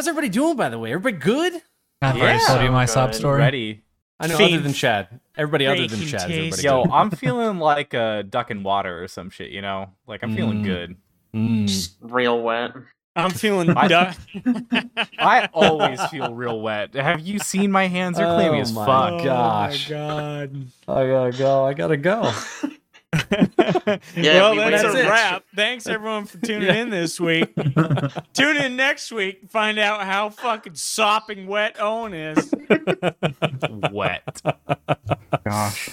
How's everybody doing, by the way? Everybody good? I've Yeah. already told you my Good. sob story. Ready. I know, Faith- other than Chad. Everybody other than Bacon Chad. Everybody Yo, good? I'm feeling like a duck in water or some shit, you know? Like I'm feeling Mm. good. Mm. Real wet. I'm feeling I- duck. I always feel real wet. Have you seen my hands? They're clammy Oh as my fuck. gosh. Oh my god. I gotta go. I gotta go. well, we that's waited. a wrap. Thanks everyone for tuning Yeah. in this week. Tune in next week. Find out how fucking sopping wet Owen is. Wet. Gosh.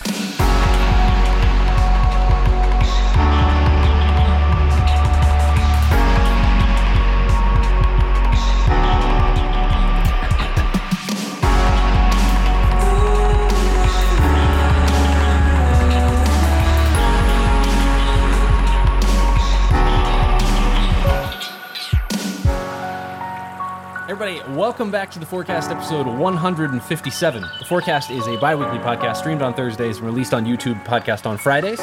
Everybody, welcome back to the Forecast episode 157. The Forecast is a bi weekly podcast streamed on Thursdays and released on YouTube, podcast on Fridays.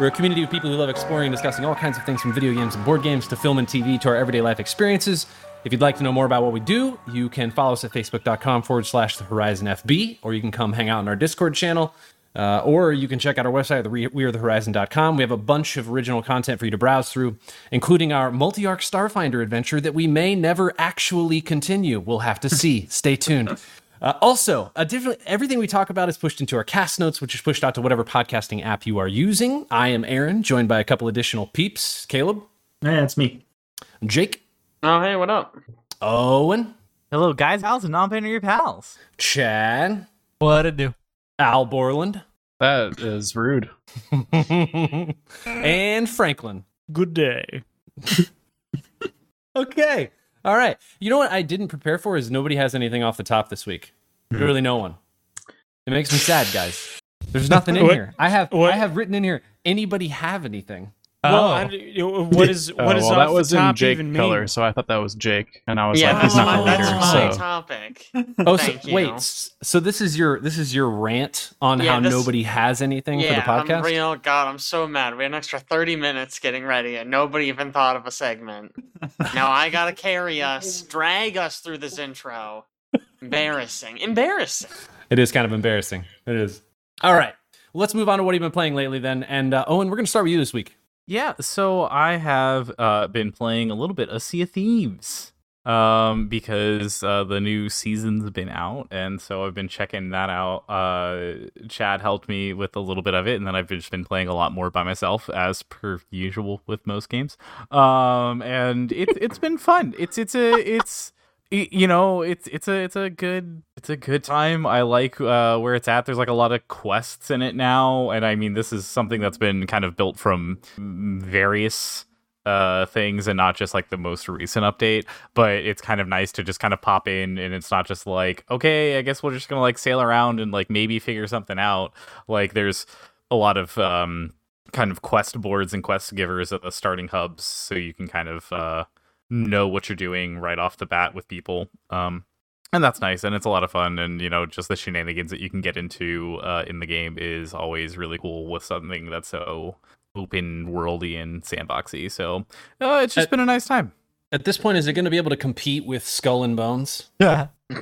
We're a community of people who love exploring and discussing all kinds of things from video games and board games to film and TV to our everyday life experiences. If you'd like to know more about what we do, you can follow us at facebook.com forward slash the Horizon FB, or you can come hang out in our Discord channel. Uh, or you can check out our website at the Re- wearethehorizon.com. We have a bunch of original content for you to browse through, including our multi arc Starfinder adventure that we may never actually continue. We'll have to see. Stay tuned. Uh, also, a different, everything we talk about is pushed into our cast notes, which is pushed out to whatever podcasting app you are using. I am Aaron, joined by a couple additional peeps Caleb, Yeah, it's me. Jake, Oh, hey, what up? Owen, Hello, guys. How's it? Non-binary your pals. Chad, What it do? Al Borland, That is rude. and Franklin. Good day. Okay. All right. You know what I didn't prepare for is nobody has anything off the top this week. Hmm. Really, no one. It makes me sad, guys. There's nothing in What- here. I have what- I have written in here. Anybody have anything? Well, Oh. I, what is Oh, what is well, off that was the top in Jake even color, mean? so I thought that was Jake, and I was yeah, like, he's that's, not my, the that's leader. my So topic. Oh, so, wait. So this is your this is your rant on Yeah, how this- nobody has anything yeah, for the podcast. I'm real. God, I'm so mad. We had an extra 30 minutes getting ready, and nobody even thought of a segment. now I gotta carry us, drag us through this intro. Embarrassing. Embarrassing. It is kind of embarrassing. It is. All right. Let's move on to what you've been playing lately then. And uh, Owen, we're going to start with you this week. Yeah, so I have uh, been playing a little bit of Sea of Thieves um, because uh, the new season's been out, and so I've been checking that out. Uh, Chad helped me with a little bit of it, and then I've just been playing a lot more by myself, as per usual with most games. Um, and it, it's been fun. It's it's a it's you know it's it's a it's a good it's a good time. I like uh where it's at. There's like a lot of quests in it now and i mean this is something that's been kind of built from various uh things and not just like the most recent update but it's kind of nice to just kind of pop in and it's not just like okay i guess we're just gonna like sail around and like maybe figure something out. Like there's a lot of um kind of quest boards and quest givers at the starting hubs so you can kind of uh know what you're doing right off the bat with people. Um, and that's nice, and it's a lot of fun. And you know, just the shenanigans that you can get into uh, in the game is always really cool with something that's so open worldy and sandboxy. So uh, it's just Uh, been a nice time. At this point, is it going to be able to compete with Skull and Bones? Yeah. I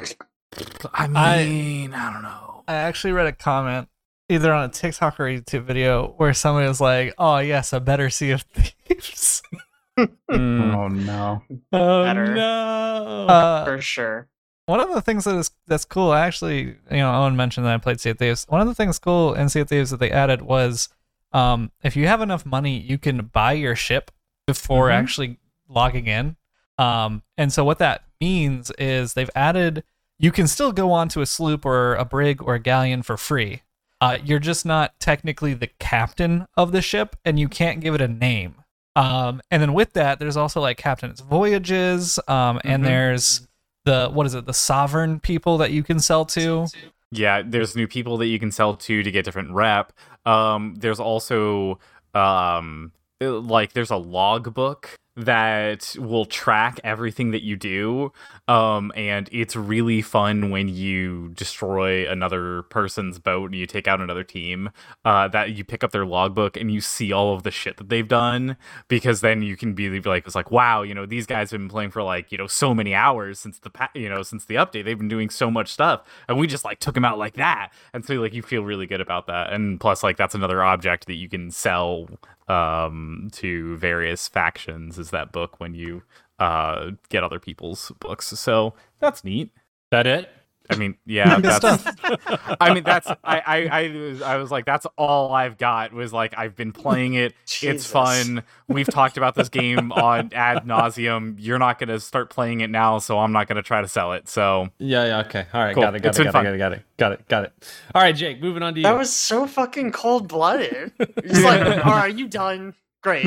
I- mean, I, don't know. I actually read a comment either on a TikTok or YouTube video where somebody was like, "Oh yes, a better Sea of Thieves." Mm, oh no. Oh, Better. no. Uh, For sure. one of the things that is that's cool, actually, you know, Owen mentioned that I played Sea of Thieves. One of the things cool in Sea of Thieves that they added was, um, if you have enough money, you can buy your ship before Mhm. actually logging in. Um, and so what that means is they've added you can still go onto a sloop or a brig or a galleon for free. Uh, you're just not technically the captain of the ship, and you can't give it a name. Um, and then with that, there's also like captain's voyages, um, and Mhm. there's the what is it, the sovereign people that you can sell to. Yeah, there's new people that you can sell to to get different rep. Um, there's also um, like there's a logbook that will track everything that you do um and it's really fun when you destroy another person's boat and you take out another team uh that you pick up their logbook and you see all of the shit that they've done because then you can be like it's like wow you know these guys have been playing for like you know so many hours since the pa- you know since the update. They've been doing so much stuff and we just like took them out like that. And so like you feel really good about that. And plus like that's another object that you can sell um to various factions is that book when you uh get other people's books so that's neat That it? I mean yeah that's i mean that's I, I i was- i was like that's all i've got was like i've been playing it it's fun we've talked about this game on ad nauseum you're not gonna start playing it now so i'm not gonna try to sell it so Yeah, yeah, okay. All right, Cool. got it, got It's it, got it, fun. got it, got it, got it, got it. All right, Jake, moving on to you. That was so fucking cold blooded. It's like, all right, you done? Great.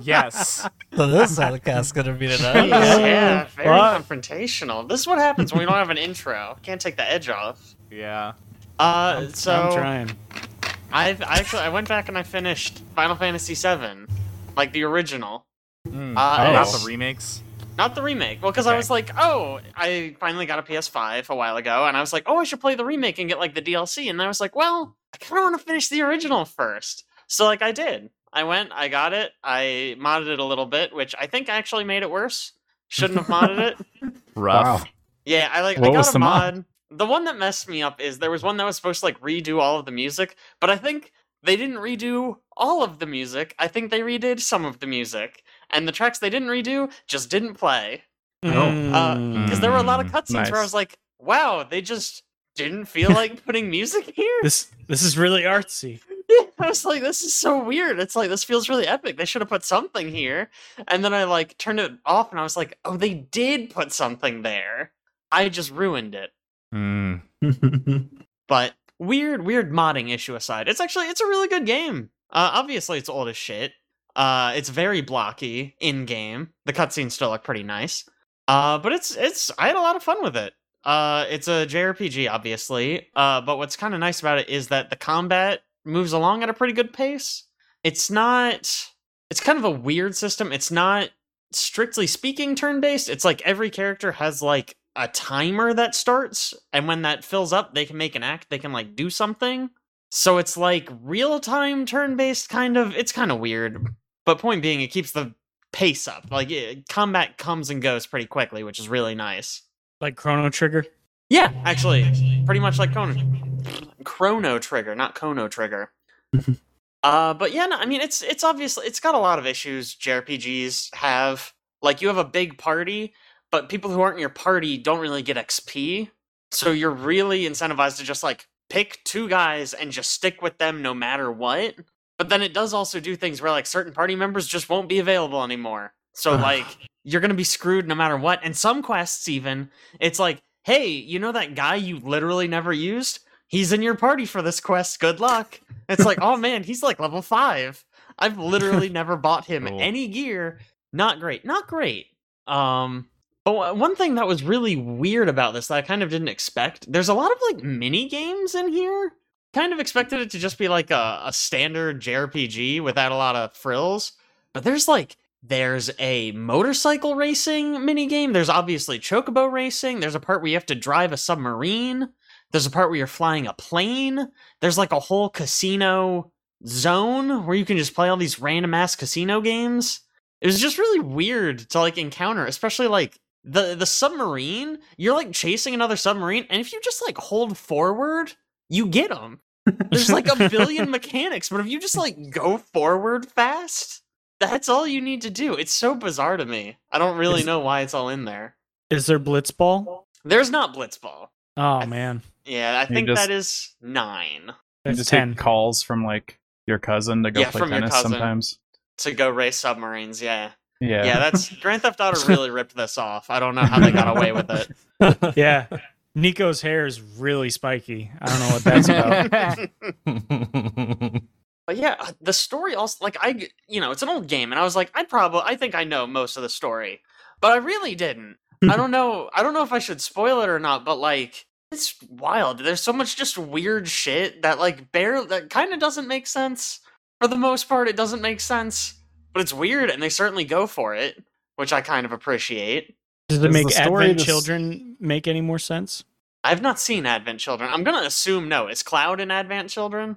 Yes So this is how the cast's gonna be tonight. yeah, very What? confrontational. This is what happens when we don't have an intro. Can't take the edge off. yeah Uh, so I'm trying. I've I actually I went back and I finished Final Fantasy VII, like the original, Mm. Uh, not it's- the remakes not the remake. Well, because I Okay. was like, oh, I finally got a PS5 a while ago, and I was like, oh, I should play the remake and get like the DLC. And then I was like, well, I kind of want to finish the original first. So like I did. I went, I got it, I modded it a little bit, which I think actually made it worse. Shouldn't have modded it. rough Yeah, I like I What got was a the mod? mod. The one that messed me up is there was one that was supposed to like redo all of the music, but I think they didn't redo all of the music. I think they redid some of the music, and the tracks they didn't redo just didn't play. Mm. Because there were a lot of Mm, cutscenes where I was like, "Wow, they just didn't feel like putting music here." this this is really artsy. Yeah, I was like, this is so weird. It's like this feels really epic. They should have put something here. And then I like turned it off and I was like, oh, they did put something there. I just ruined it. Mm. But weird, weird modding issue aside, it's actually it's a really good game. Uh, obviously, it's old as shit. Uh, it's very blocky in game. The cutscenes still look pretty nice. Uh, but it's it's I had a lot of fun with it. Uh, it's a JRPG, obviously. Uh, but what's kind of nice about it is that the combat moves along at a pretty good pace. It's not. It's kind of a weird system. It's not strictly speaking turn based. It's like every character has like a timer that starts, and when that fills up, they can make an act. They can like do something. So it's like real time turn based kind of. It's kind of weird. But point being, it keeps the pace up. Like it, combat comes and goes pretty quickly, which is really nice. Like Chrono Trigger. Yeah, actually, pretty much like Chrono, Chrono Trigger, not Chrono Trigger. uh, but yeah, no, I mean, it's it's obviously it's got a lot of issues JRPGs have. Like you have a big party, but people who aren't in your party don't really get XP, so you're really incentivized to just like pick two guys and just stick with them no matter what. But then it does also do things where like certain party members just won't be available anymore. So like you're gonna be screwed no matter what. And some quests even, it's like, hey, you know that guy you literally never used? He's in your party for this quest. Good luck. It's like, oh man, he's like level five. I've literally never bought him Cool. any gear. Not great. Not great. Um, but one- thing that was really weird about this that I kind of didn't expect, there's a lot of like mini games in here. Kind of expected it to just be like a, a standard JRPG without a lot of frills. But there's like there's a motorcycle racing mini game. There's obviously chocobo racing. There's a part where you have to drive a submarine. There's a part where you're flying a plane. There's like a whole casino zone where you can just play all these random ass casino games. It was just really weird to like encounter, especially like the the submarine. You're like chasing another submarine, and if you just like hold forward, you get them. There's like a billion mechanics, but if you just like go forward fast, that's all you need to do. It's so bizarre to me. I don't really Is- know why it's all in there. Is there Blitzball? There's not Blitzball. Oh man, Yeah, I You think just- that is nine You that's just ten. take calls from like your cousin to go Yeah, play from your tennis cousin. sometimes. to go race submarines. Yeah, Yeah. yeah. That's Grand Theft Auto really ripped this off. I don't know how they got away with it. Yeah, Nico's hair is really spiky. I don't know what that's about. But yeah, uh, the story also like I g- you know, it's an old game and I was like I'd probably I think I know most of the story. But I really didn't. I don't know I don't know if I should spoil it or not, but like it's wild. There's so much just weird shit that like bare that kind of doesn't make sense. For the most part it doesn't make sense. but it's weird, and they certainly go for it, which I kind of appreciate. Does it make story Advent just- Children make any more sense? I've not seen Advent Children. I'm gonna assume no. Is Cloud in Advent Children?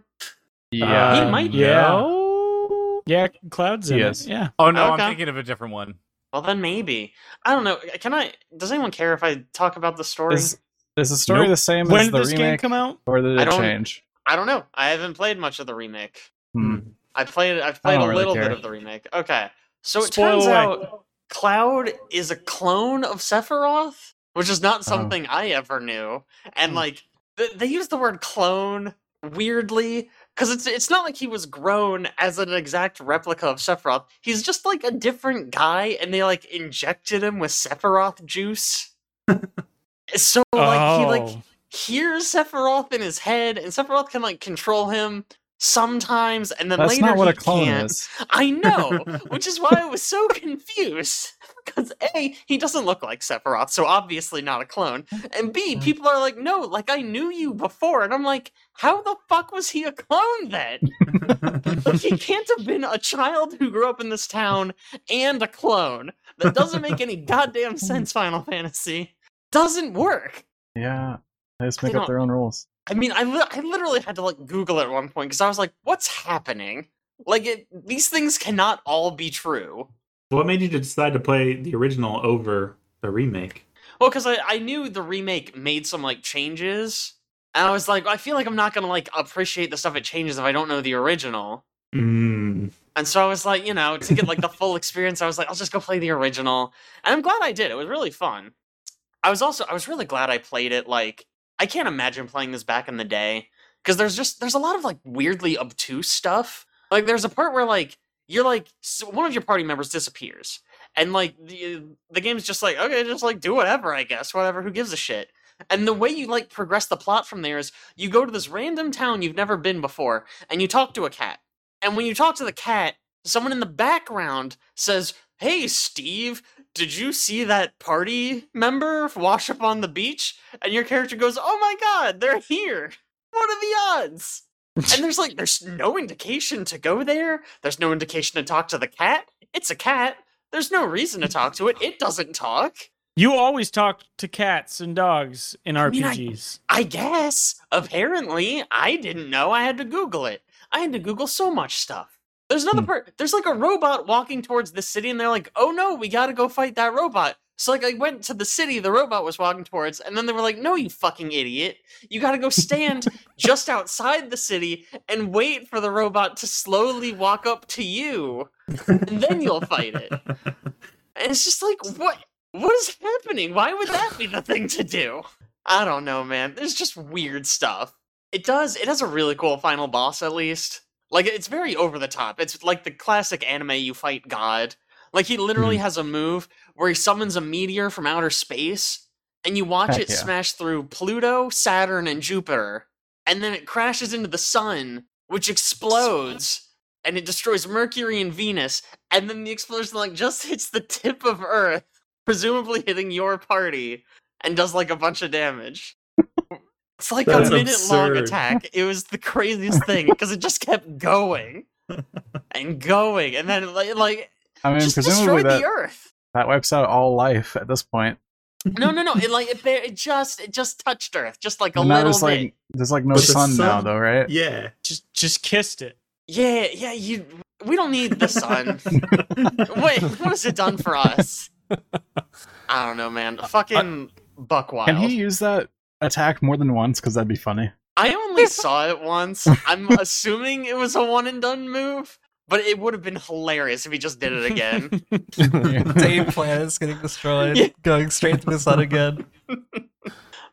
Yeah. Uh, he might yeah. No. Yeah, Cloud's in Yes. it. Yeah. Oh no, Okay. I'm thinking of a different one. Well, then maybe. I don't know. Can I? Does anyone care if I talk about the story? Is, is the story Nope. the same When as did the this game remake, come out? or did I it don't- change? I don't know. I haven't played much of the remake. Hmm. I played. I've played a really little bit of the remake. Okay, so it turns away. out Cloud is a clone of Sephiroth, which is not Oh. something I ever knew. And Hmm. like th- they use the word clone weirdly because it's it's not like he was grown as an exact replica of Sephiroth. He's just like a different guy, and they like injected him with Sephiroth juice. so like he like Oh. hears Sephiroth in his head, and Sephiroth can like control him sometimes, and then That's later not what he a clone can't. is. I know, which is why I was so confused. Because A, he doesn't look like Sephiroth, so obviously not a clone. And B, Mm. people are like, no, like I knew you before. And I'm like, how the fuck was he a clone then? like, he can't have been a child who grew up in this town and a clone. That doesn't make any goddamn sense, Final Fantasy. Doesn't work. Yeah, they just make up their own rules. I mean, I, li- I literally had to like Google it at one point because I was like, what's happening? Like, it, these things cannot all be true. What made you decide to play the original over the remake? Well, because I, I knew the remake made some like changes, and I was like, I feel like I'm not gonna like appreciate the stuff it changes if I don't know the original. Mm. And so I was like, you know, to get like the full experience, I was like, I'll just go play the original, and I'm glad I did. It was really fun. I was also I was really glad I played it. Like, I can't imagine playing this back in the day because there's just there's a lot of like weirdly obtuse stuff. Like, there's a part where like you're like one of your party members disappears, and like the the game's just like okay, just like do whatever, I guess, whatever. Who gives a shit? And the way you like progress the plot from there is you go to this random town you've never been before, and you talk to a cat. And when you talk to the cat, someone in the background says, "Hey, Steve." Did you see that party member wash up on the beach? And your character goes, "Oh my god, they're here! What are the odds?" and there's like, there's no indication to go there. There's no indication to talk to the cat. It's a cat. There's no reason to talk to it. It doesn't talk. You always talk to cats and dogs in I mean, I- RPGs. I guess. Apparently, I didn't know. I had to Google it. I had to Google so much stuff. There's another Hmm. part. There's like a robot walking towards the city, and they're like, "Oh no, we gotta go fight that robot." So like, I went to the city the robot was walking towards, and then they were like, "No, you fucking idiot! You gotta go stand just outside the city and wait for the robot to slowly walk up to you, and then you'll fight it." And it's just like, what? What is happening? Why would that be the thing to do? I don't know, man. There's just weird stuff. It does. It has a really cool final boss, at least. Like it's very over the top. It's like the classic anime you fight God. Like he literally hmm. has a move where he summons a meteor from outer space, and you watch Heck it yeah. smash through Pluto, Saturn, and Jupiter, and then it crashes into the sun, which explodes, and it destroys Mercury and Venus, and then the explosion like just hits the tip of Earth, presumably hitting your party, and does like a bunch of damage. It's like That's a minute long attack. It was the craziest thing because it just kept going and going, and then like, like I mean, just destroyed that, the Earth. that wipes out all life at this point. No, no, no. It like it, it just it just touched Earth, just like a And little there's bit. like there's like no But the sun, now though, right? Yeah. Just just kissed it. Yeah, yeah. You. We don't need the sun. Wait, what has it done for us? I don't know, man. Fucking buck wild. Can he use that attack more than once? Because that'd be funny. I only saw it once. I'm assuming it was a one and done move, but it would have been hilarious if he just did it again. Same planets getting destroyed, Yeah. going straight to the sun again.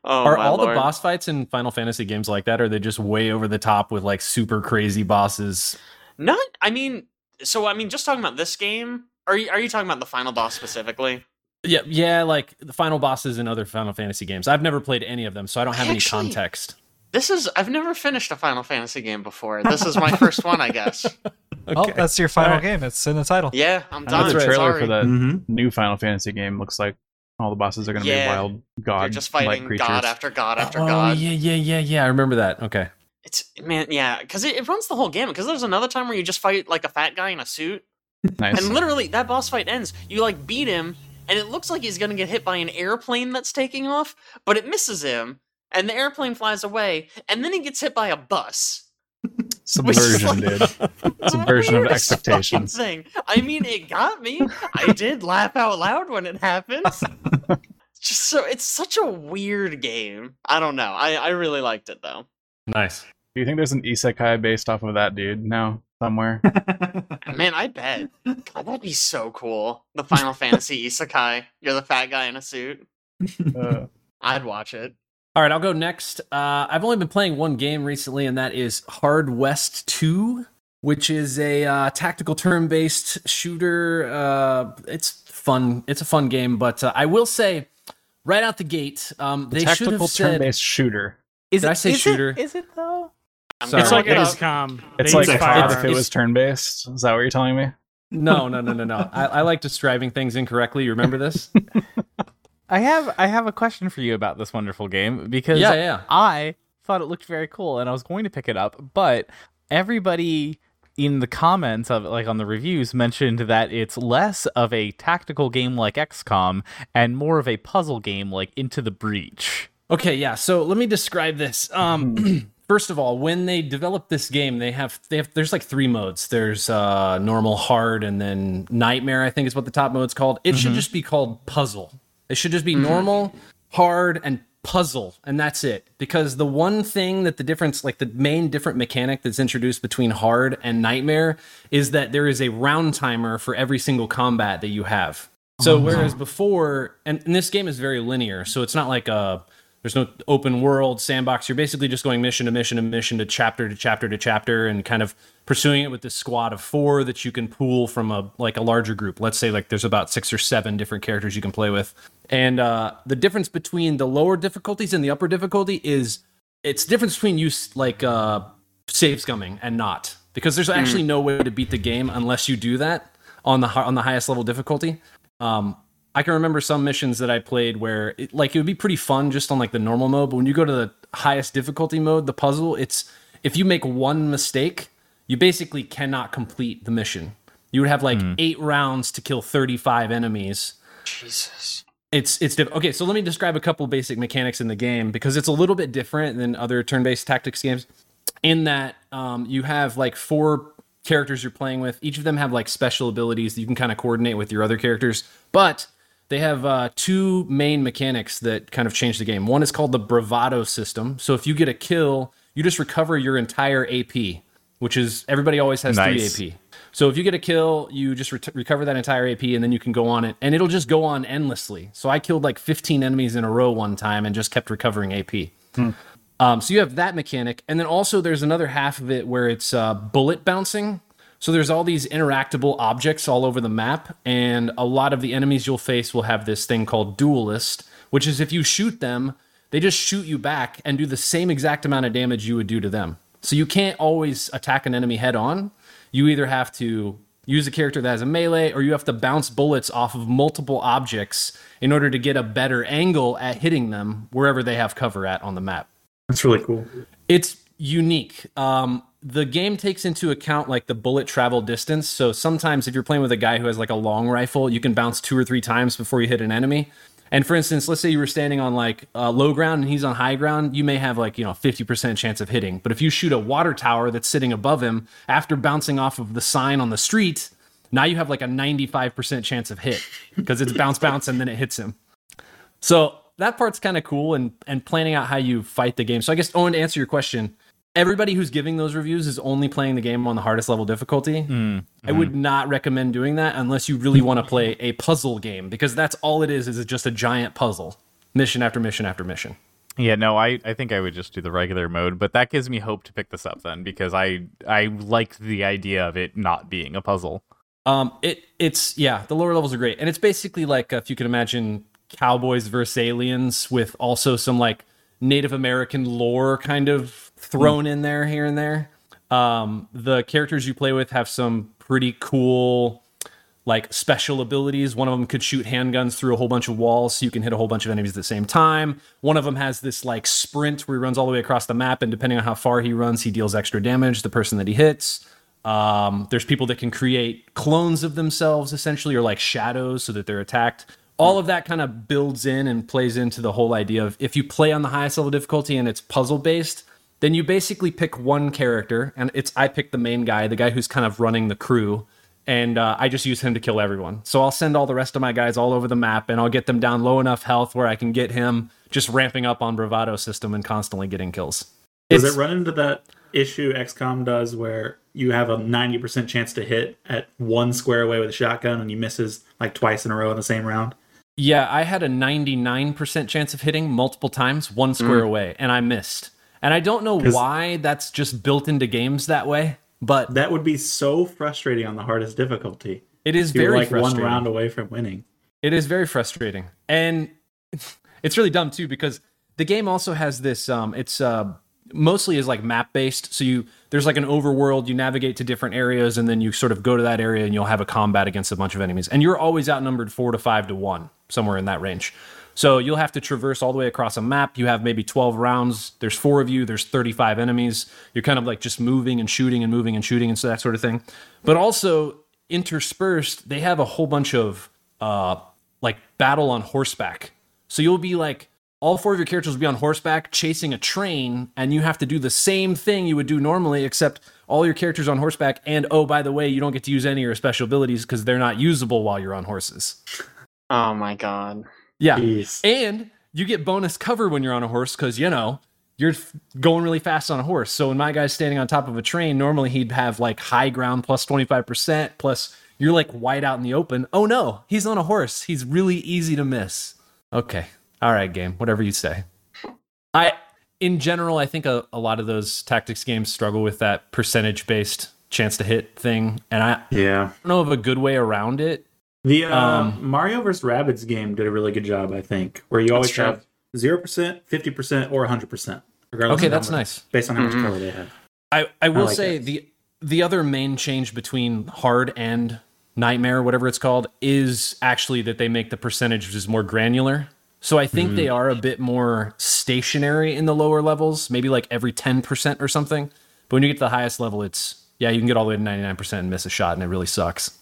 Oh, are my all lord. the boss fights in Final Fantasy games like that? Or are they just way over the top with like super crazy bosses? Not. I mean, so I mean, just talking about this game. Are you are you talking about the final boss specifically? Yeah, yeah, like the final bosses in other Final Fantasy games. I've never played any of them, so I don't have any Actually- context. This is. I've never finished a Final Fantasy game before. This is my first one, I guess. Oh, that's your final Alright. game. It's in the title. Yeah, I'm I know done. the trailer Sorry. for the Mm-hmm. new Final Fantasy game looks like all the bosses are going to Yeah. be wild god You're just fighting creatures. god after god after oh, god. yeah, yeah, yeah, yeah. I remember that. Okay. It's man, yeah, because it, it runs the whole gamut. Because there's another time where you just fight like a fat guy in a suit, Nice. And literally, that boss fight ends. You like beat him, and it looks like he's gonna get hit by an airplane that's taking off, but it misses him, and the airplane flies away, and then he gets hit by a bus. Subversion, dude. Subversion of expectations. Thing. I mean, it got me. I did laugh out loud when it happened. Just so it's such a weird game. I don't know. I I really liked it though. Nice. Do you think there's an isekai based off of that dude now somewhere? Man, I bet. God, that'd be so cool. The Final Fantasy Isekai. You're the fat guy in a suit. Uh, I'd watch it. All right, I'll go next. Uh, I've only been playing one game recently, and that is Hard West 2, which is a uh, tactical turn-based shooter. Uh, it's fun. It's a fun game, but uh, I will say, right out the gate, um, they should tactical have said. turn-based shooter. Is Did I say shooter? It, is it though? I'm Sorry. It's like look it up. XCOM. It's like use it's- COD if it was turn-based. Is that what you're telling me? No, no, no, no, no. I, I like describing things incorrectly. You remember this? I have I have a question for you about this wonderful game because Yeah, yeah. I thought it looked very cool and I was going to pick it up, but everybody in the comments of like on the reviews mentioned that it's less of a tactical game like XCOM and more of a puzzle game like Into the Breach. Okay, yeah. So let me describe this. Um, first of all, when they developed this game, they have they have there's like three modes. There's uh, normal, hard, and then nightmare. I think is what the top mode's called. It should mm-hmm. just be called puzzle. It should just be mm-hmm. normal, hard, and puzzle, and that's it. Because the one thing that the difference, like the main different mechanic that's introduced between hard and nightmare, is that there is a round timer for every single combat that you have. So uh-huh. whereas before, and, and this game is very linear, so it's not like a there's no open world sandbox. You're basically just going mission to mission to mission to chapter to chapter to chapter and kind of pursuing it with this squad of four that you can pool from a like a larger group. Let's say like there's about six or seven different characters you can play with. And uh, the difference between the lower difficulties and the upper difficulty is it's difference between you like uh, save scumming and not because there's actually no way to beat the game unless you do that on the on the highest level difficulty. Um, I can remember some missions that I played where it, like it would be pretty fun just on like the normal mode, but when you go to the highest difficulty mode, the puzzle, it's if you make one mistake, you basically cannot complete the mission. You would have like eight rounds to kill 35 enemies. Jesus. It's it's diff- okay. So let me describe a couple basic mechanics in the game because it's a little bit different than other turn-based tactics games. In that um, you have like four characters you're playing with. Each of them have like special abilities that you can kind of coordinate with your other characters, but they have uh, two main mechanics that kind of change the game. One is called the bravado system. So if you get a kill, you just recover your entire AP, which is everybody always has Nice. three AP. So if you get a kill, you just ret- recover that entire AP, and then you can go on it, and it'll just go on endlessly. So I killed like 15 enemies in a row one time and just kept recovering AP. Um, so you have that mechanic, and then also there's another half of it where it's uh, bullet bouncing. So there's all these interactable objects all over the map, and a lot of the enemies you'll face will have this thing called duelist, which is if you shoot them, they just shoot you back and do the same exact amount of damage you would do to them. So you can't always attack an enemy head on. You either have to use a character that has a melee, or you have to bounce bullets off of multiple objects in order to get a better angle at hitting them wherever they have cover at on the map. That's really cool. It's unique. Um, the game takes into account like the bullet travel distance. So sometimes if you're playing with a guy who has like a long rifle, you can bounce two or three times before you hit an enemy. And for instance, let's say you were standing on like uh, low ground and he's on high ground, you may have like, you know, 50% chance of hitting. But if you shoot a water tower that's sitting above him after bouncing off of the sign on the street, now you have like a 95% chance of hit because it's bounce, bounce, and then it hits him. So that part's kind of cool and and planning out how you fight the game. So I guess Owen, to answer your question, everybody who's giving those reviews is only playing the game on the hardest level difficulty. I would not recommend doing that unless you really want to play a puzzle game because that's all it is is just a giant puzzle, mission after mission after mission. Yeah, no, I, I think I would just do the regular mode, but that gives me hope to pick this up then because I I like the idea of it not being a puzzle. Um, it it's yeah, the lower levels are great, and it's basically like if you can imagine cowboys versus aliens with also some like Native American lore kind of thrown in there here and there. Um, the characters you play with have some pretty cool like special abilities. One of them could shoot handguns through a whole bunch of walls, so you can hit a whole bunch of enemies at the same time. One of them has this like sprint where he runs all the way across the map, and depending on how far he runs, he deals extra damage the person that he hits. Um, there's people that can create clones of themselves, essentially, or like shadows so that they're attacked. All of that kind of builds in and plays into the whole idea of if you play on the highest level difficulty and it's puzzle based, then you basically pick one character, and it's I pick the main guy, the guy who's kind of running the crew, and uh, I just use him to kill everyone. So I'll send all the rest of my guys all over the map, and I'll get them down low enough health where I can get him just ramping up on bravado system and constantly getting kills. Does It's- it run into that issue XCOM does where you have a 90% chance to hit at one square away with a shotgun and you misses like twice in a row in the same round? Yeah, I had a 99% chance of hitting multiple times, one square away, and I missed. And I don't know why that's just built into games that way, but That would be so frustrating on the hardest difficulty. it is You're very like one round away from winning. It is very frustrating, and it's really dumb too because the game also has this. Um, it's uh, mostly is like map based. So you there's like an overworld. You navigate to different areas, and then you sort of go to that area, and you'll have a combat against a bunch of enemies. And you're always outnumbered four to five to one, somewhere in that range. So you'll have to traverse all the way across a map. You have maybe 12 rounds. There's four of you. There's 35 enemies. You're kind of like just moving and shooting and moving and shooting and so that sort of thing. But also interspersed, they have a whole bunch of uh, like battle on horseback. So you'll be like all four of your characters will be on horseback chasing a train, and you have to do the same thing you would do normally, except all your characters on horseback. And oh, by the way, you don't get to use any of your special abilities because they're not usable while you're on horses. Oh my god. Yeah. Jeez. And you get bonus cover when you're on a horse because, you know, you're going really fast on a horse. So when my guy's standing on top of a train, normally he'd have like high ground plus 25%, plus you're like wide out in the open. Oh no, he's on a horse. He's really easy to miss. Okay. All right, game. Whatever you say. I, in general, I think a, a lot of those tactics games struggle with that percentage based chance to hit thing. And I Yeah. I don't know of a good way around it. The uh, Um, Mario vs. Rabbids game did a really good job, I think, where you always have 0%, 50%, or 100%. regardless Okay, that's number, nice. Based on how much cover they have. I, I will like say it. the the other main change between hard and nightmare, whatever it's called, is actually that they make the percentages more granular. So I think they are a bit more stationary in the lower levels, maybe like every ten percent or something. But when you get to the highest level, it's yeah, you can get all the way to ninety nine percent and miss a shot, and it really sucks.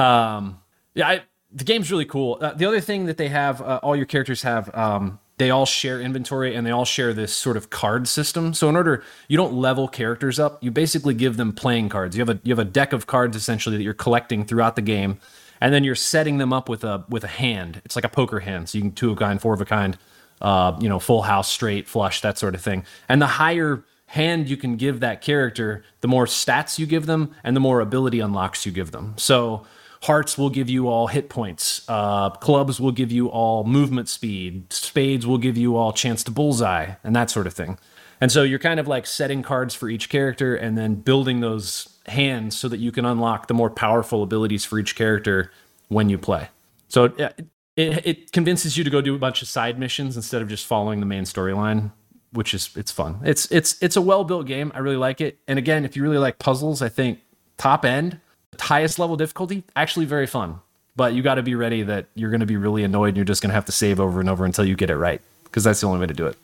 Um, yeah, I, the game's really cool. Uh, the other thing that they have, uh, all your characters have, um, they all share inventory and they all share this sort of card system. So in order, you don't level characters up. You basically give them playing cards. You have a you have a deck of cards essentially that you're collecting throughout the game, and then you're setting them up with a with a hand. It's like a poker hand. So you can two of a kind, four of a kind, uh, you know, full house, straight, flush, that sort of thing. And the higher hand you can give that character, the more stats you give them, and the more ability unlocks you give them. So hearts will give you all hit points. Uh, clubs will give you all movement speed. Spades will give you all chance to bullseye, and that sort of thing. And so you're kind of like setting cards for each character and then building those hands so that you can unlock the more powerful abilities for each character when you play. So yeah, it, it convinces you to go do a bunch of side missions instead of just following the main storyline, which is it's fun. It's it's it's a well built game. I really like it. And again, if you really like puzzles, I think top end, highest level difficulty, actually very fun. But you got to be ready that you're going to be really annoyed and you're just going to have to save over and over until you get it right because that's the only way to do it.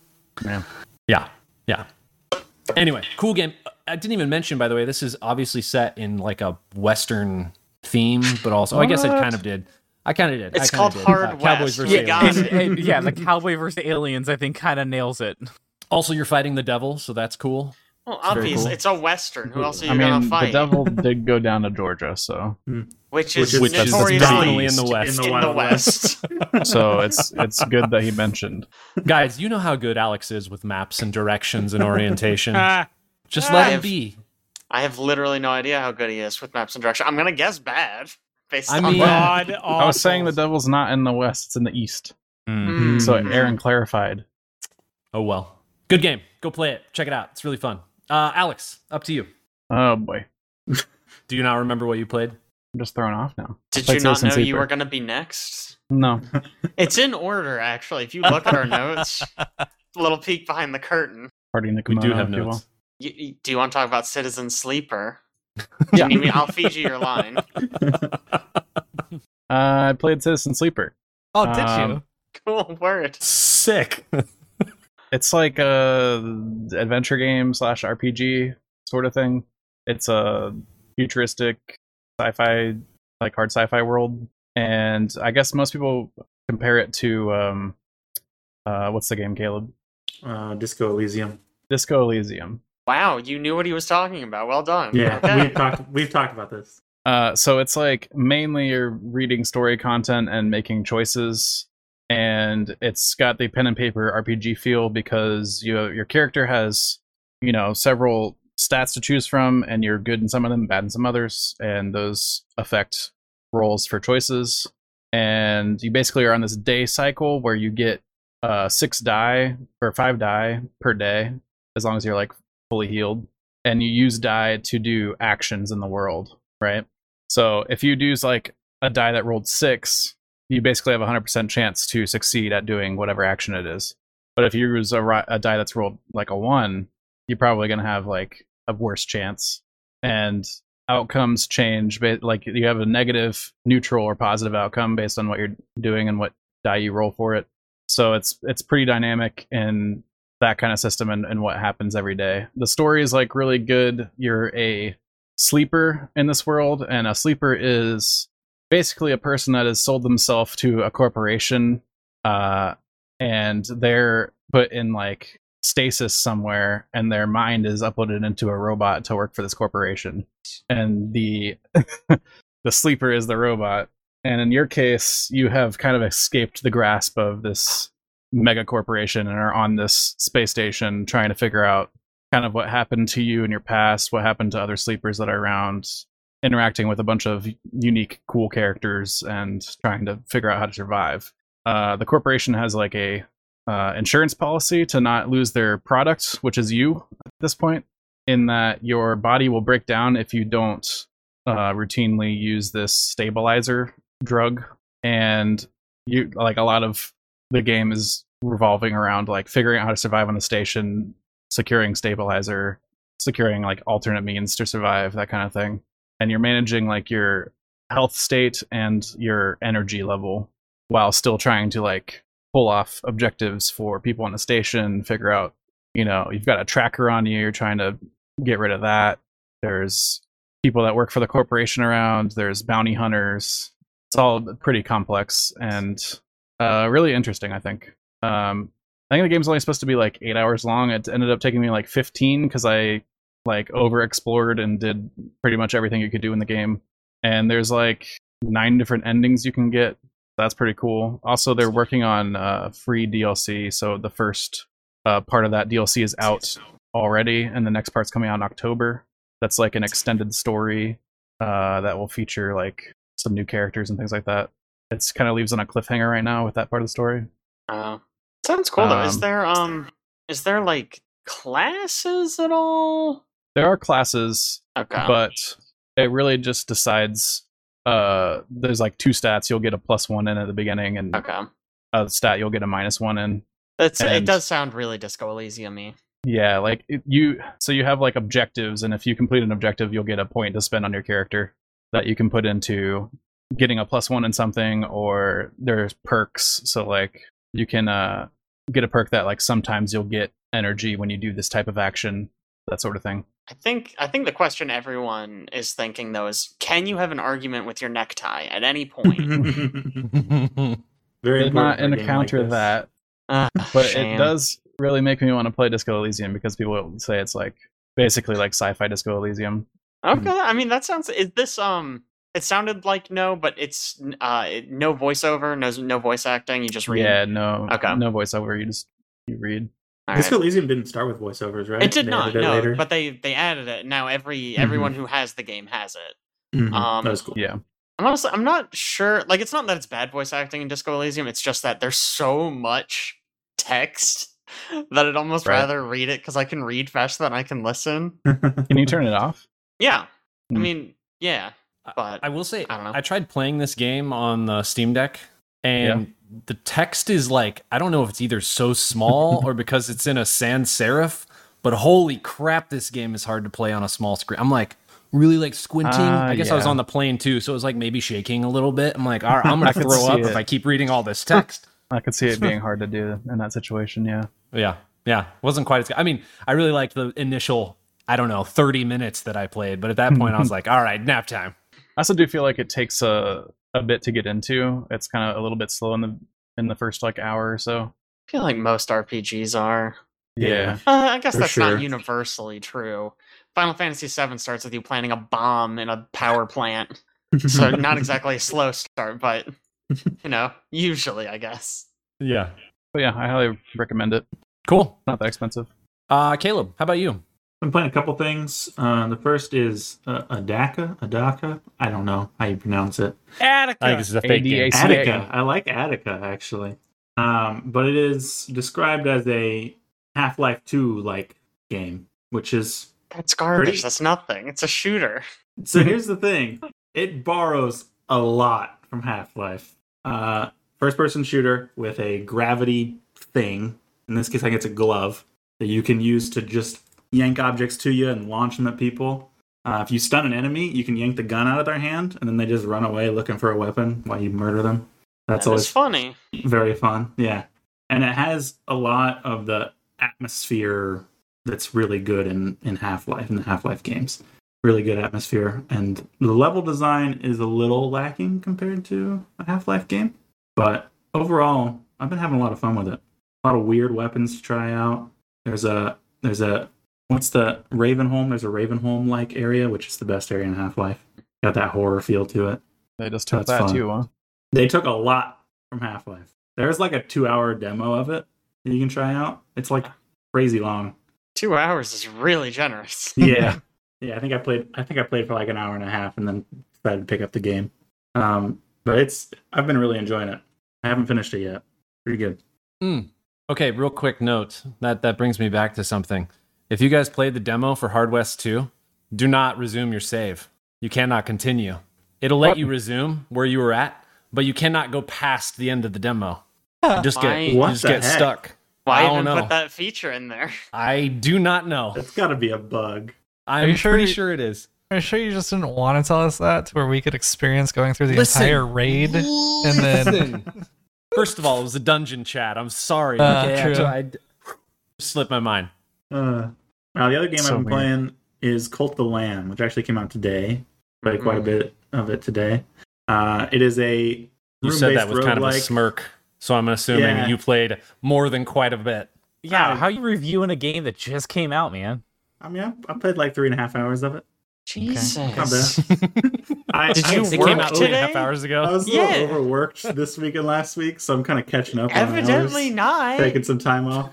Yeah. Yeah. Yeah. Anyway, cool game. I didn't even mention, by the way, this is obviously set in like a Western theme, but also, I guess I kind of did. I kind of did. It's I called did. Hard Uh, Cowboys West. versus You Aliens. got And, it. and, yeah, the cowboy versus aliens, I think, kind of nails it. Also, you're fighting the devil, so that's cool. Well, very obvious. cool. It's a western. Who else are you I gonna mean, the devil did go down to Georgia, so which Which is is- Which is notoriously definitely in the West. in in the Wild west. so it's it's good that he mentioned. Guys, you know how good Alex is with maps and directions and orientation. Just I let him have- be. I have literally no idea how good he is with maps and direction. I'm gonna guess bad based I on mean- that. God, I was saying the devil's not in the west; it's in the east. Hmm. So Aaron clarified. Oh, well. Good game. Go play it. Check it out. It's really fun. Uh, Alex, up to you. Oh boy, Do you not remember what you played? I'm just thrown off now. Did you not know Citizen you were gonna be next? No, It's in order, actually. If you look at our notes, a little peek behind the curtain. party in the We do have if you will. notes. You, you- do you want to talk about Citizen Sleeper? Yeah. You mean- I'll feed you your line. Uh, I played Citizen Sleeper. Oh, did Um, you? Cool word. Sick. It's like a adventure game slash RPG sort of thing. It's a futuristic sci-fi, like hard sci-fi world, and I guess most people compare it to um, uh, what's the game, Caleb? Uh, Disco Elysium. Disco Elysium. Wow, you knew what he was talking about. Well done. Yeah, Okay. we've talked we've talked about this. Uh, so it's like mainly you're reading story content and making choices, and it's got the pen and paper RPG feel because you your character has you know several stats to choose from, and you're good in some of them, bad in some others, and those affect rolls for choices. And you basically are on this day cycle where you get uh, six die or five die per day, as long as you're like fully healed, and you use die to do actions in the world, right? So if you use like a die that rolled six, you basically have a 100% chance to succeed at doing whatever action it is. But if you use a, a die that's rolled like a one, you're probably going to have like a worse chance. And outcomes change. Like you have a negative, neutral, or positive outcome based on what you're doing and what die you roll for it. So it's it's pretty dynamic in that kind of system and, and what happens every day. The story is like really good. You're a sleeper in this world, and a sleeper is basically a person that has sold themselves to a corporation, uh, and they're put in like stasis somewhere, and their mind is uploaded into a robot to work for this corporation, and the the sleeper is the robot. And in your case, you have kind of escaped the grasp of this mega corporation and are on this space station trying to figure out kind of what happened to you in your past, what happened to other sleepers that are around, interacting with a bunch of unique, cool characters, and trying to figure out how to survive. Uh, the corporation has like a uh, insurance policy to not lose their product, which is you at this point, in that your body will break down if you don't uh, routinely use this stabilizer drug, and you like a lot of the game is revolving around like figuring out how to survive on the station, securing stabilizer, securing like alternate means to survive, that kind of thing. And you're managing like your health state and your energy level while still trying to like pull off objectives for people on the station, figure out, you know, you've got a tracker on you, you're trying to get rid of that. There's people that work for the corporation around, there's bounty hunters. It's all pretty complex and uh, really interesting, I think. Um, I think the game's only supposed to be like eight hours long. It ended up taking me like 15 because I like over explored and did pretty much everything you could do in the game. And there's like nine different endings you can get. That's pretty cool. Also, they're working on uh, free DLC, so the first uh, part of that DLC is out already, and the next part's coming out in October. That's like an extended story uh, that will feature like some new characters and things like that. It's kind of leaves on a cliffhanger right now with that part of the story. Uh, sounds cool though. Is Um, there um is there like classes at all? There are classes, Okay. but it really just decides. Uh, there's like two stats you'll get a plus one in at the beginning, and okay. a stat you'll get a minus one in. That's it does sound really Disco Elysium-y. Yeah, like it, you. So you have like objectives, and if you complete an objective, you'll get a point to spend on your character that you can put into getting a plus one in something, or there's perks. So like you can uh get a perk that like sometimes you'll get energy when you do this type of action, that sort of thing. I think I think the question everyone is thinking though is can you have an argument with your necktie at any point? Very Did not important for a game encounter like that, Ah, but shame. it does really make me want to play Disco Elysium because people say it's like basically like sci-fi Disco Elysium. Okay, I mean that sounds. Is this um? It sounded like no, but it's uh it- no voiceover, no no voice acting. You just read. Yeah, no, Okay. no voiceover. You just you read. All right. Disco Elysium didn't start with voiceovers, right? It did They not, it no, later? but they they added it. Now every everyone who has the game has it. Mhm, um, that was cool. Yeah. I'm honestly I'm not sure. Like it's not that it's bad voice acting in Disco Elysium. It's just that there's so much text that I'd almost Right. rather read it because I can read faster than I can listen. Can you turn it off? Yeah, I Hmm. mean, yeah, but I will say, I don't know. I tried playing this game on the Steam Deck, and the text is like, I don't know if it's either so small or because it's in a sans serif, but holy crap, this game is hard to play on a small screen. I'm like, really like squinting. Ah, I guess I was on the plane too, so it was like maybe shaking a little bit. I'm like, all right, I'm gonna throw up it. if I keep reading all this text. I could see it being hard to do in that situation. Yeah. yeah, yeah, wasn't quite as. I mean, I really liked the initial I don't know, 30 minutes that I played. But at that point, I was like, all right, nap time. I also do feel like it takes a a bit to get into. It's kind of a little bit slow in the in the first like hour or so. I feel like most RPGs are. Yeah. Uh, I guess that's sure. not universally true. Final Fantasy VII starts with you planting a bomb in a power plant, so not exactly a slow start, but you know, usually I guess. Yeah. But yeah, I highly recommend it. Cool. Not that expensive. Uh, Caleb, how about you? I'm playing a couple things. Uh, the first is uh, Adaka. Adaka. I don't know how you pronounce it. Attica. I think this is a fake game. ADAC. Attica. I like Attica actually, um, but it is described as a Half Life Two like game, which is That's garbage. Pretty- That's nothing. It's a shooter. so. here's the thing: it borrows a lot from Half Life. Uh, first person shooter with a gravity thing. In this case, I think it's a glove that you can use to just yank objects to you and launch them at people. Uh, if you stun an enemy, you can yank the gun out of their hand, and then they just run away looking for a weapon while you murder them. That's That always funny. very fun. Yeah. And it has a lot of the atmosphere that's really good in, in Half Life, in the Half Life games. Really good atmosphere. And the level design is a little lacking compared to a Half Life game. But overall, I've been having a lot of fun with it. A lot of weird weapons to try out. There's a, there's a, what's the Ravenholm? There's a Ravenholm like area, which is the best area in Half Life. Got that horror feel to it. They just took That's that fun. too, huh? They took a lot from Half Life. There's like a two hour demo of it that you can try out. It's like crazy long. Two hours is really generous. Yeah. yeah, I think I played I think I played for like an hour and a half and then decided to pick up the game. Um but it's I've been really enjoying it. I haven't finished it yet. Pretty good. Mm. Okay, real quick note. That that brings me back to something. If you guys played the demo for Hard West 2, do not resume your save. You cannot continue. It'll let What? you resume where you were at, but you cannot go past the end of the demo. You just get you just get heck? stuck. Why I don't even know. put that feature in there? I do not know. It's gotta be a bug. I'm sure pretty you- sure it is. Are you sure you just didn't want to tell us that to where we could experience going through the Listen. entire raid and then Listen. First of all, it was a dungeon chat. I'm sorry. Uh, okay, true. I, I slipped my mind. Uh now the other game So I've been weird. playing is Cult of the Lamb, which actually came out today. Played quite a Mhm. bit of it today. Uh it is a You said that room-based with kind of a smirk, so I'm assuming Yeah. you played more than quite a bit. Yeah, I- how you reviewing a game that just came out, man? I mean, I, I played like three and a half hours of it. Jesus. Not bad. I, Did I you was It work came out two and a half today? hours ago. I was a little overworked this week and last week, so I'm kind of catching up. on Evidently hours, not. taking some time off.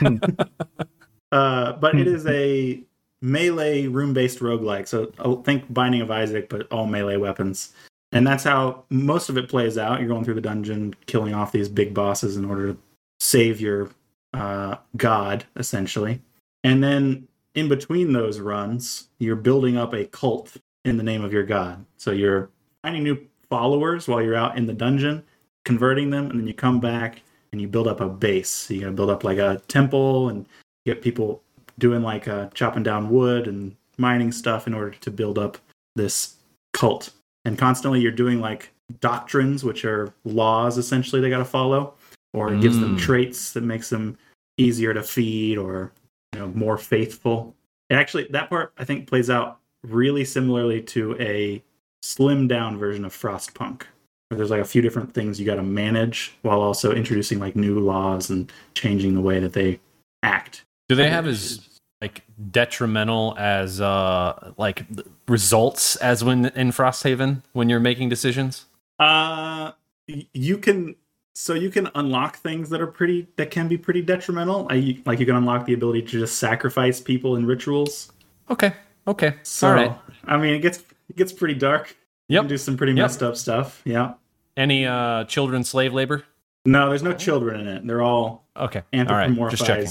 uh, but it is a melee room-based roguelike. So I think Binding of Isaac, but all melee weapons. And that's how most of it plays out. You're going through the dungeon, killing off these big bosses in order to save your uh, god, essentially. And then in between those runs, you're building up a cult in the name of your god. So you're finding new followers while you're out in the dungeon, converting them, and then you come back and you build up a base. So you gotta build up like a temple and get people doing like uh, chopping down wood and mining stuff in order to build up this cult. And constantly you're doing like doctrines, which are laws essentially they gotta follow, or it gives them Mm. traits that makes them easier to feed or you know more faithful. And actually, that part I think plays out really similarly to a slimmed down version of Frostpunk, where there's like a few different things you got to manage while also introducing like new laws and changing the way that they act. Do they have as like detrimental as uh like results as when in Frosthaven when you're making decisions? Uh, you can so you can unlock things that are pretty that can be pretty detrimental. I, like you can unlock the ability to just sacrifice people in rituals. Okay. Okay. So All right. I mean, it gets it gets pretty dark. You Yep. can do some pretty Yep. messed up stuff. Yeah. Any uh children slave labor? No, there's no children in it. They're all Okay. All right. Just checking.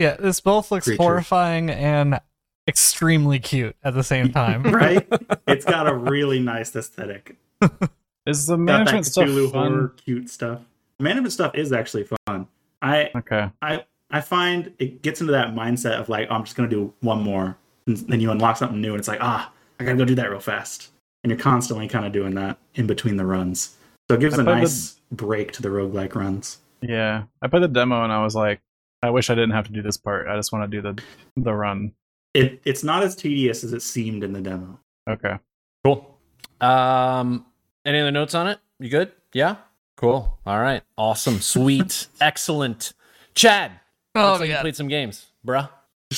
Anthropomorphized. yeah, this both looks Creatures. horrifying and extremely cute at the same time. right? it's got a really nice aesthetic. Is the Got that management stuff Cthulhu fun? horror, cute stuff. Management stuff is actually fun. I Okay. I I find it gets into that mindset of like, oh, I'm just gonna do one more, and then you unlock something new, and it's like, ah, I gotta go do that real fast, and you're constantly kind of doing that in between the runs. So it gives I a played the- nice break to the roguelike runs. Yeah, I played the demo and I was like, I wish I didn't have to do this part. I just want to do the the run. It it's not as tedious as it seemed in the demo. Okay. Cool. Um, any other notes on it? You good? Yeah. Cool. All right. Awesome. Sweet. Excellent. Chad. Oh, looks like you played some games, bruh.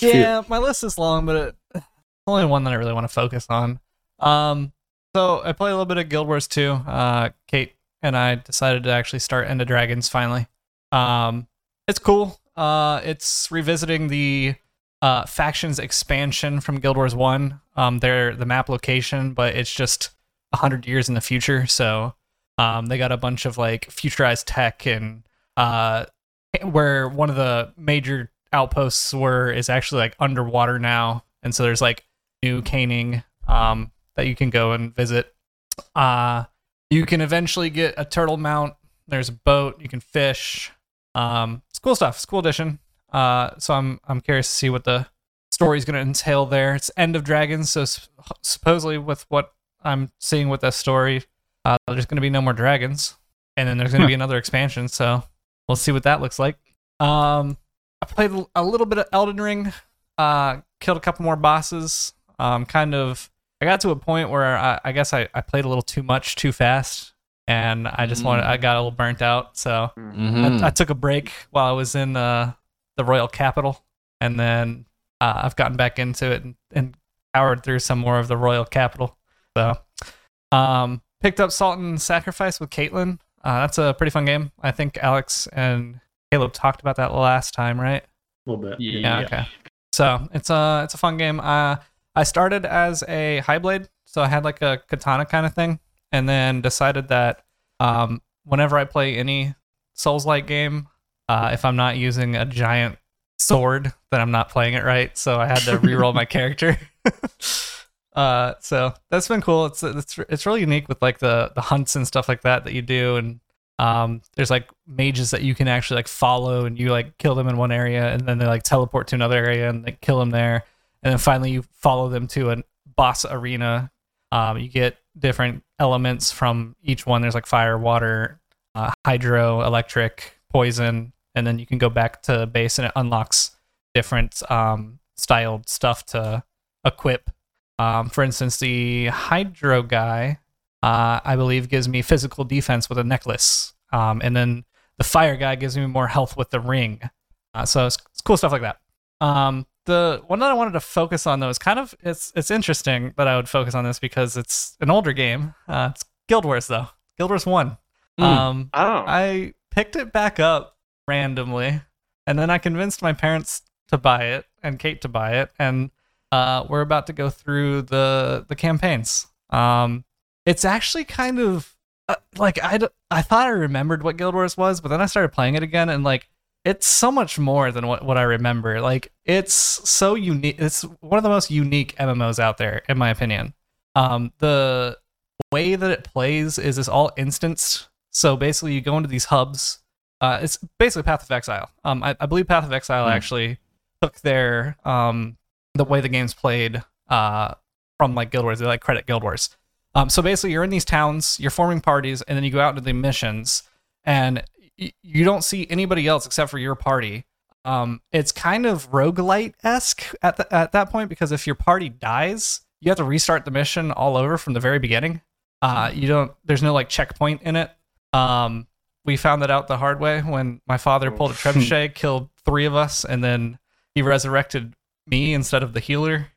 Yeah, my list is long, but it's only one that I really want to focus on. Um, so I played a little bit of Guild Wars 2. Uh, Kate and I decided to actually start End of Dragons finally. Um, it's cool. Uh, it's revisiting the uh, factions expansion from Guild Wars 1. Um, they're the map location, but it's just 100 years in the future. So um, they got a bunch of like futurized tech and uh, where one of the major outposts were is actually like underwater now, and so there's like New Kaineng um, that you can go and visit. Uh, you can eventually get a turtle mount. There's a boat. You can fish. Um, it's cool stuff. It's a cool edition. Uh, so I'm I'm curious to see what the story's going to entail there. It's End of Dragons, so s- supposedly with what I'm seeing with this story, uh, there's going to be no more dragons, and then there's going to be another expansion. So we'll see what that looks like. Um, I played a little bit of Elden Ring. Uh, killed a couple more bosses. Um, kind of. I got to a point where I, I guess I, I played a little too much too fast, and I just wanted. I got a little burnt out, so Mm-hmm. I, I took a break while I was in uh, the royal capital, and then uh, I've gotten back into it and, and powered through some more of the royal capital. So, um, picked up Salt and Sacrifice with Caitlin. Uh, that's a pretty fun game. I think Alex and Caleb talked about that last time, right? A little bit. Yeah. Okay. So it's a it's a fun game. Uh, I started as a high blade, so I had like a katana kind of thing, and then decided that um, whenever I play any Souls like game, uh, if I'm not using a giant sword, then I'm not playing it right. So I had to reroll my character. uh, so that's been cool. It's it's it's really unique with like the the hunts and stuff like that that you do, and um, there's like mages that you can actually like follow, and you like kill them in one area, and then they like teleport to another area and like kill them there, and then finally you follow them to a boss arena. Um, you get different elements from each one. There's like fire, water, uh, hydro, electric, poison, and then you can go back to base and it unlocks different um, styled stuff to equip. Um, for instance, the hydro guy, uh, I believe, gives me physical defense with a necklace, um, and then the fire guy gives me more health with the ring. Uh, so it's, it's cool stuff like that. The one that I wanted to focus on though is kind of it's it's interesting that I would focus on this because it's an older game. Uh, it's Guild Wars though. Guild Wars One. Mm. Um, Oh, I picked it back up randomly, and then I convinced my parents to buy it and Kate to buy it, and uh, we're about to go through the the campaigns. Um, it's actually kind of uh, like I thought I remembered what Guild Wars was, but then I started playing it again, and like it's so much more than what, what I remember. Like it's so unique. It's one of the most unique MMOs out there, in my opinion. Um, the way that it plays is it's all instanced. So basically, you go into these hubs. Uh, it's basically Path of Exile. Um, I, I believe Path of Exile Hmm. actually took their um the way the game's played uh from like Guild Wars. They like credit Guild Wars. Um, so basically, you're in these towns, you're forming parties, and then you go out into the missions, and y- you don't see anybody else except for your party. Um, it's kind of roguelite esque at the, at that point because if your party dies, you have to restart the mission all over from the very beginning. Uh, you don't. There's no like checkpoint in it. Um, we found that out the hard way when my father pulled a trebuchet, killed three of us, and then he resurrected me instead of the healer.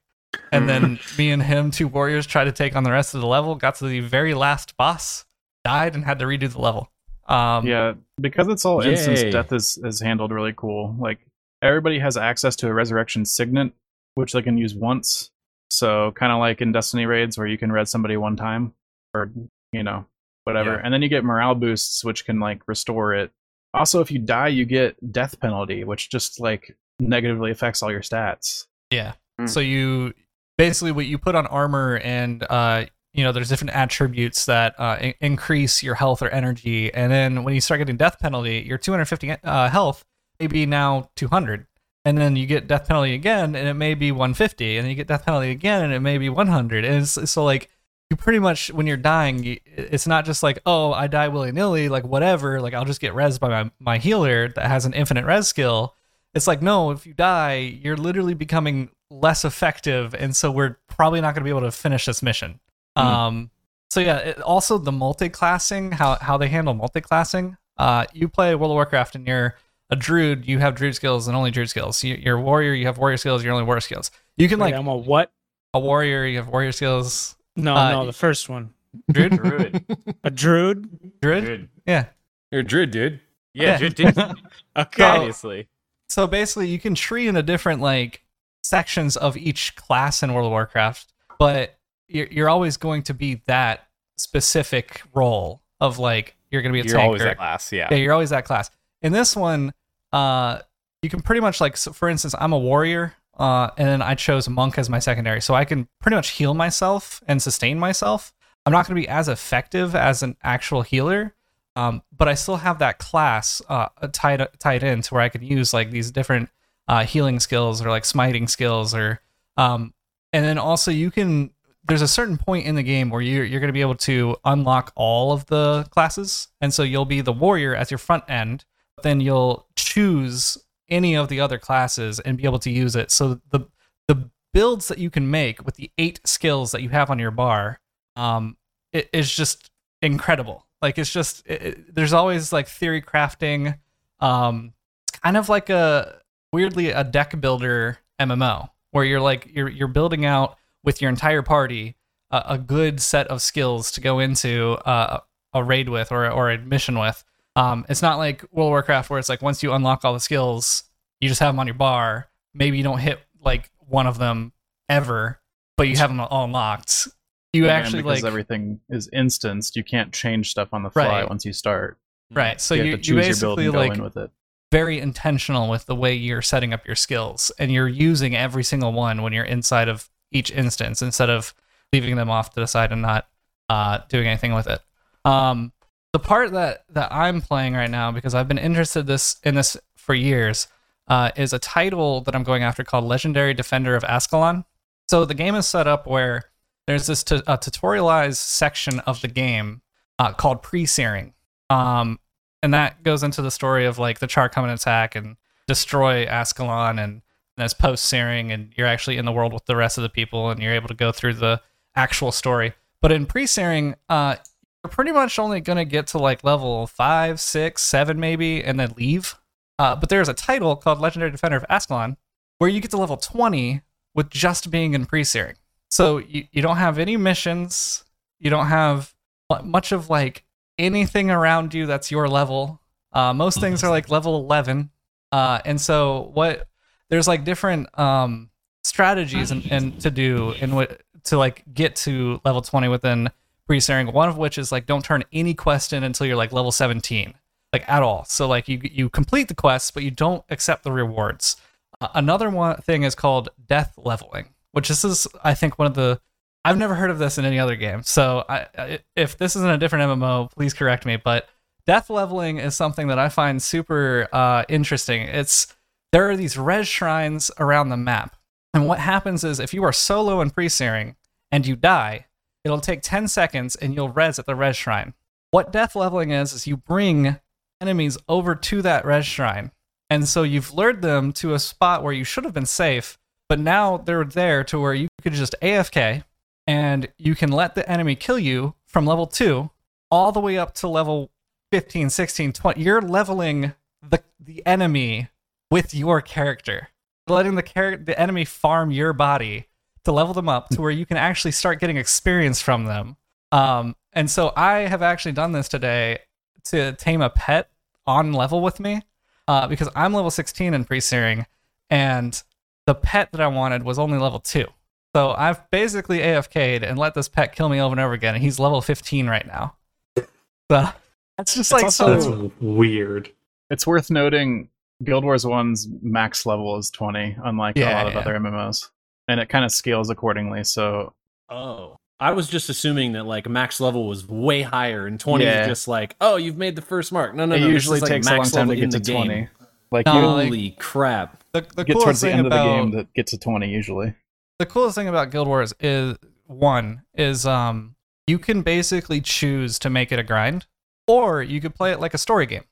And then me and him, two warriors, tried to take on the rest of the level. Got to the very last boss, died, and had to redo the level. Um, Yeah, because it's all instance, Yay. death is, is handled really cool. Like everybody has access to a resurrection signet, which they can use once. So kind of like in Destiny raids where you can res somebody one time, or you know whatever, Yeah. and then you get morale boosts, which can like restore it. Also, if you die, you get death penalty, which just like negatively affects all your stats. Yeah. Mm. So you basically what you put on armor and uh you know there's different attributes that uh, in- increase your health or energy. And then when you start getting death penalty your 250 uh, health may be now 200 and then you get death penalty again and it may be 150 and then you get death penalty again and it may be 100 and so like you pretty much when you're dying it's not just like oh i die willy-nilly like whatever like i'll just get res by my, my healer that has an infinite res skill. It's like no if you die you're literally becoming less effective, and so we're probably not going to be able to finish this mission. Hmm. Um, so yeah, it, also the multi-classing, how how they handle multi-classing. Uh, you play World of Warcraft and you're a druid, you have druid skills and only druid skills. You, you're a warrior, you have warrior skills, you're only warrior skills. You can Wait, like I'm a what? a warrior, you have warrior skills. No, Uh, no, the first one. Druid, Druid. A druid. druid, Druid. yeah. You're a druid, dude. Yeah, Yeah. Druid, dude, Okay. obviously. So basically, you can tree into different like sections of each class in World of Warcraft, but you're you're always going to be that specific role of like you're going to be a You're always that class, yeah. Yeah, you're always that class. In this one, uh, you can pretty much like, so for instance, I'm a warrior, uh, and then I chose monk as my secondary, so I can pretty much heal myself and sustain myself. I'm not going to be as effective as an actual healer, um, but I still have that class uh, tied tied in to where I can use like these different uh, healing skills or like smiting skills, or um, and then also you can. There's a certain point in the game where you're you're going to be able to unlock all of the classes, and so you'll be the warrior as your front end. But then you'll choose any of the other classes and be able to use it. So the the builds that you can make with the eight skills that you have on your bar, um, it is just incredible. Like it's just it, it- there's always like theory crafting. Um, it's kind of like a weirdly a deck builder MMO where you're like you're you're building out with your entire party a, a good set of skills to go into uh, a raid with or or a mission with. Um, it's not like World of Warcraft where it's like once you unlock all the skills, you just have them on your bar. Maybe you don't hit like one of them ever, but you have them all unlocked. You Again, actually because like everything is instanced. You can't change stuff on the fly Right. once you start. right. So you, you, have to you choose your build basically and go like in with it. very intentional with the way you're setting up your skills and you're using every single one when you're inside of each instance instead of leaving them off to the side and not uh, doing anything with it. Um, the part that that I'm playing right now because I've been interested this in this for years uh, is a title that I'm going after called Legendary Defender of Ascalon. So the game is set up where there's this t- a tutorialized section of the game uh, called pre-searing. Um, and that goes into the story of like the Char come and attack and destroy Ascalon, and that's post searing, and you're actually in the world with the rest of the people, and you're able to go through the actual story. But in pre searing, uh, you're pretty much only gonna get to like level five, six, seven, maybe, and then leave. Uh, but there's a title called Legendary Defender of Ascalon where you get to level 20 with just being in pre searing. So you, you don't have any missions, you don't have much of like anything around you that's your level. Uh, most things are like level 11. Uh, and so what there's like different um, strategies and, and to do and what to like get to level 20 within pre-searing. One of which is like don't turn any quest in until you're like level 17, like at all. So like you you complete the quests, but you don't accept the rewards. Uh, another one thing is called death leveling, which this is I think one of the I've never heard of this in any other game. So I, I, if this is in a different MMO, please correct me. But death leveling is something that I find super uh, interesting. It's there are these res shrines around the map, and what happens is if you are solo and pre-searing and you die, it'll take 10 seconds and you'll res at the res shrine. What death leveling is is you bring enemies over to that res shrine, and so you've lured them to a spot where you should have been safe, but now they're there to where you could just AFK and you can let the enemy kill you from level 2 all the way up to level 15 16 20 you're leveling the the enemy with your character letting the character the enemy farm your body to level them up to where you can actually start getting experience from them um and so i have actually done this today to tame a pet on level with me uh, because i'm level 16 in pre-searing and the pet that i wanted was only level 2 so I've basically AFK'd and let this pet kill me over and over again, and he's level 15 right now. So that's just like also- That's so. weird. It's worth noting Guild Wars 1's max level is 20, unlike a lot of yeah. other MMOs. And it kind of scales accordingly. So Oh. I was just assuming that like max level was way higher and 20 Yeah. is just like, oh, you've made the first mark. No, no, it no. It usually is, like, takes a long max time to get to the game. 20. Like No, you like- Holy crap. The, the get coolest towards the thing end about of the game that gets to 20 usually. the coolest thing about Guild Wars is one is um you can basically choose to make it a grind, or you could play it like a story game,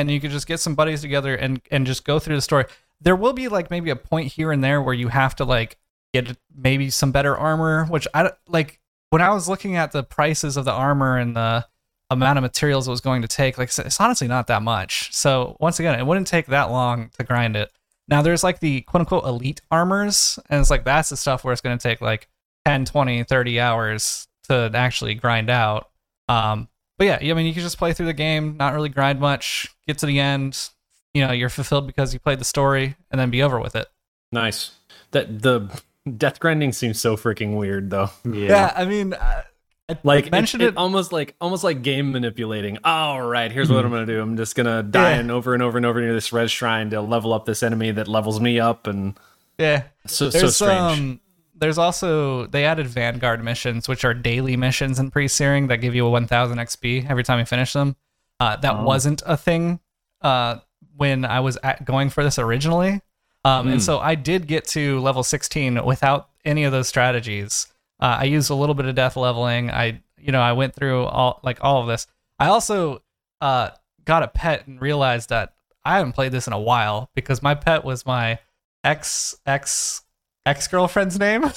and you could just get some buddies together and and just go through the story. There will be like maybe a point here and there where you have to like get maybe some better armor. Which I like when I was looking at the prices of the armor and the amount of materials it was going to take. Like it's honestly not that much. So once again, it wouldn't take that long to grind it. Now there's like the quote unquote elite armors, and it's like that's the stuff where it's going to take like 10, 20, 30 hours to actually grind out. Um, but yeah, I mean, you can just play through the game, not really grind much, get to the end. You know, you're fulfilled because you played the story, and then be over with it. Nice. That the death grinding seems so freaking weird though. Yeah, I mean, uh, I Like mentioned it, it. almost like almost like game manipulating. All right, here's what I'm gonna do. I'm just gonna die Yeah. and over and over and over near this res shrine to level up this enemy that levels me up, and yeah, so so strange. um, there's also they added Vanguard missions, which are daily missions in pre-searing that give you a 1,000 XP every time you finish them. Uh, that Oh. wasn't a thing uh, when I was at going for this originally. Um, Hmm. And so I did get to level 16 without any of those strategies. Uh, I used a little bit of death leveling. I, you know, I went through all like all of this. I also uh, got a pet and realized that I haven't played this in a while because my pet was my ex ex ex girlfriend's name.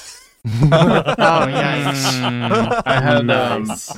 Oh yikes! I had um, Nice.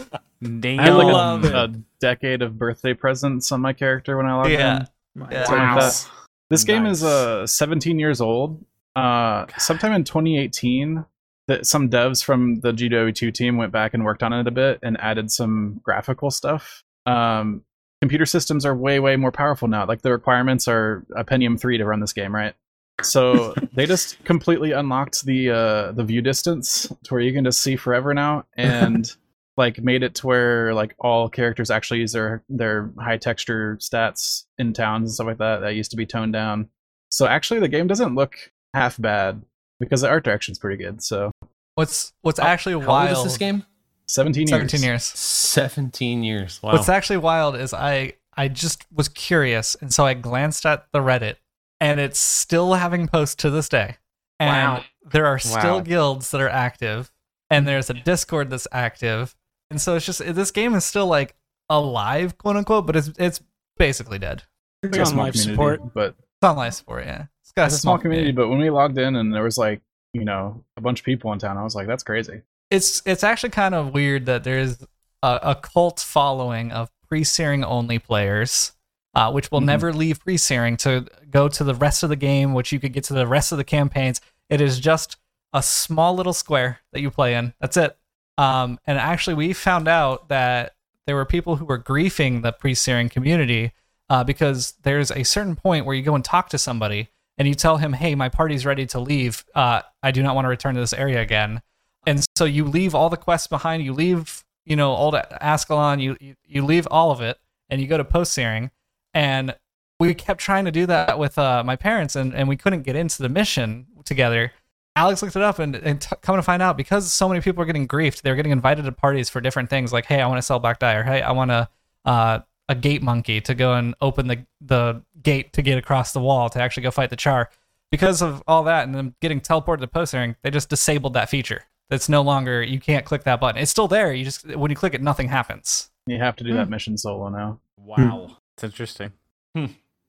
I had like love a, a decade of birthday presents on my character when I logged Yeah. in. Yeah. Something like that. This game is Nice. uh 17 years old. Uh, sometime in 2018, that some devs from the GW2 team went back and worked on it a bit and added some graphical stuff. Um, computer systems are way way more powerful now. Like the requirements are a Pentium 3 to run this game, right? So they just completely unlocked the uh, the view distance to where you can just see forever now, and like made it to where like all characters actually use their their high texture stats in towns and stuff like that. That used to be toned down. So actually, the game doesn't look half bad because the art direction's pretty good. So What's what's actually How wild? old is this game? 17 years. 17 years. Seventeen years. Wow. What's actually wild is I I just was curious, and so I glanced at the Reddit, and it's still having posts to this day. And Wow. there are still Wow. guilds that are active, and there's a Discord that's active, and so it's just this game is still like alive, quote unquote, but it's it's basically dead. It's on small life community, support. but It's on life support, yeah. It's got it's a small community. But when we logged in and there was like you know a bunch of people in town, I was like, that's crazy. it's it's actually kind of weird that there's a, a cult following of pre-searing only players, uh, which will Mhm. never leave pre-searing to go to the rest of the game, which you could get to the rest of the campaigns. It is just a small little square that you play in. That's it. Um, and actually, we found out that there were people who were griefing the pre-searing community uh, because there's a certain point where you go and talk to somebody and you tell him, "Hey, my party's ready to leave. Uh, I do not want to return to this area again." And so you leave all the quests behind. You leave, you know, old Ascalon. You you, you leave all of it, and you go to post searing. And we kept trying to do that with uh, my parents, and, and we couldn't get into the mission together. Alex looked it up, and, and t- coming to find out, because so many people are getting griefed, they're getting invited to parties for different things. Like, hey, I want to sell black dye, or hey, I want a uh, a gate monkey to go and open the the gate to get across the wall to actually go fight the char. Because of all that, and them getting teleported to post searing, they just disabled that feature. That's no longer you can't click that button. It's still there. You just when you click it, nothing happens. You have to do that mission solo now. wow. It's interesting.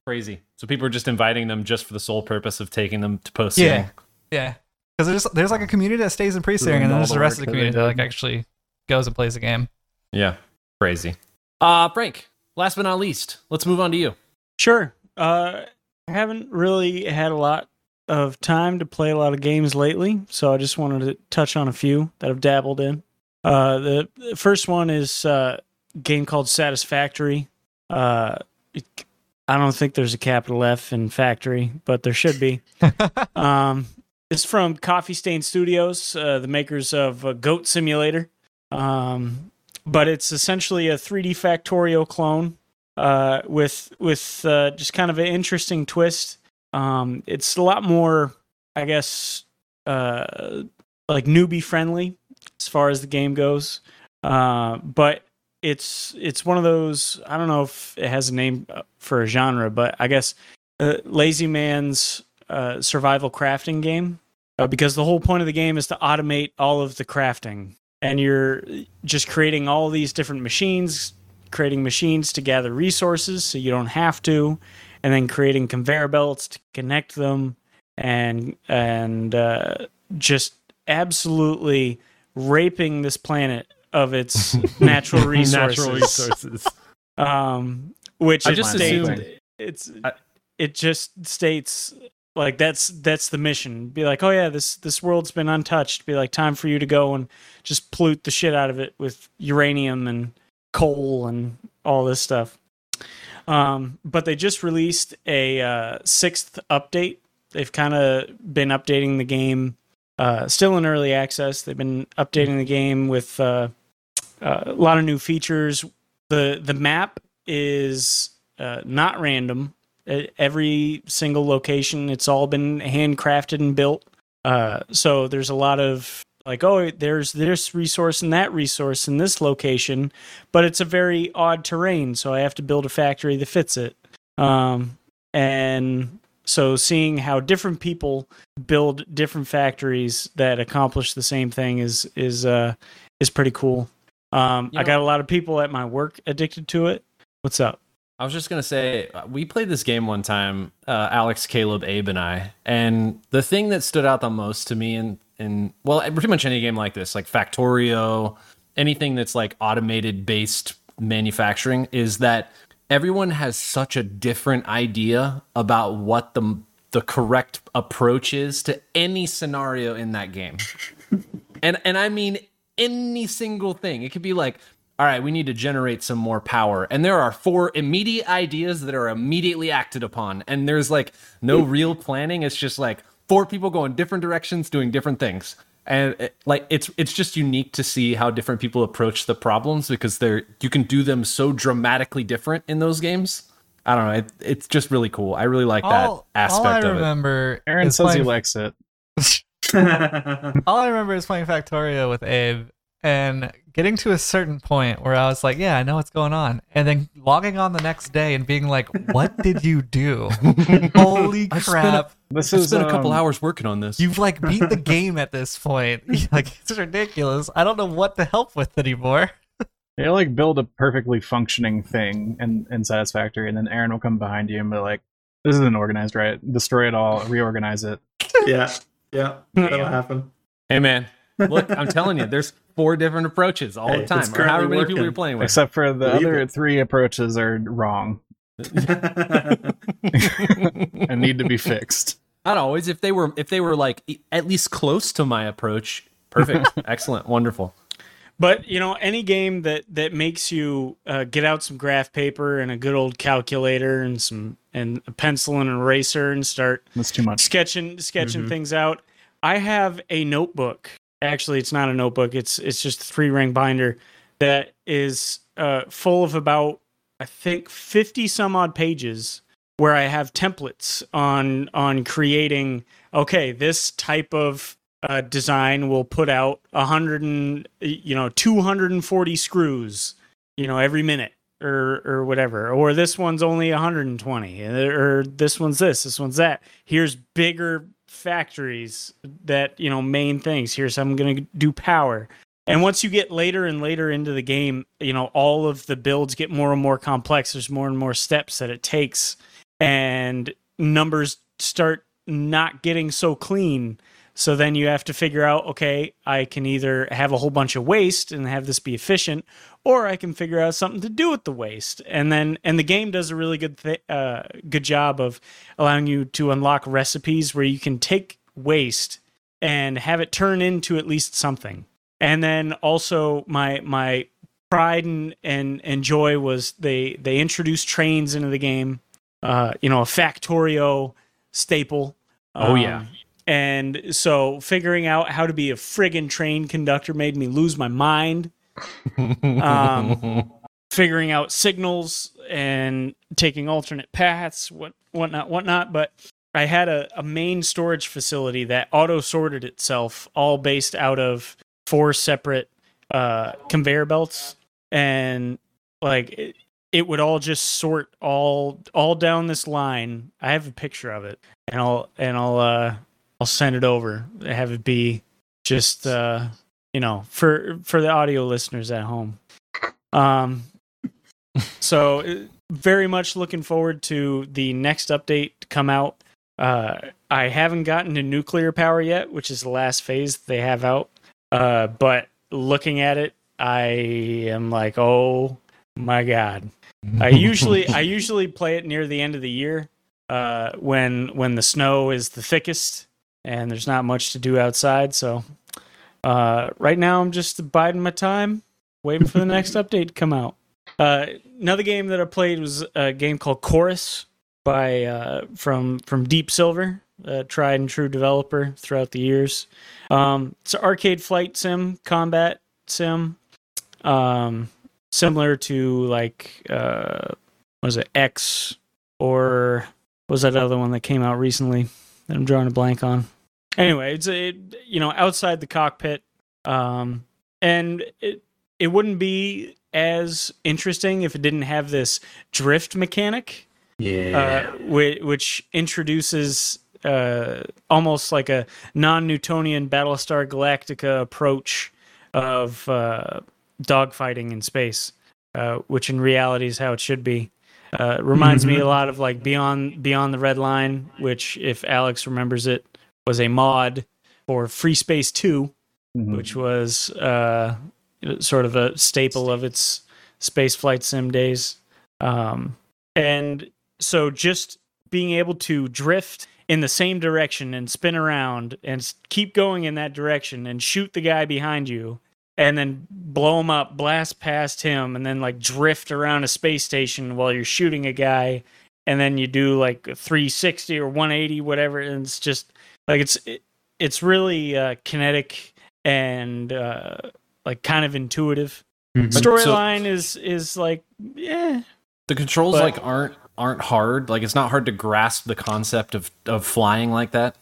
Crazy. So people are just inviting them just for the sole purpose of taking them to post. Yeah, yeah. Because there's there's like a community that stays in pre-searing, and then there's the the rest of the community that like actually goes and plays the game. Yeah. Crazy. Uh Frank, last but not least, let's move on to you. Sure. Uh, I haven't really had a lot of time to play a lot of games lately, so I just wanted to touch on a few that I've dabbled in. Uh, the, the first one is uh, a game called Satisfactory. Uh, I don't think there's a capital F in factory, but there should be. um, it's from Coffee Stain Studios, uh, the makers of uh, Goat Simulator. Um, but it's essentially a 3D Factorio clone uh, with with uh, just kind of an interesting twist. Um, it's a lot more, I guess, uh, like newbie friendly as far as the game goes. Uh, but it's it's one of those. I don't know if it has a name uh, for a genre, but I guess uh, Lazy Man's uh, survival crafting game. Uh, because the whole point of the game is to automate all of the crafting, and you're just creating all these different machines, creating machines to gather resources so you don't have to, and then creating conveyor belts to connect them, and and uh, just absolutely raping this planet of its natural resources. Natural resources. Um, which I it just states- assumed- it's I- it just states like that's that's the mission. Be like, oh yeah, this this world's been untouched. Be like, time for you to go and just pollute the shit out of it with uranium and coal and all this stuff. Um, but they just released a uh, sixth update. They've kind of been updating the game. Uh, still in early access. They've been updating the game with uh, uh, a lot of new features. the The map is uh, not random. Every single location, it's all been handcrafted and built. Uh, so there's a lot of like, oh, there's this resource and that resource in this location, but it's a very odd terrain, so I have to build a factory that fits it. Um, and so seeing how different people build different factories that accomplish the same thing is is uh is pretty cool. Um, You I got a lot of people at my work addicted to it. What's up? I was just gonna say uh, we played this game one time, uh, Alex, Caleb, Abe, and I, and the thing that stood out the most to me, and in well, pretty much any game like this, like Factorio, anything that's like automated based manufacturing, is that everyone has such a different idea about what the the correct approach is to any scenario in that game. and and I mean any single thing. It could be like, all right, we need to generate some more power, and there are four immediate ideas that are immediately acted upon, and there's like no real planning. It's just like four people going different directions, doing different things, and it, like it's it's just unique to see how different people approach the problems because they're you can do them so dramatically different in those games. I don't know. It, it's just really cool. I really like that aspect all I of it. remember Aaron is says he likes it. all I remember is playing Factorio with Abe and getting to a certain point where I was like, yeah, I know what's going on. And then logging on the next day and being like, what did you do? Holy I spent a- crap. This I is spent a couple um, hours working on this. You've like beat the game at this point. like, it's ridiculous. I don't know what to help with anymore. You like build a perfectly functioning thing in, in Satisfactory, and then Aaron will come behind you and be like, "This isn't organized right. Destroy it all. Reorganize it." yeah, yeah, that'll happen. Hey man, look, I'm telling you, there's four different approaches all Hey, the time, it's or however currently many people you're playing with. Except for the Believe other it. three approaches are wrong and need to be fixed. Not always. If they were, if they were like at least close to my approach, perfect, excellent, wonderful. But you know, any game that that makes you uh, get out some graph paper and a good old calculator and some and a pencil and an eraser and start That's too much. sketching sketching things out. I have a notebook. Actually, it's not a notebook. It's it's just a three ring binder that is uh, full of about I think fifty some odd pages where I have templates on on creating. Okay, this type of uh, design will put out a hundred and you know two hundred and forty screws, you know every minute or or whatever. Or this one's only 120, or this one's this, this one's that. Here's bigger factories that you know main things. Here's how I'm gonna do power. And once you get later and later into the game, you know all of the builds get more and more complex. There's more and more steps that it takes, and numbers start not getting so clean. So then you have to figure out, okay, I can either have a whole bunch of waste and have this be efficient, or I can figure out something to do with the waste. And then, and the game does a really good, th- uh, good job of allowing you to unlock recipes where you can take waste and have it turn into at least something. And then also my my pride and and, and joy was they they introduced trains into the game. Uh, you know, a Factorio staple. Oh, yeah. Um, and so figuring out how to be a friggin' train conductor made me lose my mind. Um, figuring out signals and taking alternate paths, what whatnot, whatnot. But I had a, a main storage facility that auto sorted itself, all based out of four separate uh, conveyor belts, and like it, it would all just sort all all down this line. I have a picture of it, and I'll and I'll uh, I'll send it over. Have it be just uh, you know for for the audio listeners at home. Um, so uh, very much looking forward to the next update to come out. Uh, I haven't gotten to nuclear power yet, which is the last phase they have out. Uh, but looking at it, I am like, oh my god. I usually I usually play it near the end of the year, uh, when when the snow is the thickest and there's not much to do outside. So uh, right now I'm just biding my time, waiting for the next update to come out. Uh, another game that I played was a game called Chorus by uh, from from Deep Silver, a tried and true developer throughout the years. Um, it's an arcade flight sim, combat sim, um, similar to like uh, was it X or what was that other one that came out recently that I'm drawing a blank on. Anyway, it's a, you know outside the cockpit, um, and it it wouldn't be as interesting if it didn't have this drift mechanic Yeah. uh, which, which introduces uh, almost like a non-Newtonian Battlestar Galactica approach of uh, dogfighting in space, uh, which in reality is how it should be. Uh, it reminds me a lot of like Beyond Beyond the Red Line, which, if Alex remembers it, was a mod for FreeSpace Two, Mhm. which was uh, sort of a staple of its space flight sim days. Um, and so just being able to drift in the same direction and spin around and keep going in that direction and shoot the guy behind you and then blow him up, blast past him, and then like drift around a space station while you're shooting a guy. And then you do like a 360 or 180, whatever. And it's just like it's it, it's really uh, kinetic and uh, like kind of intuitive. Mhm. Storyline is is like yeah, The controls But- like aren't aren't hard. Like it's not hard to grasp the concept of of flying like that.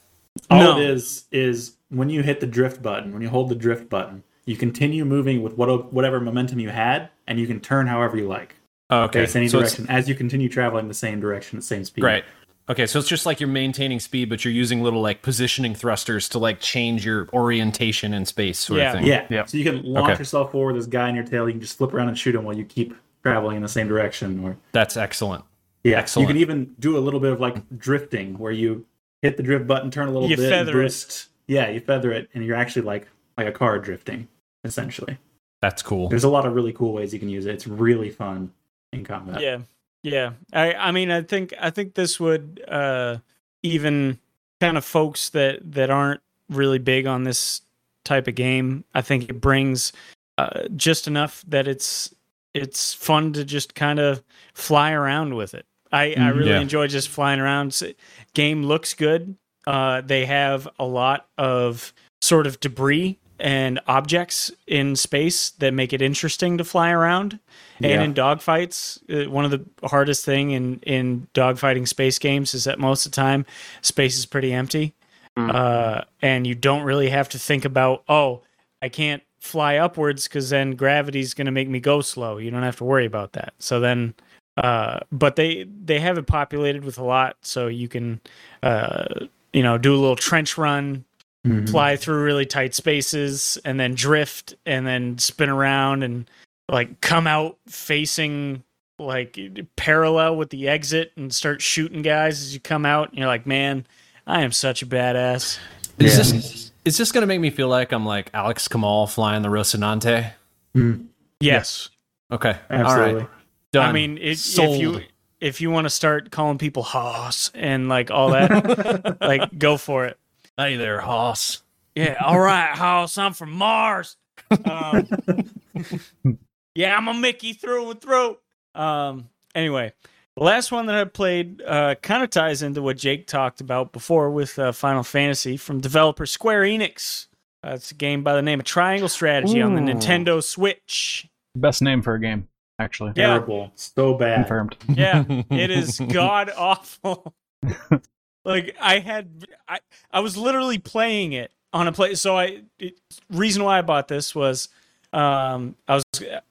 All No. it is is when you hit the drift button, when you hold the drift button, you continue moving with what, whatever momentum you had, and you can turn however you like. Okay, Face any so direction as you continue traveling the same direction at the same speed. Right. Okay, so it's just like you're maintaining speed, but you're using little like positioning thrusters to like change your orientation in space, sort Yeah. of thing. Yeah. Yeah. So you can launch Okay. yourself forward. This guy in your tail. You can just flip around and shoot him while you keep traveling in the same direction. Or That's excellent. yeah, Excellent. you can even do a little bit of like drifting, where you hit the drift button, turn a little You bit, and feather it. Yeah, you feather it, and you're actually like like a car drifting, essentially. That's cool. There's a lot of really cool ways you can use it. It's really fun in combat. Yeah, yeah. I I mean, I think I think this would uh, even kind of folks that that aren't really big on this type of game. I think it brings uh, just enough that it's it's fun to just kind of fly around with it. I, I Mhm. really Yeah. enjoy just flying around. Game looks good. Uh, they have a lot of sort of debris and objects in space that make it interesting to fly around. And Yeah. in dogfights, uh, one of the hardest thing in in dogfighting space games is that most of the time space is pretty empty, Mm. uh, and you don't really have to think about oh I can't fly upwards because then gravity's going to make me go slow. You don't have to worry about that. So then, uh, but they they have it populated with a lot, so you can uh, you know do a little trench run Mhm. fly through really tight spaces and then drift and then spin around and like come out facing like parallel with the exit and start shooting guys as you come out and you're like man i am such a badass Is this is this gonna make me feel like I'm like Alex Kamal flying the Rocinante? Mhm. yes Okay. Absolutely. All right. Done. i mean it, if you if you want to start calling people hoss and like all that like go for it hey there, Hoss. Yeah, all right, Hoss. I'm from Mars. Um, yeah, I'm a Mickey through and through. Um, anyway, the last one that I played uh, kind of ties into what Jake talked about before with uh, Final Fantasy from developer Square Enix. Uh, it's a game by the name of Triangle Strategy on the Nintendo Switch. Best name for a game, actually. Yeah. Terrible. So bad. Confirmed. Yeah, it is god awful. like I had, I I was literally playing it on a play. So I it, reason why I bought this was, um, I was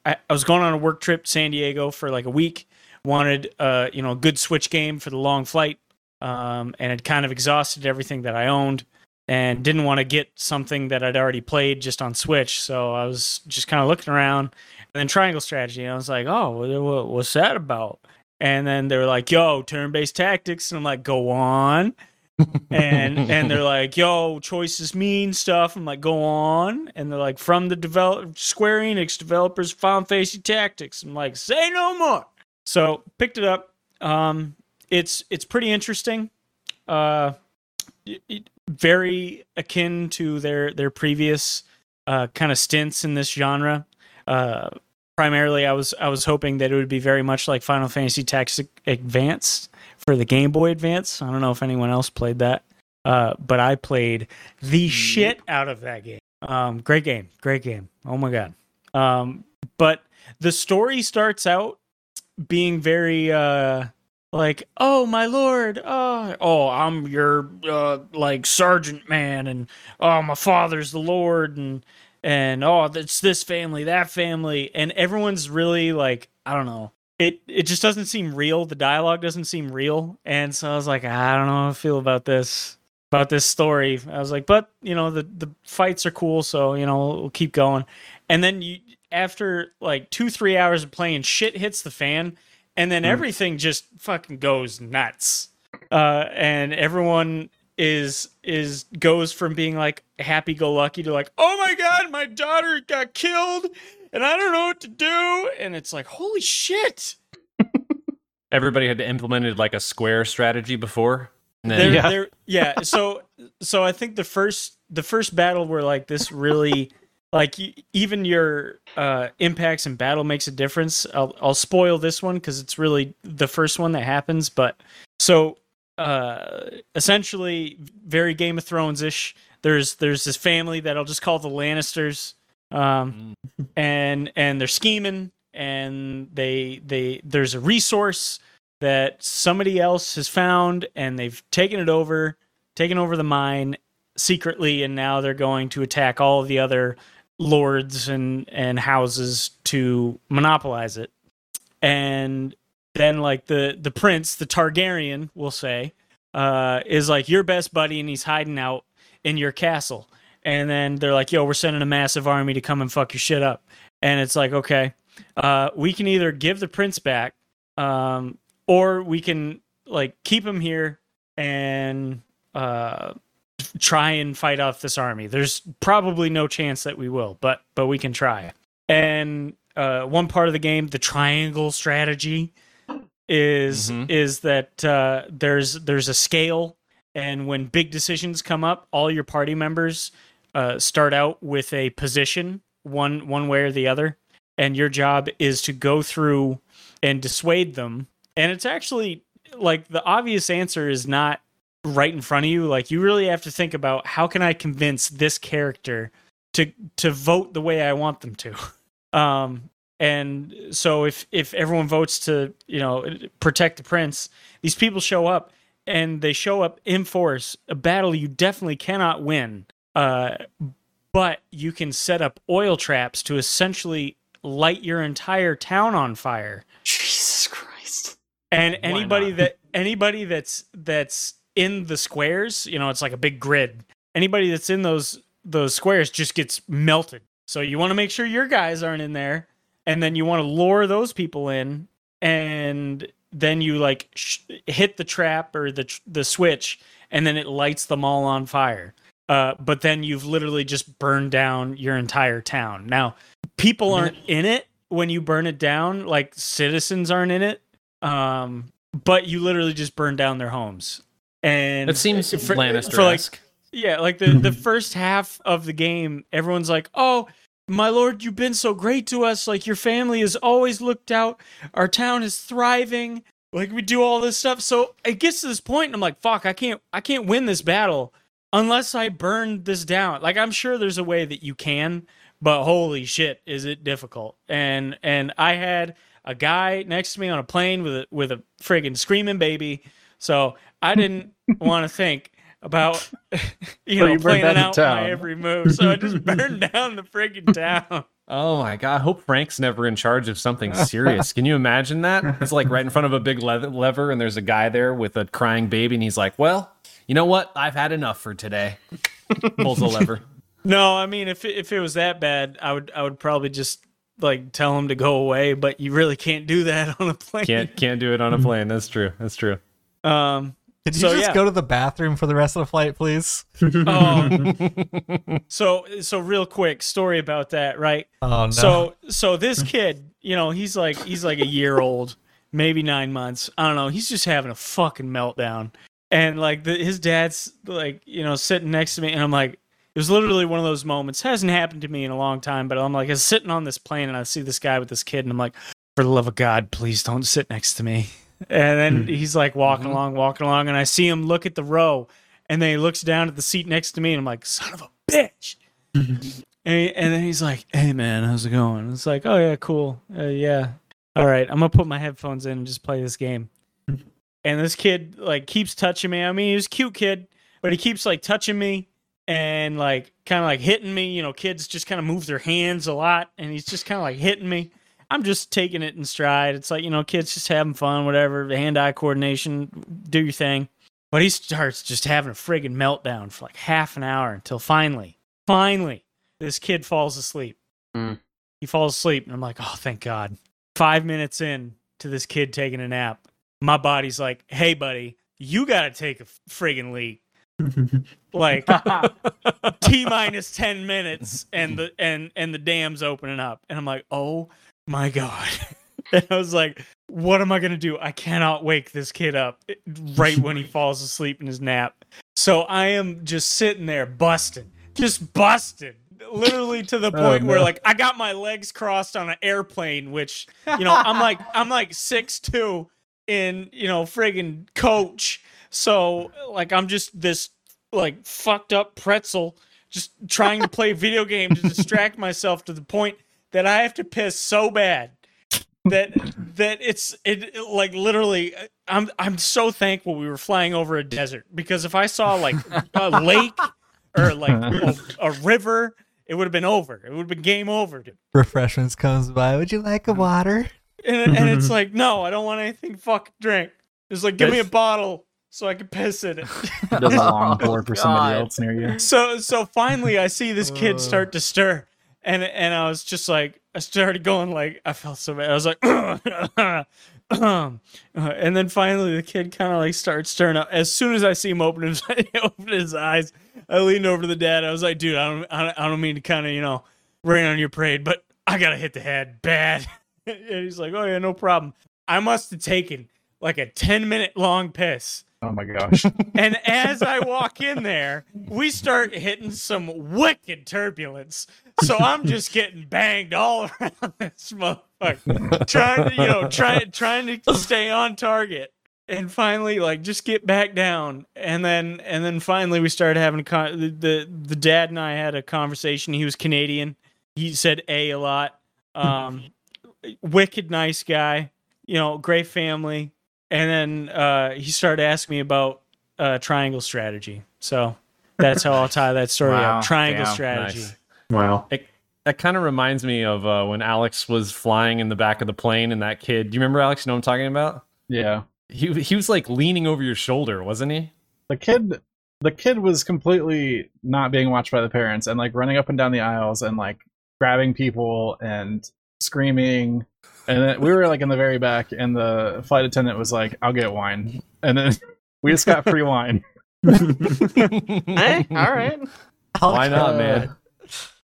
I, I was going on a work trip to San Diego for like a week. Wanted uh you know a good Switch game for the long flight. Um, and had kind of exhausted everything that I owned. And didn't want to get something that I'd already played just on Switch, so I was just kind of looking around, and then Triangle Strategy. I was like, "Oh, what, what, what's that about?" And then they're like, "Yo, turn-based tactics," and I'm like, "Go on." and and they're like, "Yo, choices mean stuff." I'm like, "Go on," and they're like, "From the develop Square Enix developers, Final Fantasy Tactics." I'm like, "Say no more." So picked it up. Um, it's it's pretty interesting. Uh, it- it- very akin to their their previous uh, kind of stints in this genre. Uh, primarily, I was I was hoping that it would be very much like Final Fantasy Tactics Advance for the Game Boy Advance. I don't know if anyone else played that, uh, but I played the shit out of that game. Um, great game, great game. Oh my god. Um, but the story starts out being very uh, like, oh my lord, oh, oh, I'm your uh, like sergeant man, and oh, my father's the lord, and and oh, it's this family, that family, and everyone's really like, I don't know, it it just doesn't seem real. The dialogue doesn't seem real, and so I was like, I don't know how I feel about this about this story. I was like, but you know, the the fights are cool, so you know, we'll keep going. And then you after like two three hours of playing, shit hits the fan, and then everything just fucking goes nuts. Uh, and everyone is is goes from being like happy go lucky to like, oh my god, my daughter got killed, and I don't know what to do. And it's like, holy shit. Everybody had implemented like a square strategy before. And then There, Yeah. there, yeah. So, so I think the first, the first battle where like this really, like even your uh, impacts in battle makes a difference. I'll, I'll spoil this one because it's really the first one that happens. But so, uh, essentially, very Game of Thrones ish. There's, there's this family that I'll just call the Lannisters, um, and and they're scheming, and they, they, there's a resource that somebody else has found and they've taken it over, taken over the mine secretly, and now they're going to attack all the other lords and and houses to monopolize it. And then like the the prince, the Targaryen, we'll say, uh, is like your best buddy and he's hiding out in your castle. And then they're like, yo, we're sending a massive army to come and fuck your shit up. And it's like, okay, uh, we can either give the prince back, um, or we can like keep him here and uh, try and fight off this army. There's probably no chance that we will, but but we can try. And uh, one part of the game, the triangle strategy, is Mhm. is that uh, there's there's a scale, and when big decisions come up, all your party members uh, start out with a position, one one way or the other, and your job is to go through and dissuade them. And it's actually like the obvious answer is not right in front of you. Like you really have to think about how can I convince this character to to vote the way I want them to. Um, and so if if everyone votes to you know protect the prince, these people show up and they show up in force. A battle you definitely cannot win. Uh, but you can set up oil traps to essentially light your entire town on fire Jesus Christ. and Why anybody not? that anybody that's that's in the squares you know it's like a big grid anybody that's in those those squares just gets melted so you want to make sure your guys aren't in there and then you want to lure those people in and then you like sh- hit the trap or the tr- the switch and then it lights them all on fire. Uh, but then you've literally just burned down your entire town. Now people aren't in it when you burn it down like citizens aren't in it um but you literally just burn down their homes. And It seems for- for, like, yeah like the the first half of the game everyone's like oh my lord you've been so great to us. Like your family has always looked out. Our town is thriving. Like we do all this stuff. So it gets to this point and i'm like fuck i can't i can't win this battle unless i burn this down. Like i'm sure there's a way that you can but holy shit is it difficult. And and i had a guy next to me on a plane with a with a friggin' screaming baby. So i didn't want to think about you know you burned planning out town. my every move so i just burned down the friggin' town Oh my god! I hope Frank's never in charge of something serious. Can you imagine that? It's like right in front of a big leather lever, and there's a guy there with a crying baby, and he's like, "Well, you know what? I've had enough for today." Pulls the lever. no i mean if it, if it was that bad i would i would probably just like tell him to go away but you really can't do that on a plane Can't can't do it on a plane. That's true. That's true. Um, Could you So, just yeah. go to the bathroom for the rest of the flight, please? Oh, so so real quick story about that, right? Oh no. So so this kid, you know, he's like he's like a year old, maybe nine months. I don't know. He's just having a fucking meltdown, and like the, his dad's like you know sitting next to me, and I'm like, it was literally one of those moments. Hasn't happened to me in a long time, but I'm like, I was sitting on this plane, and I see this guy with this kid, and I'm like, for the love of God, please don't sit next to me. And then he's like walking along, walking along, and I see him look at the row, and then he looks down at the seat next to me, and I'm like, son of a bitch. And, he- and then he's like, "Hey man, how's it going?" It's like, "Oh yeah, cool. Uh, yeah, all right. I'm gonna put my headphones in and just play this game." And this kid like keeps touching me. I mean, he's a cute kid, but he keeps like touching me and like kind of like hitting me. You know, kids just kind of move their hands a lot, and he's just kind of like hitting me. I'm just taking it in stride. It's like you know, kids just having fun, whatever. The hand-eye coordination, do your thing. But he starts just having a friggin' meltdown for like half an hour until finally, finally, this kid falls asleep. Mm. He falls asleep, and I'm like, oh, thank God. Five minutes in to this kid taking a nap, my body's like, hey, buddy, you got to take a friggin' leak. Like T minus ten minutes, and the and and the dam's opening up, and I'm like, oh my God. And I was like, what am I going to do? I cannot wake this kid up eh, right when he falls asleep in his nap. So I am just sitting there busting, just busting, literally to the oh, point where like I got my legs crossed on an airplane, which you know I'm like I'm like six two in you know friggin' coach. So like I'm just this like fucked up pretzel, just trying to play video game to distract myself to the point that I have to piss so bad that that it's it it, like literally I'm I'm so thankful we were flying over a desert because if I saw like a lake or like a, a river, it would have been over. It would have been game over. refreshments comes by. Would you like a mm-hmm. water? And, and it's like, no, I don't want anything. Fuck drink. It's like, give me a bottle so I can piss in it. Does a long pour for somebody else near you. so so finally I see this kid start to stir and and I was just like I started going like I felt so bad. I was like and then finally the kid kind of like starts stirring up. As soon as I see him open his open his eyes, I leaned over to the dad. I was like, "Dude, I don't I don't, mean to kind of, you know, rain on your parade, but I got to hit the head bad." and he's like, "Oh yeah, no problem." I must have taken like a 10 minute long piss. Oh my gosh. And as I walk in there, we start hitting some wicked turbulence. So I'm just getting banged all around this motherfucker, trying to, you know, trying trying to stay on target. And finally, like, just get back down. And then, and then finally, we started having con- the, the the dad and I had a conversation. He was Canadian. He said a a lot. Um, wicked nice guy. You know, great family and then uh, he started asking me about uh, triangle strategy. So that's how I'll tie that story Wow, up. Triangle damn, strategy. Nice. Wow. That kind of reminds me of uh, when Alex was flying in the back of the plane and that kid. Do you remember Alex? You know what I'm talking about? Yeah. He he was like leaning over your shoulder, wasn't he? The kid the kid was completely not being watched by the parents and like running up and down the aisles and like grabbing people and screaming. And then we were like in the very back and the flight attendant was like, I'll get wine. And then we just got free wine. Hey, all right. Why not, man?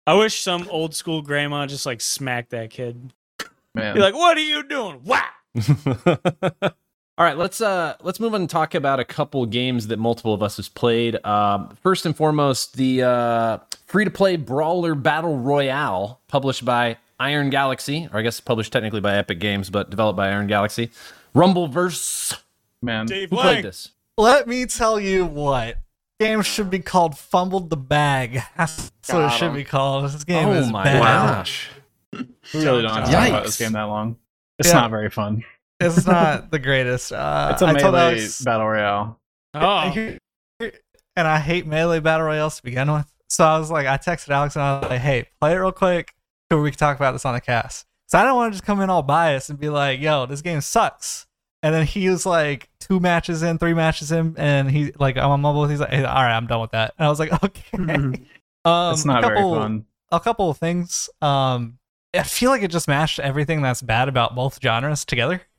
I wish some old school grandma just like smacked that kid. Man. Be like, "What are you doing?" Wow. All right, let's uh let's move on and talk about a couple games that multiple of us has played. Um, first and foremost, the uh, free to play brawler battle royale, published by Iron Galaxy, or I guess published technically by Epic Games, but developed by Iron Galaxy. Rumbleverse. Man. Dave Who Lang. played this? Let me tell you what. Game should be called Fumbled the Bag. That's what it Got should be called. This game oh is my bad. gosh! We really don't have to talk about this game that long. It's Yeah. not very fun. It's not the greatest. Uh, It's a I told melee Alex- battle royale. Oh, and I hate melee battle royales to begin with. So I was like, I texted Alex and I was like, hey, play it real quick so we can talk about this on the cast. So I don't want to just come in all biased and be like, yo, this game sucks. And then he was like two matches in, three matches in, and he like I'm on mobile. He's like, hey, all right, I'm done with that. And I was like, okay. um, It's not a very couple, fun. A couple of things. Um, I feel like it just mashed everything that's bad about both genres together.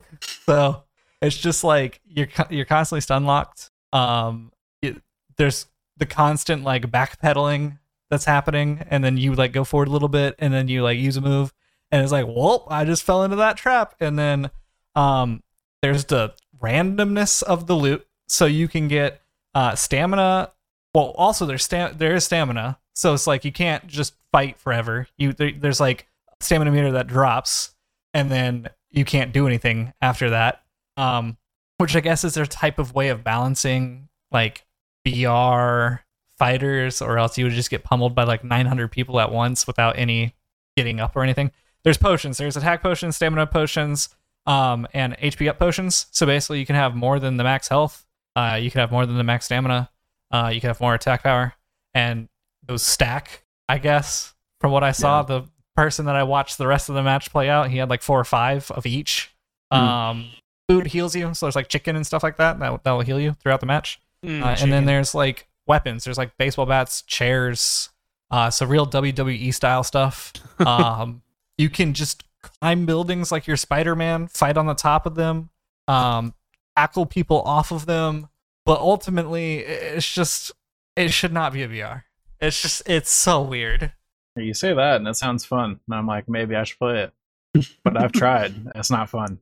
So it's just like you're you're constantly stun locked. Um, it, there's the constant like backpedaling that's happening, and then you like go forward a little bit, and then you like use a move, and it's like, well, I just fell into that trap, and then um, there's the randomness of the loot, so you can get uh stamina. Well, also there's stam- there is stamina, so it's like you can't just fight forever. You there, there's like stamina meter that drops, and then you can't do anything after that. Um, which I guess is their type of way of balancing like VR fighters, or else you would just get pummeled by like 900 people at once without any getting up or anything. There's potions. There's attack potions, stamina potions, um, and HP up potions. So basically, you can have more than the max health. Uh, you can have more than the max stamina. Uh, you can have more attack power, and those stack. I guess from what I saw, the person that I watched the rest of the match play out, he had like four or five of each. Hmm. Um, food heals you, so there's like chicken and stuff like that that that will heal you throughout the match. Mm, Uh, and then there's like weapons. There's like baseball bats, chairs, uh, so real WWE style stuff. Um, you can just climb buildings like you're Spider-Man, fight on the top of them, um, tackle people off of them. But ultimately, it's just it should not be a VR. It's just it's so weird. You say that, and it sounds fun. And I'm like, maybe I should play it. But I've tried. It's not fun.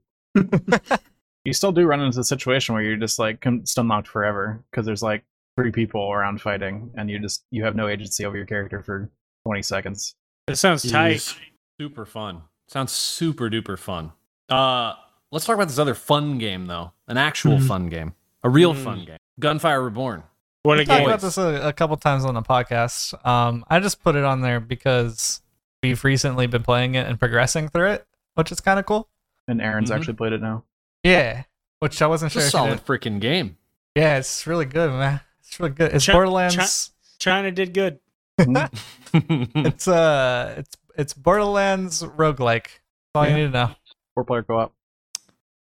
you still do run into a situation where you're just like stun locked forever because there's like three people around fighting, and you just you have no agency over your character for 20 seconds. It sounds tight. Jeez. Super fun. Sounds super duper fun. Uh, let's talk about this other fun game though. An actual Mhm. fun game. A real Mm. fun game. Gunfire Reborn. What a We talked game! about this a, a couple times on the podcast. Um, I just put it on there because we've recently been playing it and progressing through it, which is kind of cool. And Aaron's Mhm. actually played it now. Yeah, which I wasn't It's sure. a solid freaking game. Yeah, it's really good, man. It's really good. It's Chi- Borderlands. China did good. it's uh, it's it's Borderlands roguelike. That's all you need to know. Four player co op.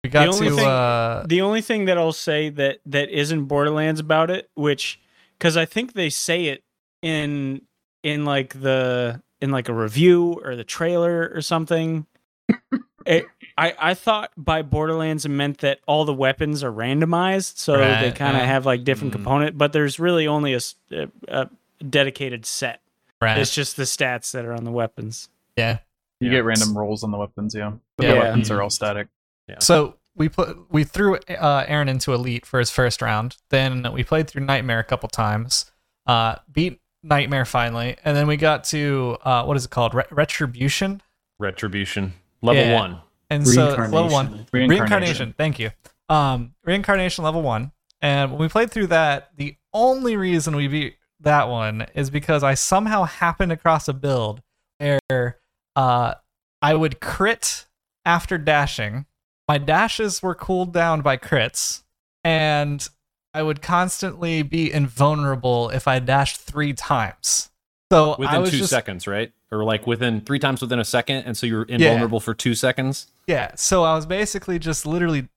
We got only to thing- uh, The only thing that I'll say that that isn't Borderlands about it, which because I think they say it in in like the in like a review or the trailer or something. it, I I thought by Borderlands it meant that all the weapons are randomized, so they kind of yeah. have like different Mm. component. But there's really only a dedicated set. right. It's just the stats that are on the weapons. yeah. You Yeah. get random rolls on the weapons, yeah. But Yeah. the weapons are all static. Yeah. So we put we threw uh, Aaron into Elite for his first round. Then we played through Nightmare a couple times. Uh, beat Nightmare finally, and then we got to uh, what is it called? Re- Retribution. Retribution. Level Yeah. one. And so level one, Reincarnation. reincarnation. Thank you. Um, reincarnation level one. And when we played through that, the only reason we beat that one is because I somehow happened across a build where uh, I would crit after dashing. My dashes were cooled down by crits, and I would constantly be invulnerable if I dashed three times. So I Within was two just seconds, right? Or like within three times within a second, and so you're invulnerable for two seconds. Yeah, so I was basically just literally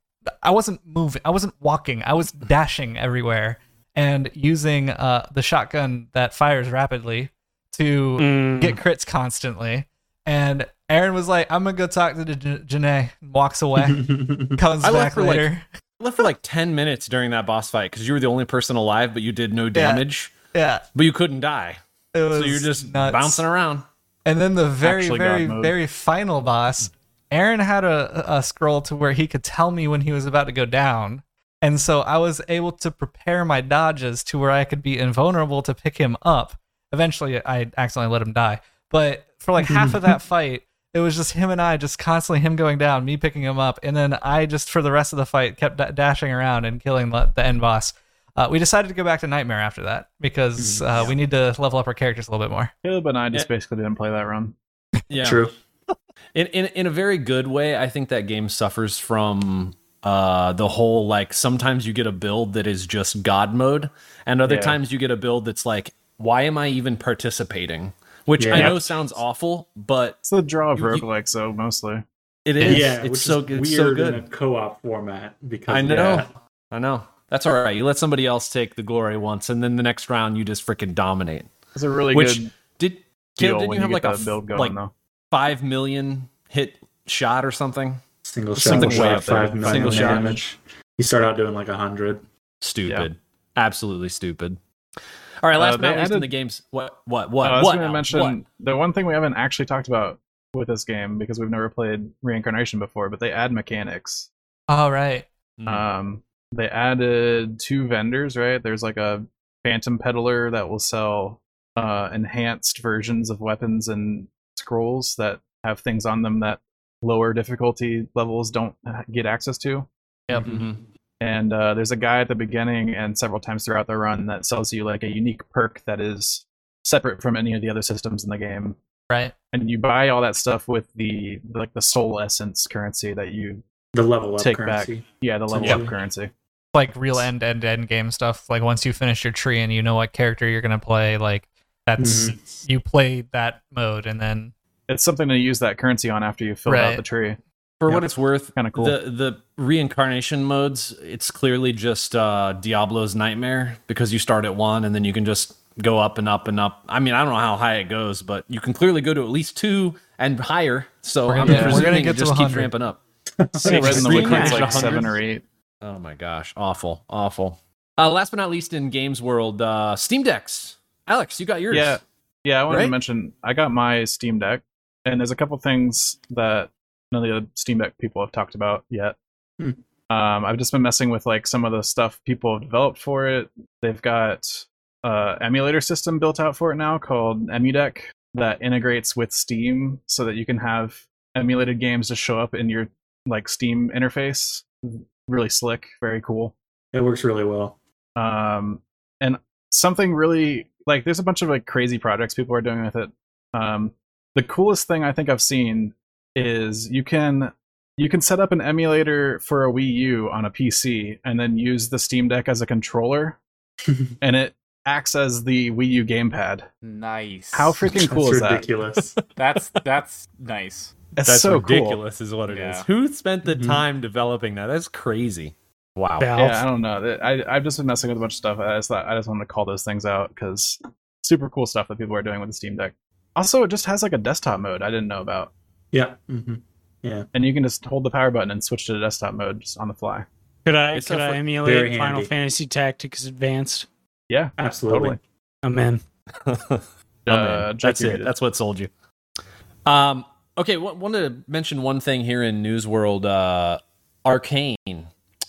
I wasn't moving, I wasn't walking, I was dashing everywhere and using uh the shotgun that fires rapidly to Mm. get crits constantly. And Aaron was like, "I'm gonna go talk to J- Janae," walks away. Comes I left back for, like, later. I left for like ten minutes during that boss fight because you were the only person alive, but you did no damage, yeah, but you couldn't die, it was so you're just nuts. bouncing around. And then the very, Actually very, very final boss, Aaron had a, a scroll to where he could tell me when he was about to go down. And so I was able to prepare my dodges to where I could be invulnerable to pick him up. Eventually, I accidentally let him die. But for like half of that fight, it was just him and I, just constantly him going down, me picking him up. And then I just, for the rest of the fight, kept da- dashing around and killing the, the end boss. Uh, we decided to go back to Nightmare after that because uh, we need to level up our characters a little bit more. Caleb and I just Yeah. basically didn't play that run. Yeah, True. in, in in a very good way i think that game suffers from uh the whole like sometimes you get a build that is just god mode and other Yeah. times you get a build that's like why am i even participating which i Yeah. know sounds awful but It's the draw of You- you- roguelikes, so mostly. it is yeah, it's which so is good weird it's so in good a co-op format because i know that. i know that's all right you let somebody else take the glory once and then the next round you just freaking dominate It's a really which good did deal Caleb, didn't you have you like a build going, like though. five million hit shot or something Single shot, Something way shot, up there. five Single shot. damage. You start out doing like a hundred. stupid Absolutely stupid. All right, last Uh, but not they least in the games. What? What? What? I was what? going to mention What? the one thing we haven't actually talked about with this game because we've never played reincarnation before, but they add mechanics. All right. Hmm. Um, they added two vendors, right? There's like a phantom peddler that will sell uh, enhanced versions of weapons and scrolls that have things on them that lower difficulty levels don't get access to. Yep. Mhm. And uh, there's a guy at the beginning and several times throughout the run that sells you like a unique perk that is separate from any of the other systems in the game. Right. And you buy all that stuff with the like the soul essence currency that you The level up Take currency. yeah the level Essentially. up currency. Like real end end end game stuff. Like once you finish your tree and you know what character you're gonna play, like that's Mm-hmm. you play that mode and then It's something to use that currency on after you fill out the tree. For Yep. what it's worth, Kinda cool. The the reincarnation modes, it's clearly just uh, Diablo's nightmare because you start at one and then you can just go up and up and up. I mean, I don't know how high it goes, but you can clearly go to at least two and higher. So We're I'm gonna- we're gonna it get to just keeps 100. ramping up. I think Red in the Liquid's like 100. seven or eight. Oh my gosh, awful, awful. Uh, last but not least, in games world, uh, Steam Decks. Alex, you got yours. Yeah, yeah. I wanted Right? to mention I got my Steam Deck, and there's a couple things that none of the other Steam Deck people have talked about yet. Hmm. Um, I've just been messing with like some of the stuff people have developed for it. They've got uh, emulator system built out for it now called EmuDeck that integrates with Steam so that you can have emulated games just show up in your like Steam interface. Really slick, very cool. It works really well. um and something really like there's a bunch of like crazy projects people are doing with it um the coolest thing i think i've seen is you can you can set up an emulator for a wii u on a pc and then use the steam deck as a controller and it acts as the wii u gamepad Nice. how freaking cool That's is that ridiculous. That's that's nice. It's That's so cool ridiculous, is what it is. Yeah. Who spent the Mhm. time developing that? That's crazy. Wow. Valve. yeah i don't know I, i've just been messing with a bunch of stuff i just thought i just wanted to call those things out because super cool stuff that people are doing with the steam deck also it just has like a desktop mode i didn't know about yeah. hmm Yeah. and you can just hold the power button and switch to the desktop mode just on the fly. Could I It's could a I fu- emulate Final handy. Fantasy Tactics Advanced? Yeah, Absolutely. totally. I'm. Oh, Uh, That's you it. read it. That's what sold you. Um. Okay. W- wanted to mention one thing here in news world. Uh, Arcane.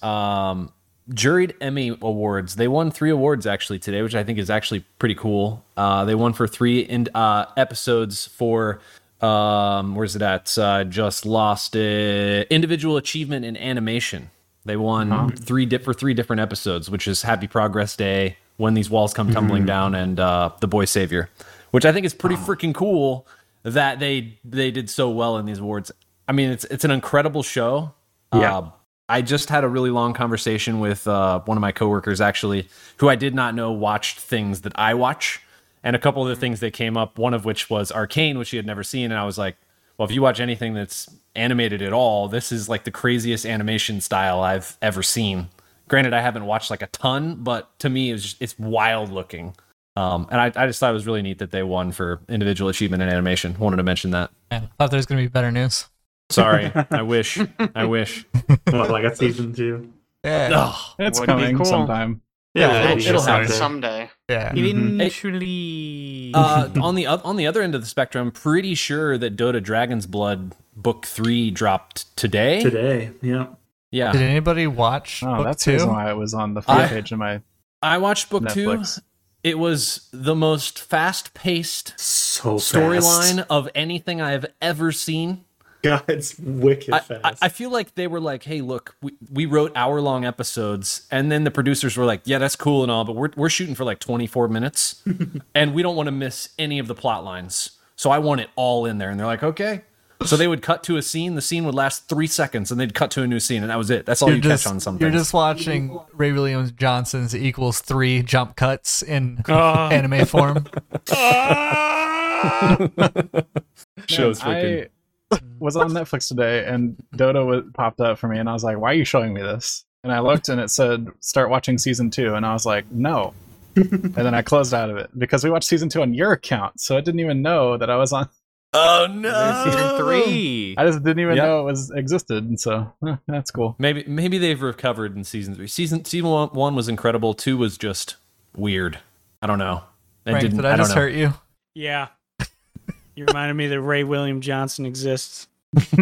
Um, juried Emmy awards. They won three awards actually today, which I think is actually pretty cool. Uh, they won for three in, uh, episodes for. Um, where's it at? Uh, just lost it. Individual achievement in animation. They won three di- for three different episodes, which is Happy Progress Day, When These Walls Come Tumbling Down, and uh, The Boy Savior, which I think is pretty freaking cool that they they did so well in these awards. I mean, it's it's an incredible show. Yeah. Uh, I just had a really long conversation with uh, one of my coworkers, actually, who I did not know watched things that I watch, and a couple of the things that came up. One of which was Arcane, which he had never seen, and I was like, "Well, if you watch anything that's animated at all, this is like the craziest animation style I've ever seen." Granted, I haven't watched like a ton, but to me, it's just, it's wild looking. Um, and I, I just thought it was really neat that they won for individual achievement in animation. Wanted to mention that. Man, thought there was gonna be better news. Sorry, I wish, I wish. What, like a season two? Yeah. Ugh. It's Would be coming cool. sometime. Yeah, it'll- it'll happen. someday. Yeah. Eventually. uh, on the on the other end of the spectrum, I'm pretty sure that Dota Dragon's Blood Book Three dropped today. Today. Yeah. Yeah, Did anybody watch Oh, book that's the two? reason why it was on the front I- page of my. I watched Book Netflix. Two. It was the most fast paced So storyline of anything I have ever seen. God, it's wicked I, fast. I, I feel like they were like, "Hey, look, we, we wrote hour long episodes," and then the producers were like, "Yeah, that's cool and all, but we're we're shooting for like 24 minutes, and we don't want to miss any of the plot lines, so I want it all in there." And they're like, "Okay." So they would cut to a scene. The scene would last three seconds, and they'd cut to a new scene, and that was it. That's all You're you just, catch on some you're just watching Ray Williams Johnson's equals three jump cuts in Oh. anime form. Shows freaking. I was on Netflix today, and Dota was, popped up for me, and I was like, "Why are you showing me this?" And I looked, and it said, "Start watching season two. and I was like, "No." and then I closed out of it because we watched season two on your account, so it didn't even know that I was on Oh no! season three. I just didn't even Yep. know it was existed, and so that's cool. Maybe maybe they've recovered in season three. Season season one, one was incredible. Two was just weird. I don't know. It Frank, didn't. did I, I just know. hurt you? Yeah. you reminded me that Ray William Johnson exists.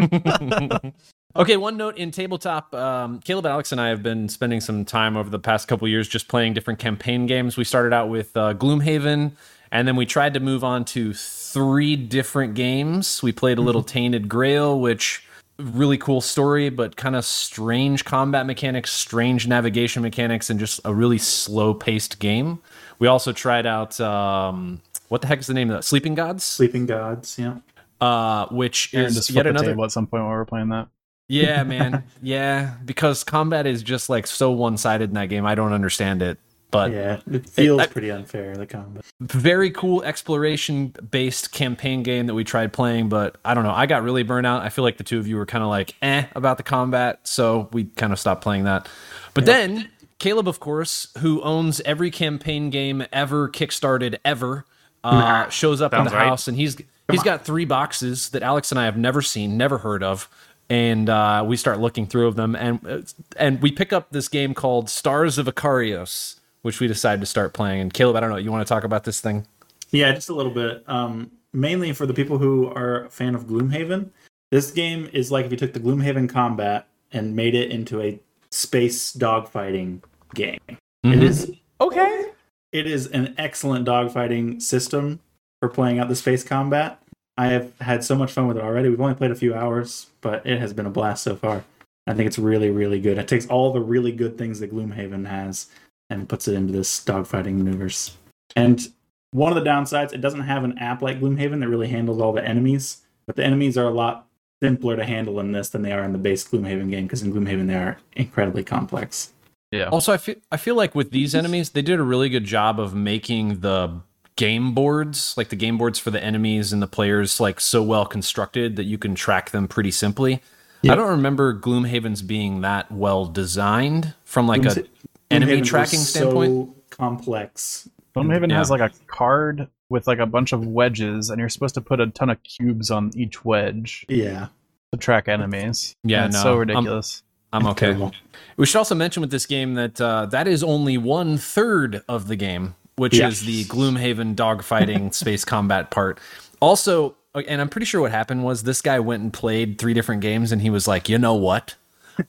okay, one note in tabletop. Um, Caleb, Alex, and I have been spending some time over the past couple years just playing different campaign games. We started out with uh, Gloomhaven, and then we tried to move on to three different games. We played a little Tainted Grail, which really cool story, but kind of strange combat mechanics, strange navigation mechanics, and just a really slow paced game. We also tried out um, what the heck is the name of that? Sleeping Gods, Sleeping Gods, yeah. uh, which Aaron is yet another. at some point while we're playing that. Yeah, man. yeah, because combat is just like so one sided in that game. I don't understand it. But Yeah, it feels I- pretty unfair, the combat. very cool exploration based campaign game that we tried playing, but I don't know. I got really burnt out. I feel like the two of you were kind of like eh about the combat, so we kind of stopped playing that. But then Caleb, of course, who owns every campaign game ever kickstarted ever, uh, shows up in the right. house and he's he's got three boxes that Alex and I have never seen, never heard of. And uh, we start looking through of them, and uh, and we pick up this game called Stars of Akarios, which we decided to start playing. And Caleb, I don't know, you want to talk about this thing? Yeah, just a little bit. Um, mainly for the people who are a fan of Gloomhaven. This game is like if you took the Gloomhaven combat and made it into a space dogfighting game. It is Okay. it is an excellent dogfighting system for playing out the space combat. I have had so much fun with it already. We've only played a few hours, but it has been a blast so far. I think it's really, really good. It takes all the really good things that Gloomhaven has and puts it into this dogfighting maneuvers. And one of the downsides, it doesn't have an app like Gloomhaven that really handles all the enemies, but the enemies are a lot simpler to handle in this than they are in the base Gloomhaven game because in Gloomhaven they are incredibly complex. Yeah. Also, I feel I feel like with these enemies, they did a really good job of making the game boards, like the game boards for the enemies and the players, like so well constructed that you can track them pretty simply. Yeah. I don't remember Gloomhaven's being that well designed from like a Gloomhaven enemy was tracking standpoint. So complex. Stonehaven Yeah. has like a card with like a bunch of wedges, and you're supposed to put a ton of cubes on each wedge Yeah. to track enemies. Yeah, And it's no, so I'm- ridiculous. I'm okay. Terrible. We should also mention with this game that uh, that is only one third of the game, which Yeah. is the Gloomhaven dogfighting space combat part. Also, and I'm pretty sure what happened was this guy went and played three different games, and he was like, you know what?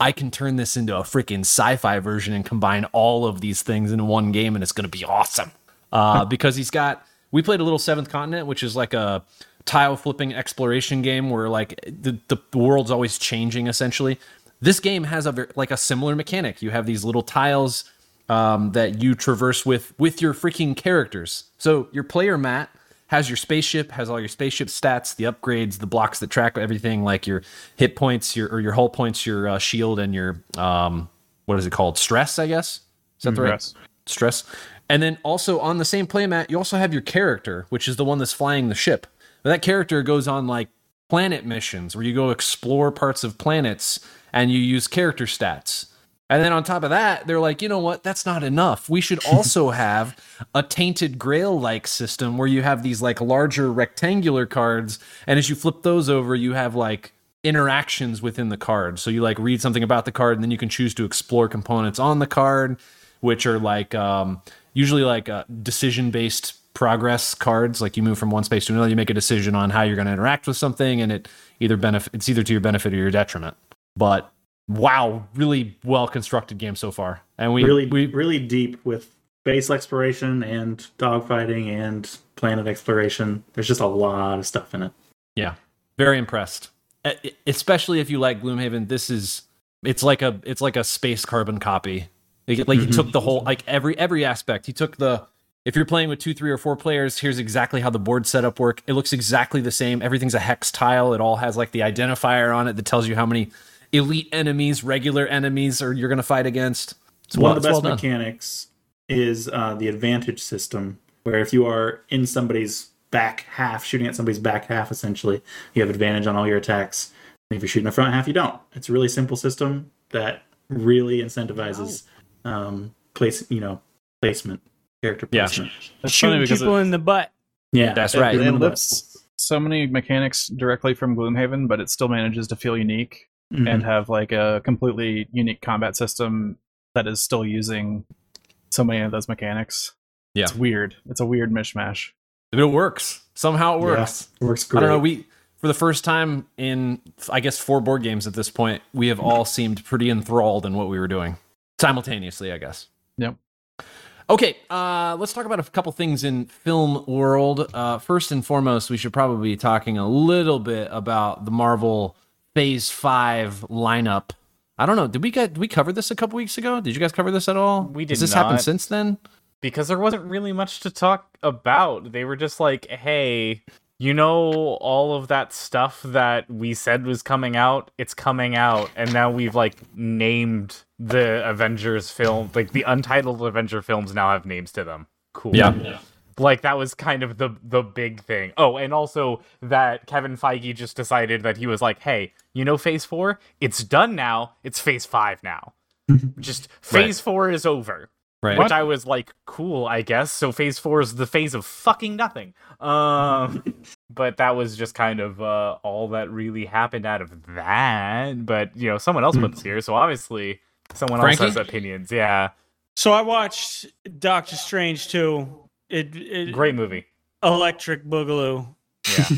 I can turn this into a freaking sci-fi version and combine all of these things in one game, and it's going to be awesome. Uh, because he's got. We played a little Seventh Continent, which is like a tile flipping exploration game where like the, the world's always changing essentially this game has a like a similar mechanic you have these little tiles um, that you traverse with with your freaking characters so your player mat has your spaceship has all your spaceship stats the upgrades the blocks that track everything like your hit points your or your hull points your uh, shield and your um, what is it called stress i guess is that the right Stress. stress. And then also on the same playmat, you also have your character, which is the one that's flying the ship. That character goes on like planet missions where you go explore parts of planets and you use character stats. And then on top of that, they're like, you know what? That's not enough. We should also have a tainted grail like system where you have these like larger rectangular cards. And as you flip those over, you have like interactions within the card. So you like read something about the card and then you can choose to explore components on the card, which are like um, usually like uh, decision based progress cards. Like you move from one space to another, you make a decision on how you're going to interact with something, and it either benefit it's either to your benefit or your detriment. But wow, really well constructed game so far, and we really, we really deep with space exploration and dogfighting and planet exploration. There's just a lot of stuff in it. Yeah, very impressed. Especially if you like Gloomhaven, this is it's like a it's like a space carbon copy. Like, like he mm-hmm. took the whole like every every aspect. He took the if you're playing with two, three, or four players, here's exactly how the board setup work. It looks exactly the same. Everything's a hex tile. It all has like the identifier on it that tells you how many elite enemies, regular enemies, or you're going to fight against. It's One well- of the best well mechanics is uh, the advantage system, where if you are in somebody's back half, shooting at somebody's back half, essentially, you have advantage on all your attacks. And if you're shooting the front half, you don't. It's a really simple system that really incentivizes um, place, you know, placement, character placement. It's funny Shooting people it, in the butt. Yeah, That's right. It, Remember that. lifts so many mechanics directly from Gloomhaven, but it still manages to feel unique Mhm. and have like a completely unique combat system that is still using so many of those mechanics. Yeah. It's weird. It's a weird mishmash. But it works. Somehow it Yeah, works. works I don't know. We for the first time in I guess four board games at this point, we have all seemed pretty enthralled in what we were doing simultaneously. I guess. Yep. Okay, uh, let's talk about a couple things in film world. Uh, first and foremost, we should probably be talking a little bit about the Marvel Phase Five lineup. I don't know. Did we get did we cover this a couple weeks ago? Did you guys cover this at all? We Has did this happened since then? because there wasn't really much to talk about. They were just like, "Hey, you know all of that stuff that we said was coming out, it's coming out." And now we've like named the Avengers film, like the untitled Avenger films now have names to them. Cool. Like that was kind of the the big thing. Oh, and also that Kevin Feige just decided that he was like, "Hey, you know Phase 4? It's done now. It's Phase 5 now." just Phase 4 is over Right. which I was like, cool, I guess. So phase four is the phase of fucking nothing. Um, but that was just kind of uh, all that really happened out of that. But you know, someone else put this here, so obviously someone Frankie? else has opinions. Yeah, So I watched Doctor Strange too. It, it great movie. Electric Boogaloo. Yeah,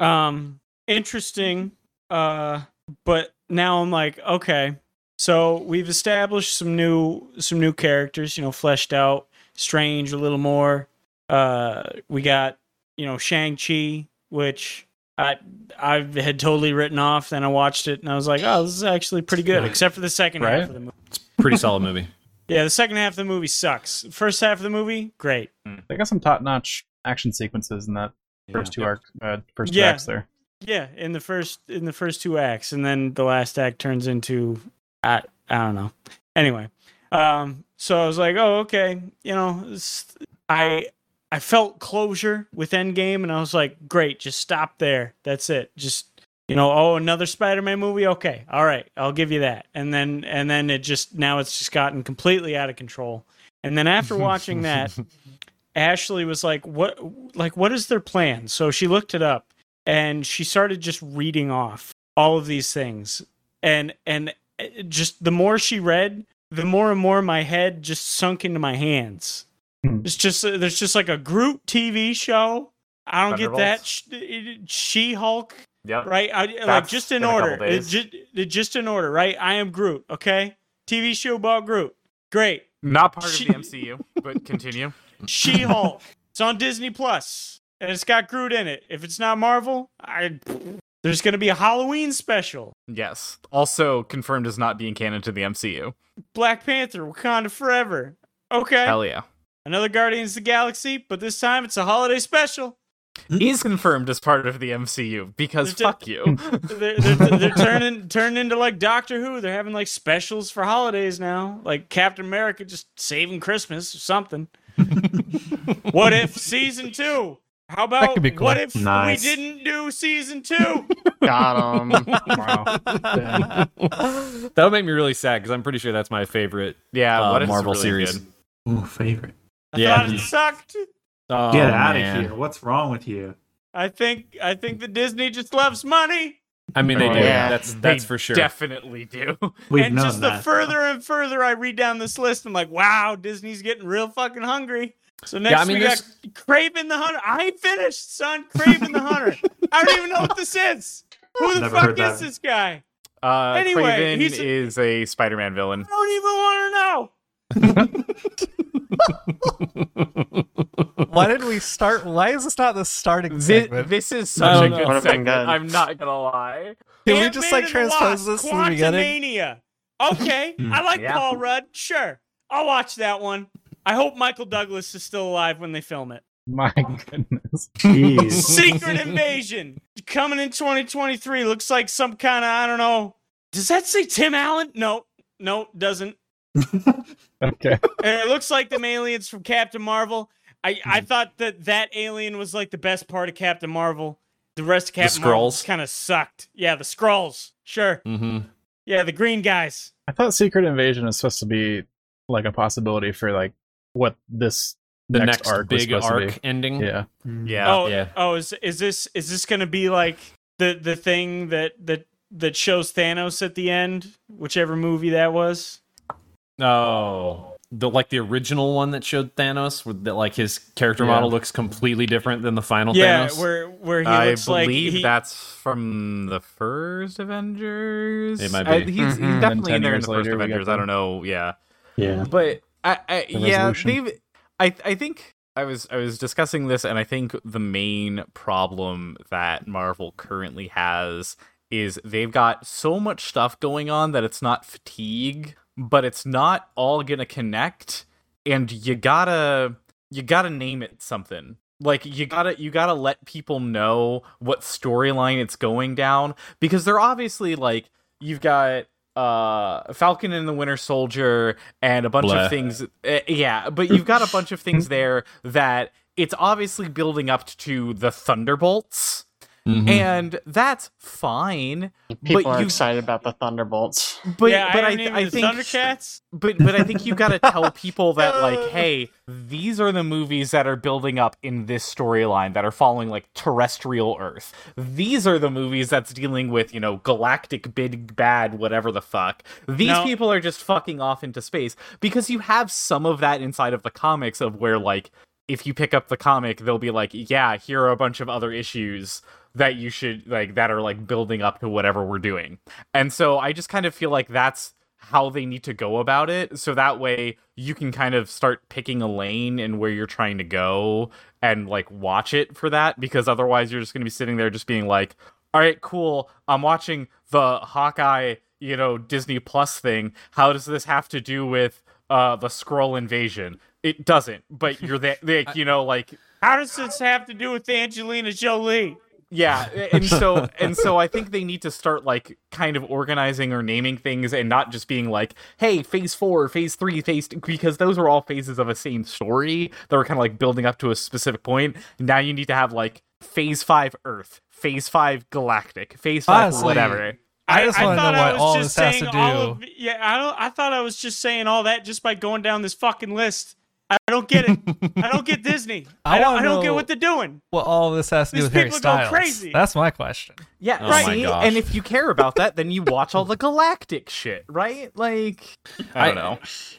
Um, interesting. Uh, but now I'm like, okay. So we've established some new some new characters, you know, fleshed out. Strange a little more. Uh, we got you know Shang Chi, which I I had totally written off. Then I watched it and I was like, oh, this is actually pretty good, except for the second Right? half of the movie. It's pretty solid movie. Yeah, the second half of the movie sucks. First half of the movie, great. They got some top-notch action sequences in that first two arc, uh, first two Yeah. acts there. Yeah, in the first in the first two acts, and then the last act turns into I I don't know. Anyway, um, so I was like, oh okay, you know, I I felt closure with Endgame, and I was like, great, just stop there. That's it. Just you know, oh another Spider-Man movie. Okay, all right, I'll give you that. And then and then it just now it's just gotten completely out of control. And then after watching that, Ashley was like, "What? Like, what is their plan?" So she looked it up, and she started just reading off all of these things, and and just the more she read, the more and more my head just sunk into my hands. Hmm. It's just there's just like a group TV show. I don't get that. She Hulk, yep. right? I, like just in in order. It just, just in order, right? I am Groot. Okay, TV show about Groot. Great. Not part of the MCU, but continue. She Hulk. it's on Disney Plus, and it's got Groot in it. If it's not Marvel, I there's gonna be a Halloween special. Yes. Also confirmed as not being canon to the MCU. Black Panther, Wakanda Forever. Okay, Hell yeah. another Guardians of the Galaxy, but this time it's a holiday special. Is confirmed as part of the MCU because They're fuck you. They're, they're, they're turning turning into like Doctor Who. They're having like specials for holidays now, like Captain America just saving Christmas or something. what if season two? How about cool. what if Nice. we didn't do season two? Got him. Wow. that would make me really sad because I'm pretty sure that's my favorite. Yeah, Uh, what Marvel really series. good? Ooh, favorite. I Yeah, thought it sucked. Oh, Get out man. of here. What's wrong with you? I think I think the Disney just loves money. I mean, they do. Yeah. That's that's They for sure. Definitely do. We've and just that. the further and further I read down this list, I'm like, wow, Disney's getting real fucking hungry. So next I mean, we got Kraven the Hunter. I ain't finished, son. Kraven the Hunter. I don't even know what this is. Who the Never fuck is that. this guy? Uh, Anyway, Kraven he's a- is a Spider-Man villain. I don't even want to know. Why did we start? Why is this not the starting This, segment? this is I such a don't know. good Would've segment. I'm not gonna lie. Can we Ant-Man just like transpose Wasp, this to the beginning? Quantumania. Okay, hmm. I like Yeah. Paul Rudd. Sure, I'll watch that one. I hope Michael Douglas is still alive when they film it. My goodness. Jeez. Secret Invasion coming in 2023 looks like some kind of I don't know. Does that say Tim Allen? No, no, doesn't. Okay. And it looks like them aliens from Captain Marvel. I I thought that that alien was like the best part of Captain Marvel. The rest of Captain Marvel kind of sucked. Yeah, the Skrulls. Sure. Mm-hmm. Yeah, the green guys. I thought Secret Invasion is supposed to be like a possibility for like what this The next, next, arc was big to arc be. ending. Yeah. Yeah. oh, yeah. oh, is is this is this gonna be like the the thing that that that shows Thanos at the end, whichever movie that was? Oh, the like the original one that showed Thanos, where that like his character Yeah. model looks completely different than the final yeah, Thanos. where where he I looks like believe he, that's from the first Avengers. It might I- be. he's, he's Mhm. definitely in there in the first later, we Avengers. I don't know. Yeah, Yeah. but I, I The yeah, they've. I I think I was I was discussing this, and I think the main problem that Marvel currently has is they've got so much stuff going on that it's not fatigue, but it's not all gonna connect, and you gotta you gotta name it something. Like you gotta you gotta let people know what storyline it's going down because they're obviously like you've got uh Falcon and the Winter Soldier and a bunch of things uh, yeah but you've got a bunch of things there that it's obviously building up to the Thunderbolts Mhm. and that's fine People But are you- excited about the Thunderbolts. but yeah, but I, I, I think Thundercats. but but I think you got to tell people that like, hey, these are the movies that are building up in this storyline that are following like terrestrial Earth. These are the movies that's dealing with you know galactic big bad whatever the fuck. These No. people are just fucking off into space because you have some of that inside of the comics of where like if you pick up the comic, they'll be like, yeah, here are a bunch of other issues that you should like that are like building up to whatever we're doing. And so I just kind of feel like that's how they need to go about it so that way you can kind of start picking a lane and where you're trying to go and like watch it for that because otherwise you're just going to be sitting there just being like all right cool i'm watching the hawkeye you know disney plus thing how does this have to do with uh the Skrull invasion it doesn't but you're there like you know like How does this have to do with Angelina Jolie? Yeah, and so and so I think they need to start like kind of organizing or naming things and not just being like, "Hey, phase 4, phase 3, phase two, because those are all phases of a same story that were kind of like building up to a specific point. Now you need to have like phase 5 Earth, phase 5 galactic, phase 5 Honestly, whatever. I just wanna know thought I what was all just this has saying to all do. Of, yeah, I don't. I thought I was just saying all that just by going down this fucking list. I don't get it. I don't get Disney. I I, don't. wanna I don't get what they're doing. Well, all this has to do with Harry people go Styles? crazy. That's my question. Yeah, Oh my see? gosh. And if you care about that, then you watch all the galactic shit, right? Like I don't know.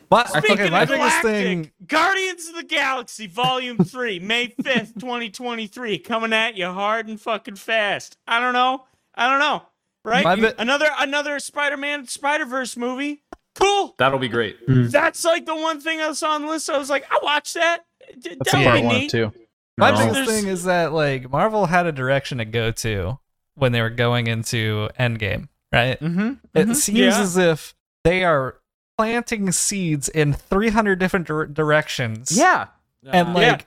But Speaking okay, my of biggest galactic, thing. Guardians of the Galaxy Volume Three, May fifth, twenty twenty three, coming at you hard and fucking fast. I don't know. I don't know. Right? My bi- another another Spider Man Spider Verse movie. Cool. That'll be great. That's like the one thing I saw on the list. I was like, I watch that. D- That's that a part be one neat. too. My No. biggest thing is that like Marvel had a direction to go to when they were going into Endgame, right? Mm-hmm. It seems Yeah. as if they are planting seeds in 300 different dir- directions. Yeah. And like Yeah.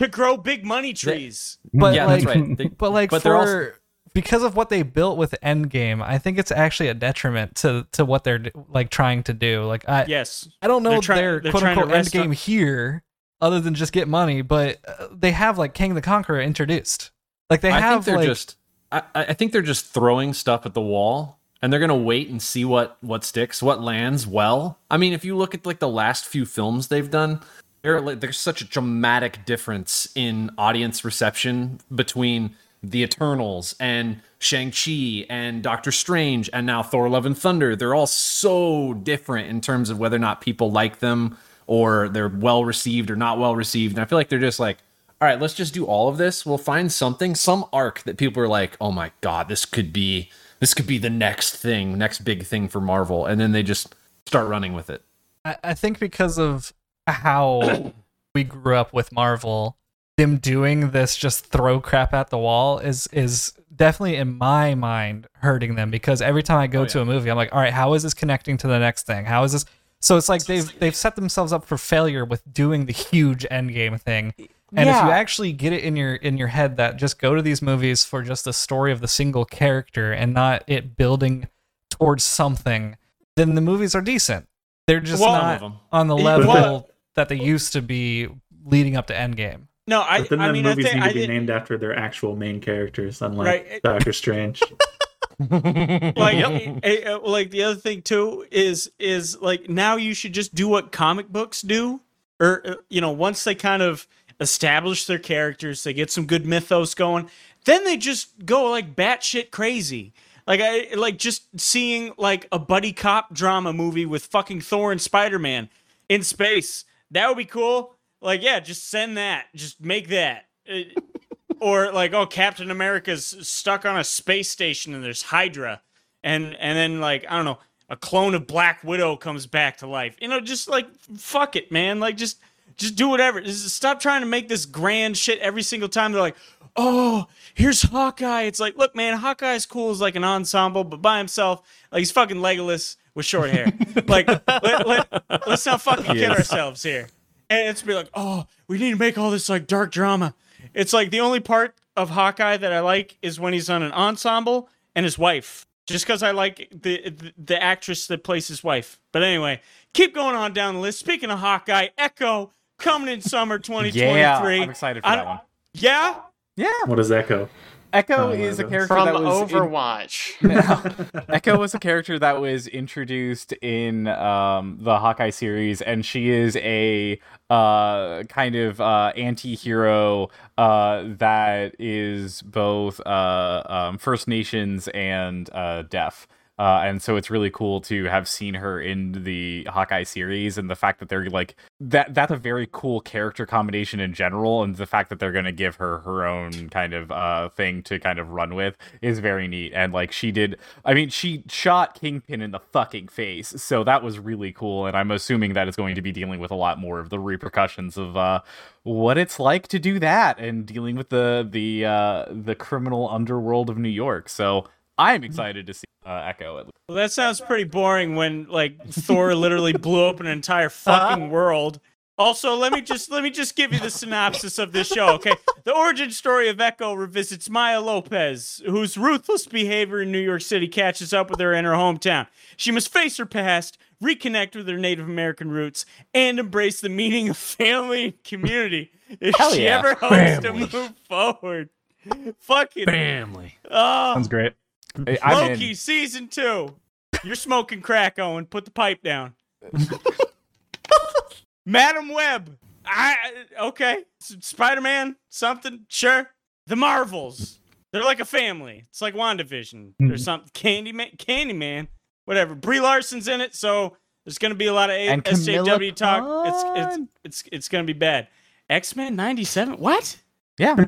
To grow big money trees. but yeah, like that's right. They- but like But for they're also- because of what they built with Endgame, I think it's actually a detriment to to what they're like trying to do. Like I Yes. I don't know They're they're, try- their they're quote unquote Endgame on- here other than just get money, but uh, they have like Kang the Conqueror introduced. Like they I have think they're like just. I, I think they're just throwing stuff at the wall, and they're gonna wait and see what what sticks, what lands well. I mean, if you look at like the last few films they've done, there there's such a dramatic difference in audience reception between the Eternals and Shang Chi and Doctor Strange and now Thor: Love and Thunder. They're all so different in terms of whether or not people like them or they're well received or not well received. And I feel like they're just like all right, let's just do all of this. We'll find something, some arc that people are like, "Oh my god, this could be this could be the next thing, next big thing for Marvel." And then they just start running with it. I, I think because of how we grew up with Marvel, them doing this just throw crap at the wall is is definitely in my mind hurting them because every time I go Oh, to a movie, I'm like, all right, how is this connecting to the next thing? How is this? So it's like they've they've set themselves up for failure with doing the huge endgame thing. And if you actually get it in your in your head that just go to these movies for just the story of the single character and not it building towards something, then the movies are decent. They're just Well- not on the level the- that they used to be leading up to Endgame. No, I. But then I the mean, I movies think need I to be did. named after their actual main characters, unlike Right. Doctor Strange. like eh, like the other thing too is is like now you should just do what comic books do or uh, you know, once they kind of establish their characters, they get some good mythos going, then they just go like batshit crazy. Like I like just seeing like a buddy cop drama movie with fucking Thor and Spider Man in space. That would be cool. Like yeah, just send that. Just make that. Uh, or like oh Captain America's stuck on a space station and there's Hydra, and and then like I don't know a clone of Black Widow comes back to life. You know, just like fuck it, man. Like just just do whatever. Just stop trying to make this grand shit every single time. They're like, oh, here's Hawkeye. It's like, look, man, Hawkeye's cool as like an ensemble, but by himself, like he's fucking Legolas with short hair. like, let, let, let's not fucking kid ourselves here. And it's be like, oh, we need to make all this like dark drama. It's like the only part of Hawkeye that I like is when he's on an ensemble and his wife. Just because I like the, the the actress that plays his wife. But anyway, keep going on down the list. Speaking of Hawkeye, Echo coming in summer 2023. Yeah, I'm excited for I- that one. Yeah, Yeah, What is Echo? Echo Oh, is a character From that was in- Overwatch. Echo was a character that was introduced in um, the Hawkeye series, and she is a uh, kind of uh, anti-hero uh, that is both uh, um, First Nations and uh, deaf. Uh, and so it's really cool to have seen her in the Hawkeye series, and the fact that they're like that. That's a very cool character combination in general, and the fact that they're going to give her her own kind of uh, thing to kind of run with is very neat. And like she did, I mean, she shot Kingpin in the fucking face, so that was really cool. And I'm assuming that is going to be dealing with a lot more of the repercussions of uh, what it's like to do that and dealing with the the uh, the criminal underworld of New York. So I'm excited to see uh, Echo. At least. Well, that sounds pretty boring when like Thor literally blew up an entire fucking world. Also, let me just let me just give you the synopsis of this show, okay? The origin story of Echo revisits Maya Lopez, whose ruthless behavior in New York City catches up with her in her hometown. She must face her past, reconnect with her Native American roots, and embrace the meaning of family and community if Hell she yeah. ever hopes to move forward. Fucking Family. oh, Sounds great. I- I'm Loki in. season two. You're smoking crack, Owen. Put the pipe down. Madame Web. I okay. Spider Man. Something. Sure. The Marvels. They're like a family. It's like WandaVision or hmm. something. Candyman. Candyman. Whatever. Brie Larson's in it, so there's gonna be a lot of a- And Camilla SJW talk. It's it's it's it's gonna be bad. X Men '97. What? Yeah.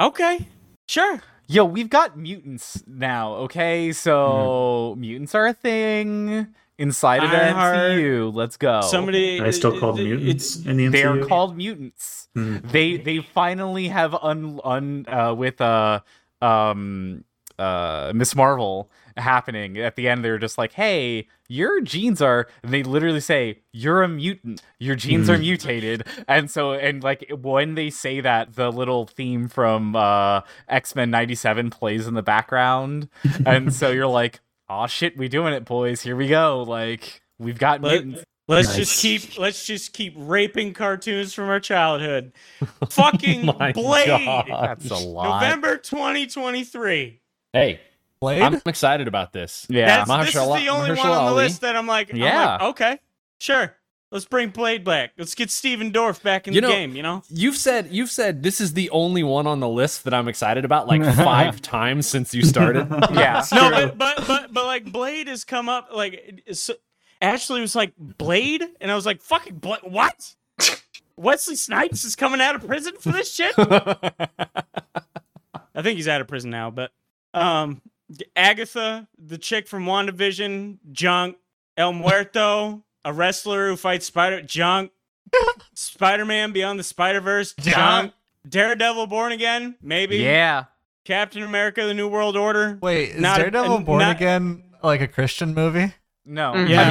Okay. Sure. Yo, we've got mutants now, okay? So mutants are a thing inside of the Ironheart. MCU. Let's go. Somebody. Are they still called it- mutants It's in the MCU? they are called mutants. Hmm. They they finally have un un uh, with uh um uh Miss Marvel happening at the end. They're just like, hey, your genes are. And they literally say you're a mutant. Your genes are mutated. And so and like when they say that, the little theme from uh X Men '97 plays in the background, and so you're like, oh shit, we doing it, boys. Here we go. Like we've got Let- mutants. Let's Nice. just keep let's just keep raping cartoons from our childhood. Fucking My Blade. God. That's a lot. November 2023. Hey, Blade? I'm excited about this. Yeah. That's, this is the only one on the Ali. list that I'm like, I'm Yeah. like, okay, sure. Let's bring Blade back. Let's get Stephen Dorff back in You the know- game, you know? You've said you've said this is the only one on the list that I'm excited about like five times since you started. Yeah. No, but, but but but like Blade has come up like it's- Ashley was like Blade, and I was like fucking Blade. What? Wesley Snipes is coming out of prison for this shit. I think he's out of prison now, but um, Agatha, the chick from WandaVision, Junk, El Muerto, a wrestler who fights Spider Junk, Spider Man Beyond the Spider Verse, Junk, Daredevil Born Again, maybe, yeah. Captain America: The New World Order. Wait, is Not- Daredevil Born not- Again like a Christian movie? No. Mhm. Yeah.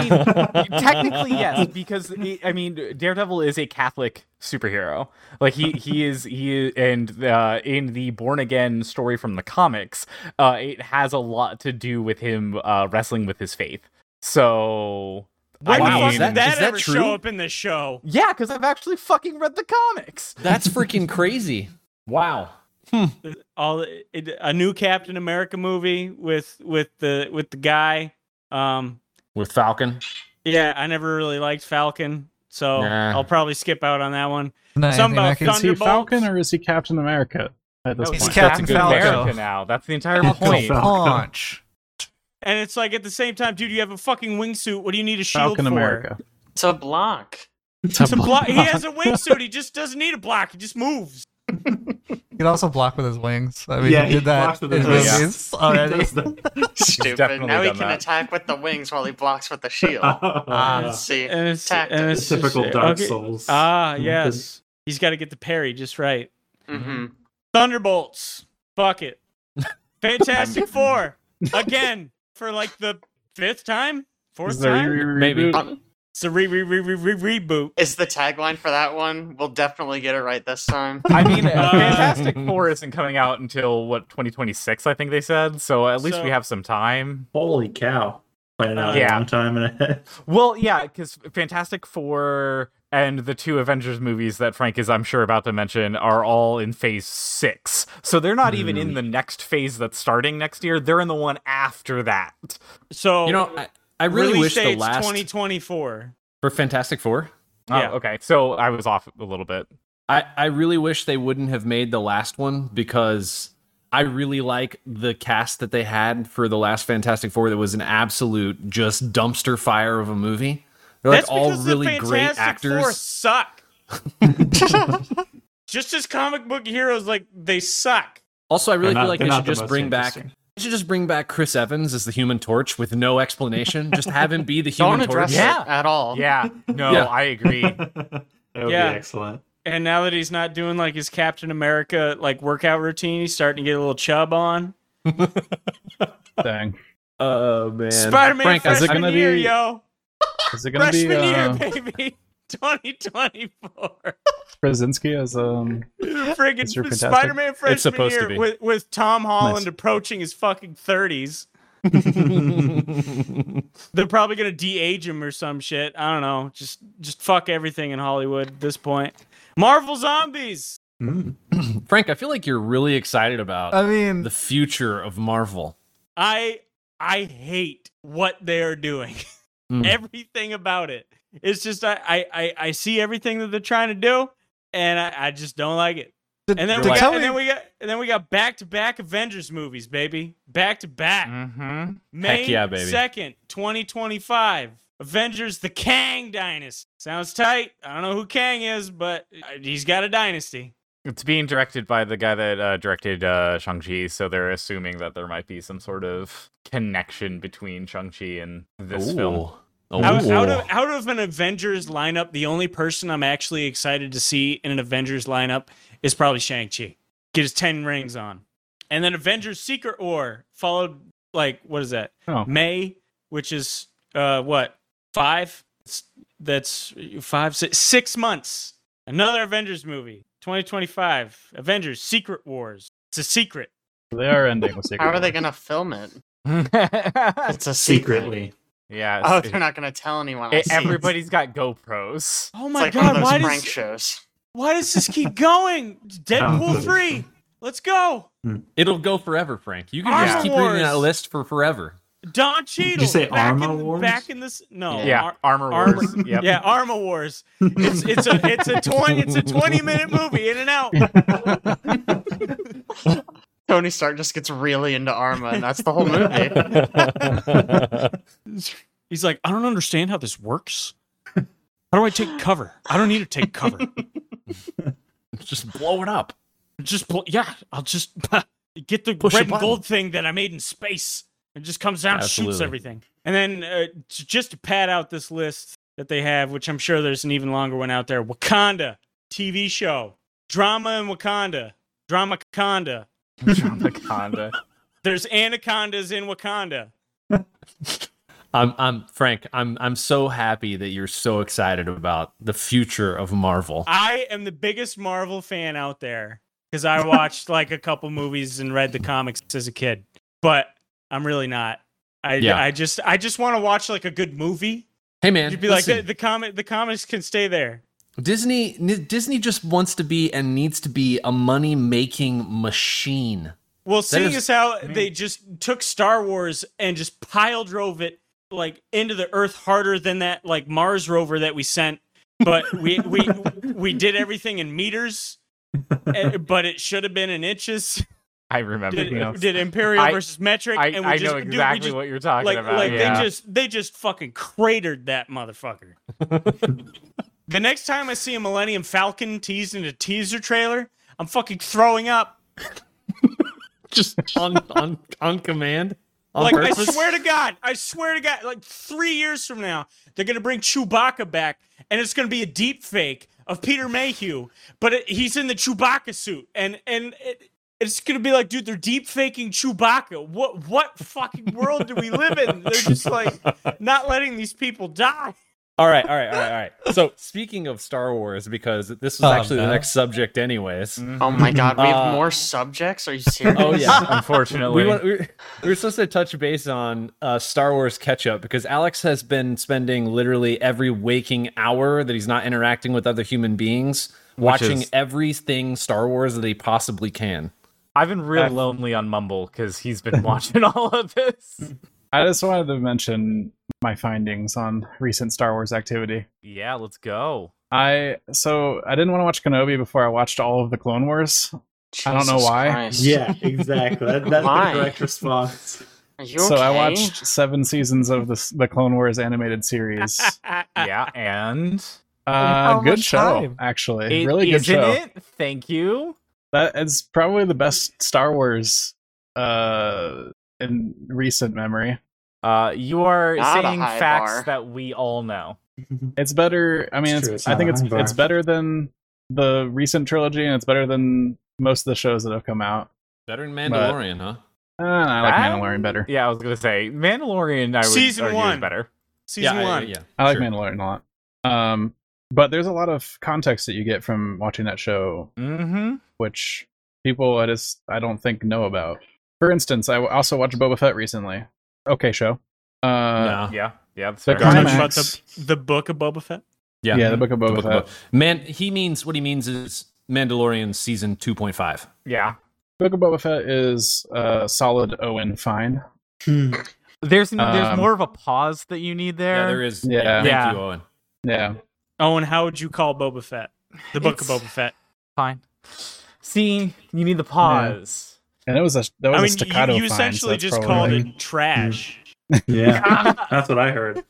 I mean, technically yes, because he- I mean, Daredevil is a Catholic superhero. Like he he is he is, and uh, in the Born Again story from the comics, uh, it has a lot to do with him uh, wrestling with his faith. So. When I Wow, fuck mean, is that- that is that ever true? show up in the show? yeah, because I've actually fucking read the comics. That's freaking crazy. Wow. All it, a new Captain America movie with with the with the guy. Um, With Falcon. yeah, I never really liked Falcon. so Nah. I'll probably skip out on that one. No, Something about Anthony Mackie. Is he Falcon or is he Captain America at this No, He's point? Captain that's a good Falcon. America now. That's the entire point. Falcon. Punch. And it's like at the same time, dude, you have a fucking wingsuit. What do you need a shield Falcon for? America. To block. To block. He has a wingsuit. He just doesn't need a block. He just moves. He can also block with his wings. I mean, Yeah, he he did that blocks with his wings. movies already. Does the- Stupid. Now he can that. attack with the wings while he blocks with the shield. Ah, Ah, see. And it's, Tactics. and it's typical just- Dark okay. Souls. Ah, Mm, yes. He's got to get the parry just right. hmm Thunderbolts. Fuck it. Fantastic Four. Again, for like the fifth time? Fourth Is time? re- re- Maybe. Um, It's a re re re re re reboot. is the tagline for that one? We'll definitely get it right this time. I mean, Uh, Fantastic Four isn't coming out until what 2026, I think they said. So at least So- we have some time. Holy cow. Playing out Yeah. a long time ahead. Well, yeah, because Fantastic Four and the two Avengers movies that Frank is, I'm sure, about to mention are all in Phase Six. So they're not even in the next phase that's starting next year. They're in the one after that. So You know, I, I really release wish the last 2024. for Fantastic Four. Oh, yeah. Oh, okay. So I was off a little bit. I, I really wish they wouldn't have made the last one because I really like the cast that they had for the last Fantastic Four that was an absolute just dumpster fire of a movie. They're like That's all because really the great Fantastic Four suck. Just as comic book heroes, like they suck. Also, I really They're feel like they're they not should the just bring back interesting. they should just bring back Chris Evans as the Human Torch with no explanation. just have him be the Don't Human address Torch. Yeah. it at all. Yeah. No, Yeah. I agree. that would Yeah. be excellent. And now that he's not doing like his Captain America like workout routine, he's starting to get a little chub on. Dang. Oh man, Spider-Man Frank, I- is it freshman gonna year, be- yo. Is it gonna be Freshman year, uh, baby. 2024. Krasinski as um? Friggin' Mr. Spider-Man freshman supposed to be. with, with Tom Holland Nice. approaching his fucking 30s. They're probably gonna de-age him or some shit. I don't know. Just just fuck everything in Hollywood at this point. Marvel zombies. Mm. Frank, I feel like you're really excited about I mean, the future of Marvel. I I hate what they are doing. Mm. everything about it. It's just I, I I I see everything that they're trying to do, and I, I just don't like it. And then we like- got and then we got and then we got back to back Avengers movies, baby. Back to back. May yeah, baby. 2nd, 2025. Avengers the Kang Dynasty. Sounds tight. I don't know who Kang is, but uh, he's got a dynasty. It's being directed by the guy that uh, directed uh, Shang-Chi, so they're assuming that there might be some sort of connection between Shang-Chi and this film. Out, out of out of an Avengers lineup, the only person I'm actually excited to see in an Avengers lineup is probably Shang-Chi. Get his 10 rings on. And then Avengers Secret War followed like what is that? Oh, May, which is uh what? 5? It's- That's 5 six, months. Another Avengers movie. 2025. Avengers Secret Wars. It's a secret. they are ending with Secret How are they gonna film it? It's a secret. Secretly. It's- Oh, it- they're not gonna tell anyone. It- see. everybody's got GoPros. Oh It's my like one of god, those why prank does shows. why does this keep going? Deadpool. 3. Let's go. It'll go forever, Frank. You can Armor just keep reading that list for forever. Don Cheadle. you say back Armor in, Wars? Back in this, no. yeah, Ar- Armor Armor- Wars. Yep. yeah, Armor Wars. It's it's a it's a twenty it's a twenty minute movie in and out. Tony Stark just gets really into Arma, and that's the whole movie. He's like, I don't understand how this works. How do I take cover? I don't need to take cover. just blow it up. Just pl- yeah, I'll just get the Push red and gold thing that I made in space. It just comes down and shoots everything. And then uh, just to pad out this list that they have, which I'm sure there's an even longer one out there. Wakanda TV show, drama in Wakanda, drama Wakanda. Anaconda. There's anacondas in Wakanda. I'm I'm Frank. I'm I'm so happy that you're so excited about the future of Marvel. I am the biggest Marvel fan out there because I watched like a couple movies and read the comics as a kid, but I'm really not. I Yeah. I just I just want to watch like a good movie. Hey man, You'd be like the, listen, the comic the comics can stay there. Disney Disney just wants to be and needs to be a money making machine. Well, seeing is- as how they just took Star Wars and just pile drove it like into the Earth harder than that like Mars rover that we sent but we we we did everything in meters, eh, but it should have been in inches. I remember. Did, these. did imperial I- versus metric, I, and we I just know dude, we exactly just- what you're talking like about. like yeah. they just they just fucking cratered that motherfucker. the next time I see a Millennium Falcon teased in a teaser trailer, I'm fucking throwing up. Just on on on command. On like purpose. I swear to God, I swear to God, like three years from now, they're gonna bring Chewbacca back, and it's gonna be a deep fake of Peter Mayhew, but it, he's in the Chewbacca suit, and and it, it's gonna be like, dude, they're deep faking Chewbacca. What what fucking world do we live in? They're just like not letting these people die. All right, all right, all right, all right. So speaking of Star Wars, because this is Oh, actually the next subject, anyways. Oh my god, we have Uh, more subjects? Are you serious? Oh yeah. Unfortunately, We, want, we, we were supposed to touch base on uh, Star Wars catch up because Alex has been spending literally every waking hour that he's not interacting with other human beings watching is- everything Star Wars that he possibly can. I've been real I've- lonely on Mumble because he's been watching all of this. I just wanted to mention my findings on recent Star Wars activity. Yeah, let's go. I so I didn't want to watch Kenobi before I watched all of the Clone Wars. I don't know why. Christ. Yeah, exactly. That, that's Why? the correct response. Are you So I watched seven seasons of the the Clone Wars animated series. Yeah, and Uh, good show, time? actually. it, really good isn't show. it? Thank you. That is probably the best Star Wars uh in recent memory. Uh, you are Not saying facts bar. that we all know. It's better. I mean, It's it's, true, it's I think it's bar. it's better than the recent trilogy, and it's better than most of the shows that have come out. Better than Mandalorian, huh? Uh, I like That- Mandalorian better. Yeah, I was gonna say Mandalorian. I would Season argue is one. better. Season yeah, one. Yeah, yeah, I like sure. Mandalorian a lot. Um, but there's a lot of context that you get from watching that show, Mm-hmm. which people I just I don't think know about. For instance, I also watched Boba Fett recently. Okay, show. Uh, No. Yeah, yeah. That's The Climax. the, the book of Boba Fett. Yeah, yeah, the Book of Boba Book of Fett. Boba- Man, he means what he means is Mandalorian season two point five. Yeah. Book of Boba Fett is uh, solid Owen fine. Hmm. There's there's Um, more of a pause that you need there. Yeah, there is. Yeah. Thank Yeah. you, Owen. Yeah, Owen, how would you call Boba Fett? The book It's- of Boba Fett. Fine. See, you need the pause. And it was a that was I a mean, staccato. you, you fine, so essentially just probably called right. it trash. Yeah, that's what I heard.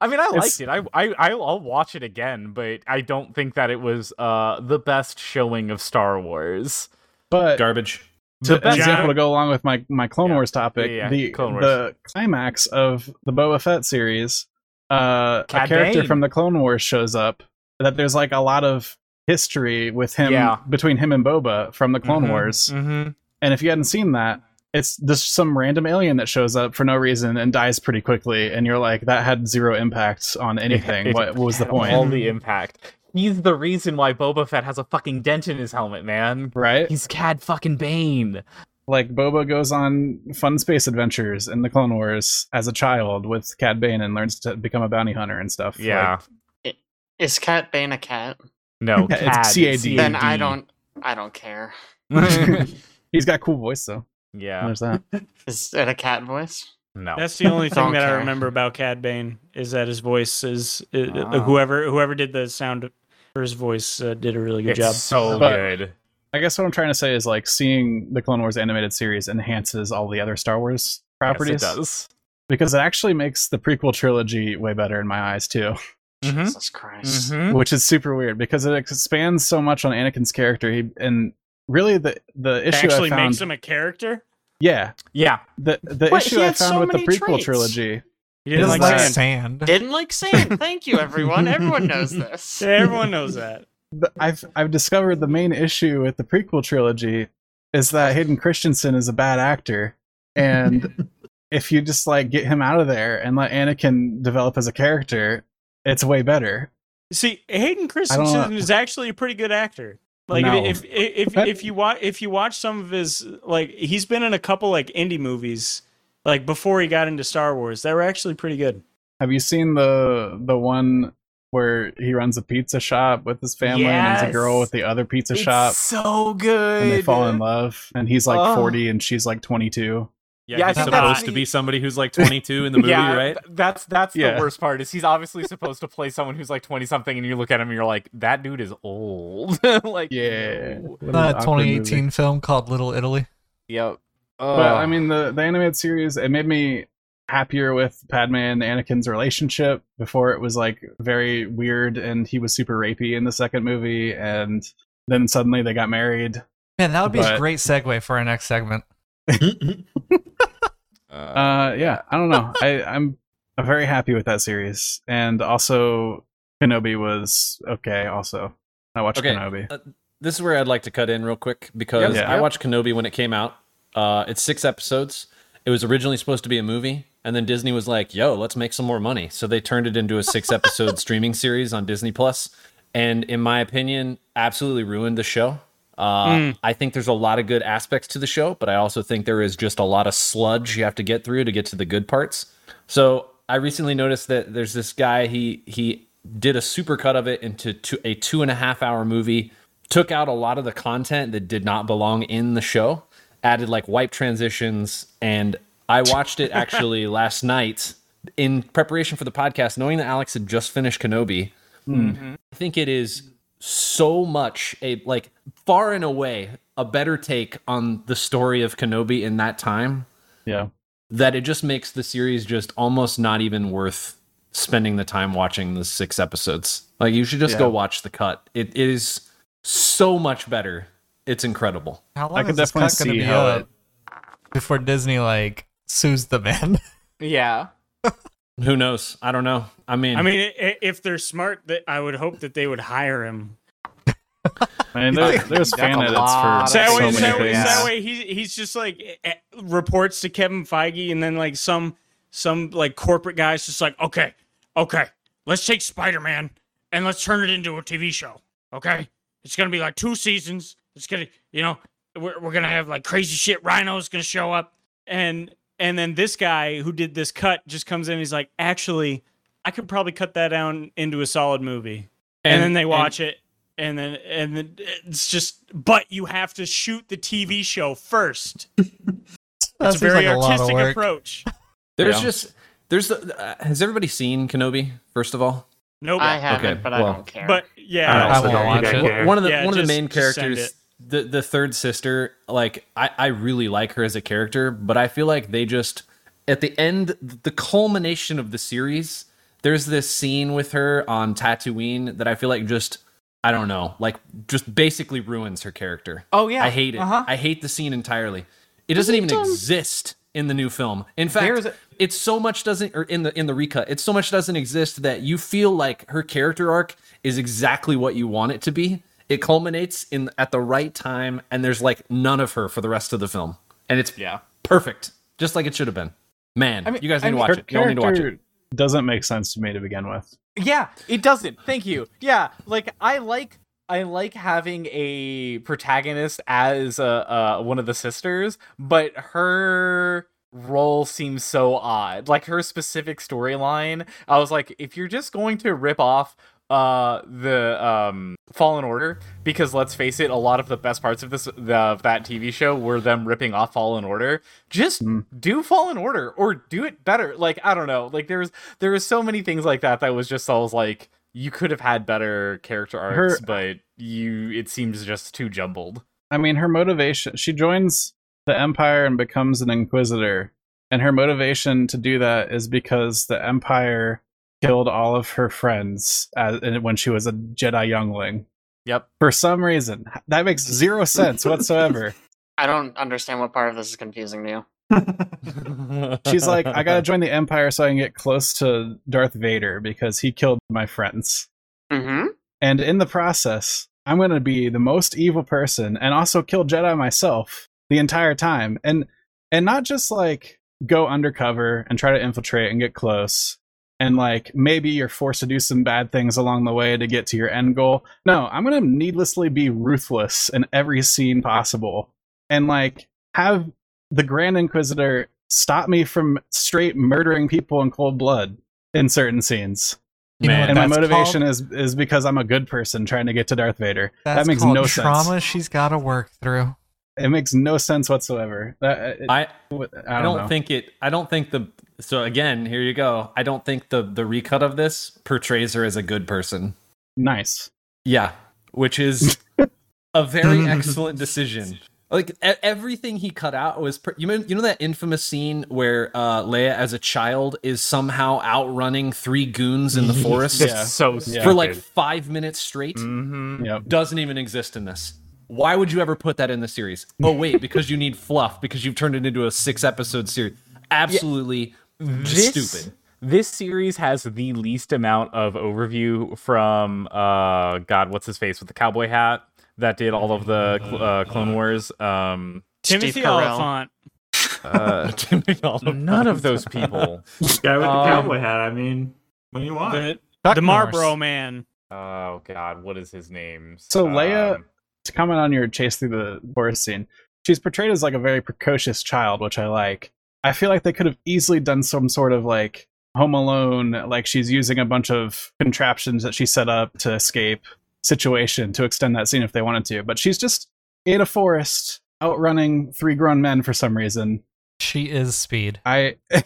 I mean, I It's- liked it. I, I I'll I'll watch it again, but I don't think that it was uh the best showing of Star Wars. But Garbage. to, The an example to go along with my my Clone Yeah. Wars topic, Yeah, yeah, the Clone Wars. the climax of the Boba Fett series, uh, a character Bane. from the Clone Wars shows up. That there's like a lot of history with him Yeah. between him and Boba from the Clone Mhm, Wars, mhm. And if you hadn't seen that. It's just some random alien that shows up for no reason and dies pretty quickly, and you're like, that had zero impact on anything. What, what was the point? All the impact. He's the reason why Boba Fett has a fucking dent in his helmet, man. right? He's Cad fucking Bane. like Boba goes on fun space adventures in the Clone Wars as a child with Cad Bane and learns to become a bounty hunter and stuff. Yeah. Is Cat Bane a cat? No, It's Cad. CAD. Then I don't. I don't care. Like, he's got a cool voice though. yeah. There's that. Is it a cat voice? No. That's the only thing Don't that I remember about Cad Bane is that his voice is uh, Oh. whoever whoever did the sound for his voice uh, did a really good it's job. so But- good. I guess what I'm trying to say is like seeing the Clone Wars animated series enhances all the other Star Wars properties Yes, it does. because it actually makes the prequel trilogy way better in my eyes too, Mhm. Jesus Christ. Mhm. which is super weird because it expands so much on Anakin's character. He, and really the the issue actually I found, makes him a character. yeah, Yeah. the the But issue I found so with the prequel traits. trilogy He He didn't It's like doesn't like sand. sand. Didn't like sand. Thank you, everyone. Everyone knows this. Yeah, Everyone knows that. I've I've discovered the main issue with the prequel trilogy is that Hayden Christensen is a bad actor, and if you just like get him out of there and let Anakin develop as a character, it's way better. See, Hayden. Christensen is actually a pretty good actor. Like No. if if if, if you watch if you watch some of his like he's been in a couple like indie movies like before he got into Star Wars that were actually pretty good. Have you seen the the one where he runs a pizza shop with his family and there's a girl Yes. with the other pizza It's shop so good. and they fall in love and he's like Oh. 40 and she's like 22 Yeah, Yeah, I he's supposed that's- to be somebody who's like 22 in the movie, yeah, right? th- that's that's Yeah. the worst part. Is he's obviously supposed to play someone who's like twenty something, and you look at him and you're like, that dude is old. like, Yeah. ooh. That 2018 film called Little Italy. Yep. But I mean, the the animated series it made me happier with Padme and Anakin's relationship. Before it was like very weird, and he was super rapey in the second movie, and then suddenly they got married. Man, that would be a great segue for our next segment. Uh, yeah, I don't know. I I'm I'm very happy with that series, and also Kenobi was okay. Also, I watched Okay. Kenobi. Uh, this is where I'd like to cut in real quick because Yep. I watched Kenobi when it came out. Uh, it's six episodes. It was originally supposed to be a movie, and then Disney was like, "Yo, let's make some more money." So they turned it into a six-episode streaming series on Disney Plus, and in my opinion, absolutely ruined the show. Uh, hmm. I think there's a lot of good aspects to the show, but I also think there is just a lot of sludge you have to get through to get to the good parts. So I recently noticed that there's this guy. He he did a supercut of it into two, a two and a half hour movie. Took out a lot of the content that did not belong in the show. Added like wipe transitions, and I watched it actually last night in preparation for the podcast, knowing that Alex had just finished Kenobi. Hmm. Mm-hmm. I think it is so much a like far and away a better take on the story of Kenobi in that time Yeah, that it just makes the series just almost not even worth spending the time watching the six episodes. Like you should just go watch the cut. It is so much better. It's incredible. How long I is this cut gonna be how it- before Disney like sues the man? yeah. Who knows? I don't know. I mean, I mean, i- i- if they're smart, that I would hope that they would hire him. I mean, there, there's That's fan edits for So that so way, many that way, things. that way he's he's just like eh, eh, reports to Kevin Feige, and then like some some like corporate guys just like, okay, okay, let's take Spider Man and let's turn it into a TV show. Okay, it's gonna be like two seasons. It's gonna, you know, we're we're gonna have like crazy shit. Rhino's gonna show up, and and then this guy who did this cut just comes in. and He's like, actually, I could probably cut that down into a solid movie and, then they watch it and then and then it's just but you have to shoot the tv show first That's a very like a lot of artistic work. approach there's Yeah. just there's uh, has everybody seen Kenobi? First of all, nope I haven't, Okay, but I well, don't care. but I yeah I also won't don't watch it. care. one of the Yeah, one of the main characters the the third sister like I, I really like her as a character but i feel like they just at the end the culmination of the series there's this scene with her on tatooine that i feel like just i don't know like just basically ruins her character. Oh yeah. i hate it. Uh-huh. i hate the scene entirely. It doesn't even exist in the new film. In fact a- it's so much doesn't or in the in the recut it's so much doesn't exist that you feel like her character arc is exactly what you want it to be it culminates in at the right time and there's like none of her for the rest of the film and it's Yeah. perfect just like it should have been man I mean- you guys I need mean, to watch it you all need to watch it doesn't make sense to me to begin with. Yeah, it doesn't. Thank you. Yeah, like I like I like having a protagonist as uh, uh one of the sisters, but her role seems so odd. Like her specific storyline, I was like, if you're just going to rip off uh the um fallen order because let's face it a lot of the best parts of this the, of that tv show were them ripping off fallen order just Mm. do fallen order or do it better like i don't know like there's there was so many things like that that was just i was like you could have had better character arcs Her- but you it seems just too jumbled I mean, her motivation, she joins the Empire and becomes an Inquisitor. And her motivation to do that is because the Empire killed all of her friends as, when she was a Jedi youngling. yep For some reason. That makes zero sense whatsoever. I don't understand what part of this is confusing to you. She's like, I gotta join the Empire so I can get close to Darth Vader because he killed my friends. Mm-hmm. And in the process, I'm going to be the most evil person and also kill Jedi myself the entire time. And and not just like go undercover and try to infiltrate and get close and like maybe you're forced to do some bad things along the way to get to your end goal. No, I'm going to needlessly be ruthless in every scene possible and like have the Grand Inquisitor stop me from straight murdering people in cold blood in certain scenes You know Man. and my motivation called? is is because I'm a good person trying to get to Darth Vader. That's that makes called no trauma sense. she's got to work through. It makes no sense whatsoever. That, uh, it, I I don't, I don't think it. I don't think the. So again, here you go. I don't think the the recut of this portrays her as a good person. nice. Yeah, which is a very excellent decision. Like e- everything he cut out was per- you know you know that infamous scene where uh, Leia as a child is somehow outrunning three goons in the forest Yeah. so Yeah. stupid. for like five minutes straight. hmm Yep. Doesn't even exist in this. Why would you ever put that in the series? Oh wait, because you need fluff because you've turned it into a six episode series. Absolutely just This- stupid. This series has the least amount of overview from uh God, what's his face with the cowboy hat that did all of the uh, Clone Wars. Um, Timothy Steve Carell. Olyphant. uh, none of those people. Guy with the Um, cowboy hat. I mean, what do you want? The, Chuck the Norris. Marlboro man. Oh God, what is his name? So Leia- Um, to comment on your chase through the forest scene, she's portrayed as like a very precocious child, which I like. I feel like they could have easily done some sort of like Home Alone, like she's using a bunch of contraptions that she set up to escape situation to extend that scene if they wanted to. But she's just in a forest outrunning three grown men for some reason. She is speed. I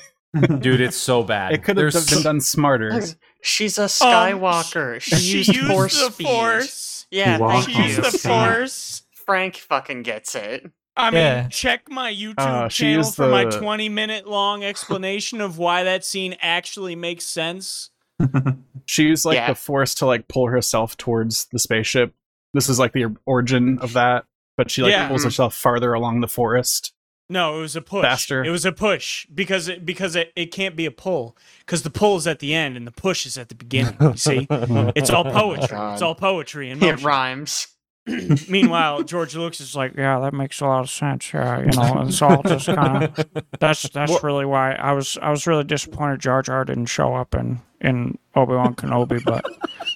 Dude, it's so bad. it could have There's been so- done smarter. She's a Skywalker. she, used, force speed. Yeah, Walk thank on you. the force. Frank fucking gets it. I mean, Yeah. check my YouTube Uh, channel used for my 20 minute long explanation of why that scene actually makes sense. She used like Yeah. the force to like pull herself towards the spaceship. This is like the origin of that, but she like Yeah. pulls herself farther along the forest. No, it was a push. Faster. It was a push because it because it, it can't be a pull because the pull is at the end and the push is at the beginning. You see, it's all poetry. God. It's all poetry in It rhymes. Meanwhile, George Lucas is like, yeah, that makes a lot of sense. Yeah, you know, it's all just kind of. That's that's really why I was I was really disappointed Jar Jar didn't show up in in Obi Wan Kenobi, but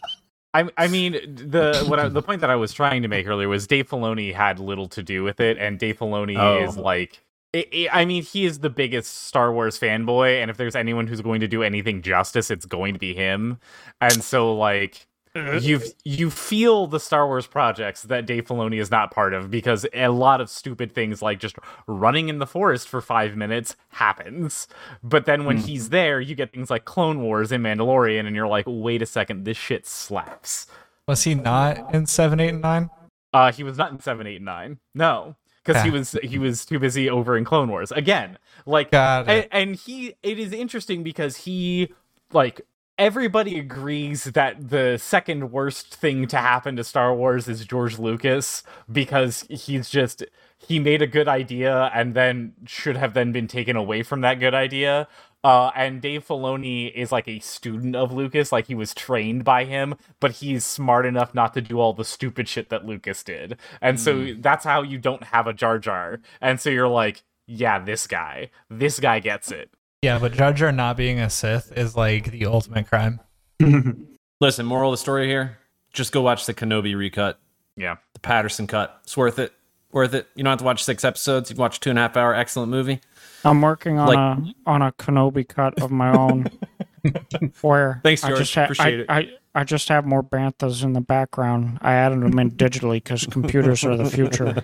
I, I mean the what I, the point that I was trying to make earlier was Dave Filoni had little to do with it, and Dave Filoni Oh. is like, i i I mean, he is the biggest Star Wars fanboy, and if there's anyone who's going to do anything justice, it's going to be him. And so, like, you you feel the Star Wars projects that Dave Filoni is not part of because a lot of stupid things like just running in the forest for five minutes happens. But then when he's there, you get things like Clone Wars and Mandalorian, and you're like, wait a second, this shit slaps. Was he not in seven, eight, and nine? Uh, he was not in seven, eight, and nine. No, because he was he was too busy over in Clone Wars again. Like, and, and he it is interesting because he like everybody agrees that the second worst thing to happen to Star Wars is George Lucas because he's just he made a good idea and then should have then been taken away from that good idea. Uh, and Dave Filoni is like a student of Lucas, like he was trained by him, but he's smart enough not to do all the stupid shit that Lucas did. And so that's how you don't have a Jar Jar. And so you're like, yeah, this guy, this guy gets it. Yeah, but Jar Jar not being a Sith is like the ultimate crime. Listen, moral of the story here: just go watch the Kenobi recut, Yeah. the Patterson cut. It's worth it. Worth it. You don't have to watch six episodes. You can watch a two and a half hour excellent movie. I'm working on Like- a on a Kenobi cut of my own. where Thanks, I George. just ha- Appreciate I, it. I, I just have more banthas in the background. I added them in digitally because computers are the future.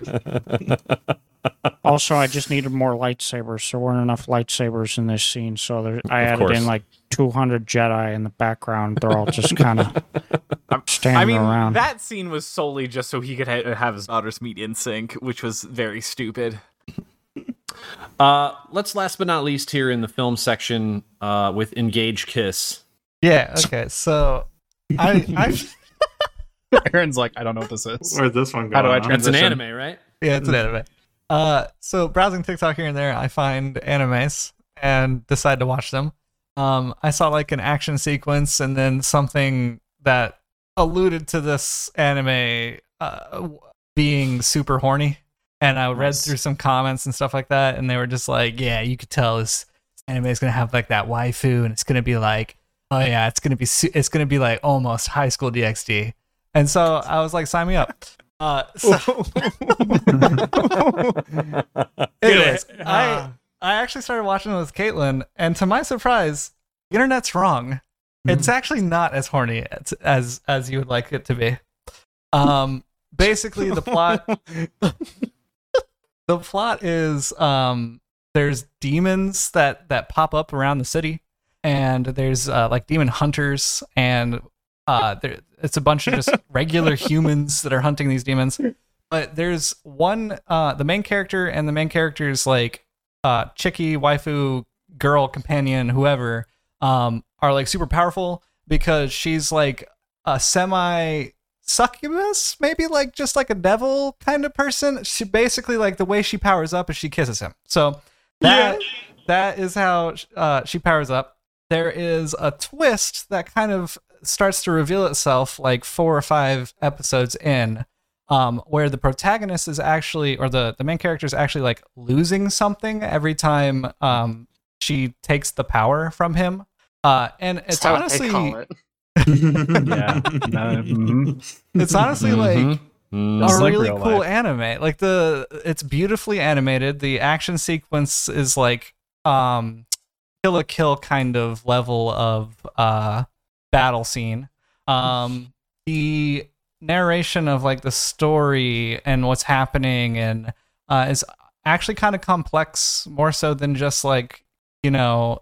also, I just needed more lightsabers. There weren't enough lightsabers in this scene, so there, I Of added course. in like 200 Jedi in the background. They're all just kind of standing I mean, around. that scene was solely just so he could ha- have his daughters meet in sync, which was very stupid. Uh, let's last but not least here in the film section uh, with Engage Kiss. Yeah. Okay. So I I Aaron's like, I don't know what this is. Where's this one going? How do I on? That's an anime, right? Yeah, it's an anime. Uh, so browsing TikTok here and there, I find animes and decide to watch them. Um, I saw like an action sequence and then something that alluded to this anime uh, being super horny. And I read Nice. through some comments and stuff like that, and they were just like, "Yeah, you could tell this anime is gonna have like that waifu, and it's gonna be like, oh yeah, it's gonna be su- it's gonna be like almost High School DxD." And so I was like, "Sign me up." Uh, so Anyways, I I actually started watching it with Caitlin, and to my surprise, the internet's wrong. It's actually not as horny as as, as you would like it to be. Um, basically, the plot the plot is um there's demons that that pop up around the city and there's uh, like demon hunters and uh there it's a bunch of just regular humans that are hunting these demons. But there's one uh the main character and the main character's like uh chicky waifu girl companion whoever um are like super powerful because she's like a semi succubus maybe like just like a devil kind of person? She basically like the way she powers up is she kisses him. So that that is how uh, she powers up. There is a twist that kind of starts to reveal itself like four or five episodes in um, where the protagonist is actually or the, the main character is actually like losing something every time um, she takes the power from him. Uh, and it's honestly it. Yeah. No, mhm. it's honestly like Mhm. a It's like really real cool life. anime. Like the it's beautifully animated. The action sequence is like um Kill la Kill kind of level of uh battle scene. Um the narration of like the story and what's happening and uh is actually kind of complex more so than just like, you know,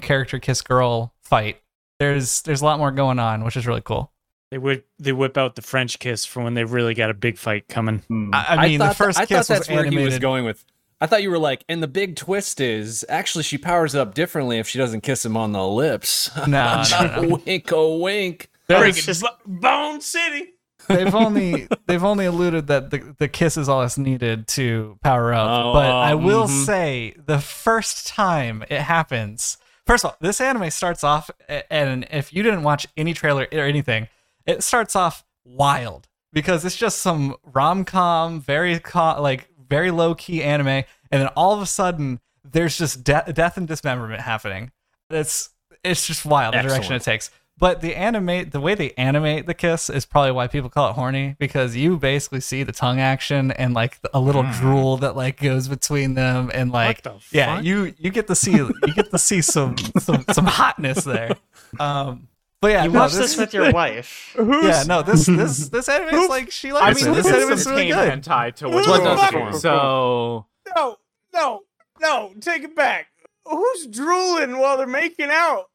character kiss girl fight. There's there's a lot more going on, which is really cool. They whip they whip out the French kiss for when they've really got a big fight coming. Mm. I, I mean, the thought first that, I kiss thought that's was where he was going with. I thought you were like, and the big twist is actually she powers up differently if she doesn't kiss him on the lips. No, no, no. wink, a wink. It's just- Bone City. they've only they've only alluded that the, the kiss is all that's needed to power up. Oh, but I will mhm. say the first time it happens, first of all, this anime starts off, and if you didn't watch any trailer or anything, it starts off wild because it's just some rom com, very co- like very low key anime, and then all of a sudden there's just de- death and dismemberment happening. It's it's just wild the direction it takes. But the animate the way they animate the kiss is probably why people call it horny because you basically see the tongue action and like a little drool that like goes between them and like the yeah fuck? you you get to see you get to see some some some hotness there. Um, but yeah, You no, watch this with your wife. yeah no this this this anime is like she I mean, it. this This is anime is really good. hentai to what Blood does looking So No, no, no. Take it back. Who's drooling while they're making out?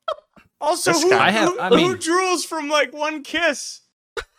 Also, This who, guy. I have- who, I who drools from like one kiss?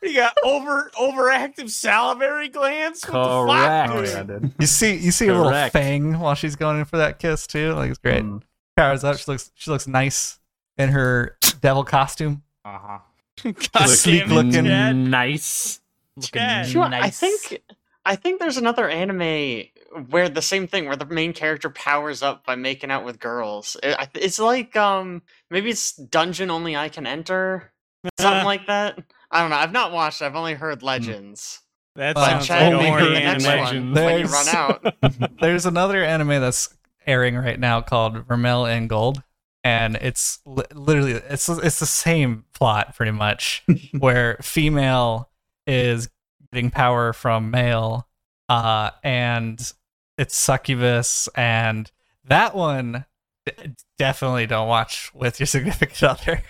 You got over overactive salivary glands. What the Correct. fuck, oh yeah. You see you see a little fang while she's going in for that kiss too. Like it's great. Mm. Powers up. She looks she looks nice in her devil costume. uh-huh. God Sleek damn it, looking. Chad. nice. You know I think I think there's another anime where the same thing where the main character powers up by making out with girls. It- It's like um maybe it's dungeon only I can enter, something like that. I don't know. I've not watched. I've only heard legends. That But sounds like a only maybe the next one when you There's- run out. There's another anime that's airing right now called Vermeil and Gold, and it's li- literally it's it's the same plot pretty much, where female is getting power from male, uh, and it's succubus, and that one definitely don't watch with your significant other.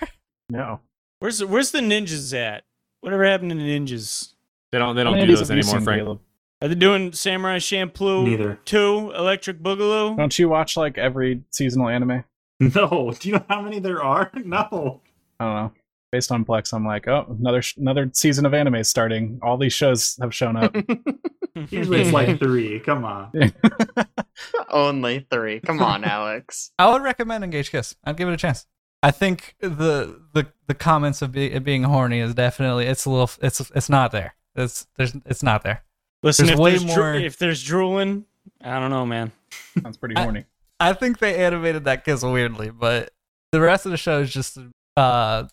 No. Where's the, where's the ninjas at? Whatever happened to the ninjas? They don't. They How don't many do of those these have you anymore, Frank. Caleb? Are they doing Samurai Champloo Neither. 2 Electric Boogaloo? Don't you watch like every seasonal anime? No. Do you know how many there are? No. I don't know. Based on Plex, I'm like, oh, another sh- another season of anime starting. All these shows have shown up. Usually it's like three. Come on. only three. Come on, Alex. I would recommend Engage Kiss. I'd give it a chance. I think the the the comments of be, it being horny is definitely it's a little it's it's not there. It's there's it's not there. Listen, There's if way there's, dro- more- if there's drooling, I don't know, man. Sounds pretty I- horny. I think they animated that kiss weirdly, but the rest of the show is just uh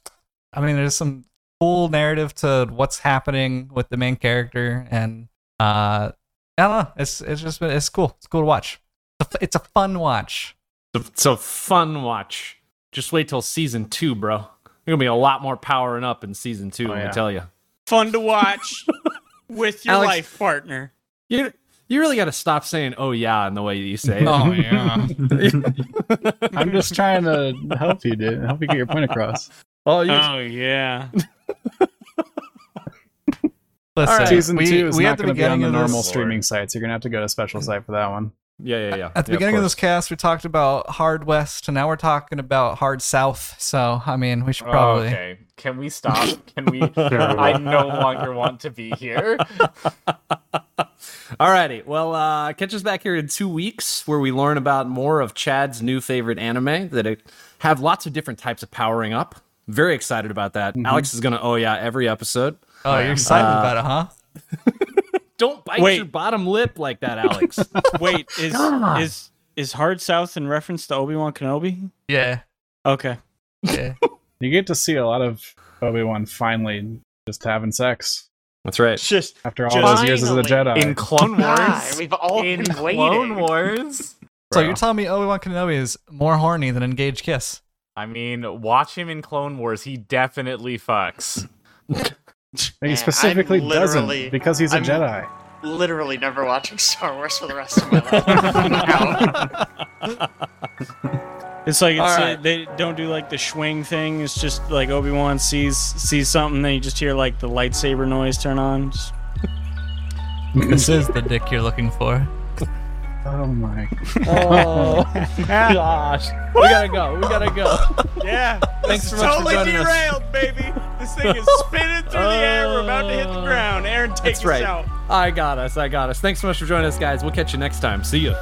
I mean there's some cool narrative to what's happening with the main character and uh I don't know. It's it's just it's cool. It's cool to watch. It's a, it's a fun watch. It's a fun watch. Just wait till season two, bro. There's gonna be a lot more powering up in season two. Oh, let yeah. me tell you. Fun to watch with your Alex- life partner. You you really got to stop saying "oh yeah" in the way you say it. Oh yeah. I'm just trying to help you, dude. Help you get your point across. Oh, you, Oh yeah. Listen, right. Season we, two is we not going to be on the normal this, streaming sites. You're going to have to go to a special site for that one. Yeah, yeah, yeah. at the Yeah, beginning of course. this cast, we talked about hard west, and now we're talking about hard south. So, I mean, we should probably. okay. Can we stop? Can we? I no longer want to be here. Alrighty. Well, uh, catch us back here in two weeks where we learn about more of Chad's new favorite anime that have lots of different types of powering up. Very excited about that. Alex is going to oh yeah every episode. Oh, you're excited Uh, about it, huh? Don't bite Wait. your bottom lip like that, Alex. Wait, is is is Hard South in reference to Obi Wan Kenobi? Yeah. Okay. Yeah. You get to see a lot of Obi Wan finally just having sex That's right. It's just after all Just- those years as a Jedi. In Clone God, Wars. we've all in been Clone waiting. Wars. So you're telling me Obi Wan Kenobi is more horny than Engage Kiss? I mean, watch him in Clone Wars. He definitely fucks. he specifically doesn't because he's a I'm- Jedi. Literally never watching Star Wars for the rest of my life. It's like it's, All right. they don't do like the swing thing. It's just like Obi Wan sees sees something, then you just hear like the lightsaber noise turn on. Just- this is the dick you're looking for. Oh my! Oh gosh, we gotta go. We gotta go. yeah, Thanks so much for joining us. baby. This thing is spinning through the air. We're about to hit the uh, ground. Aaron, take That's right. I got us. I got us. Thanks so much for joining us, guys. We'll catch you next time. See ya.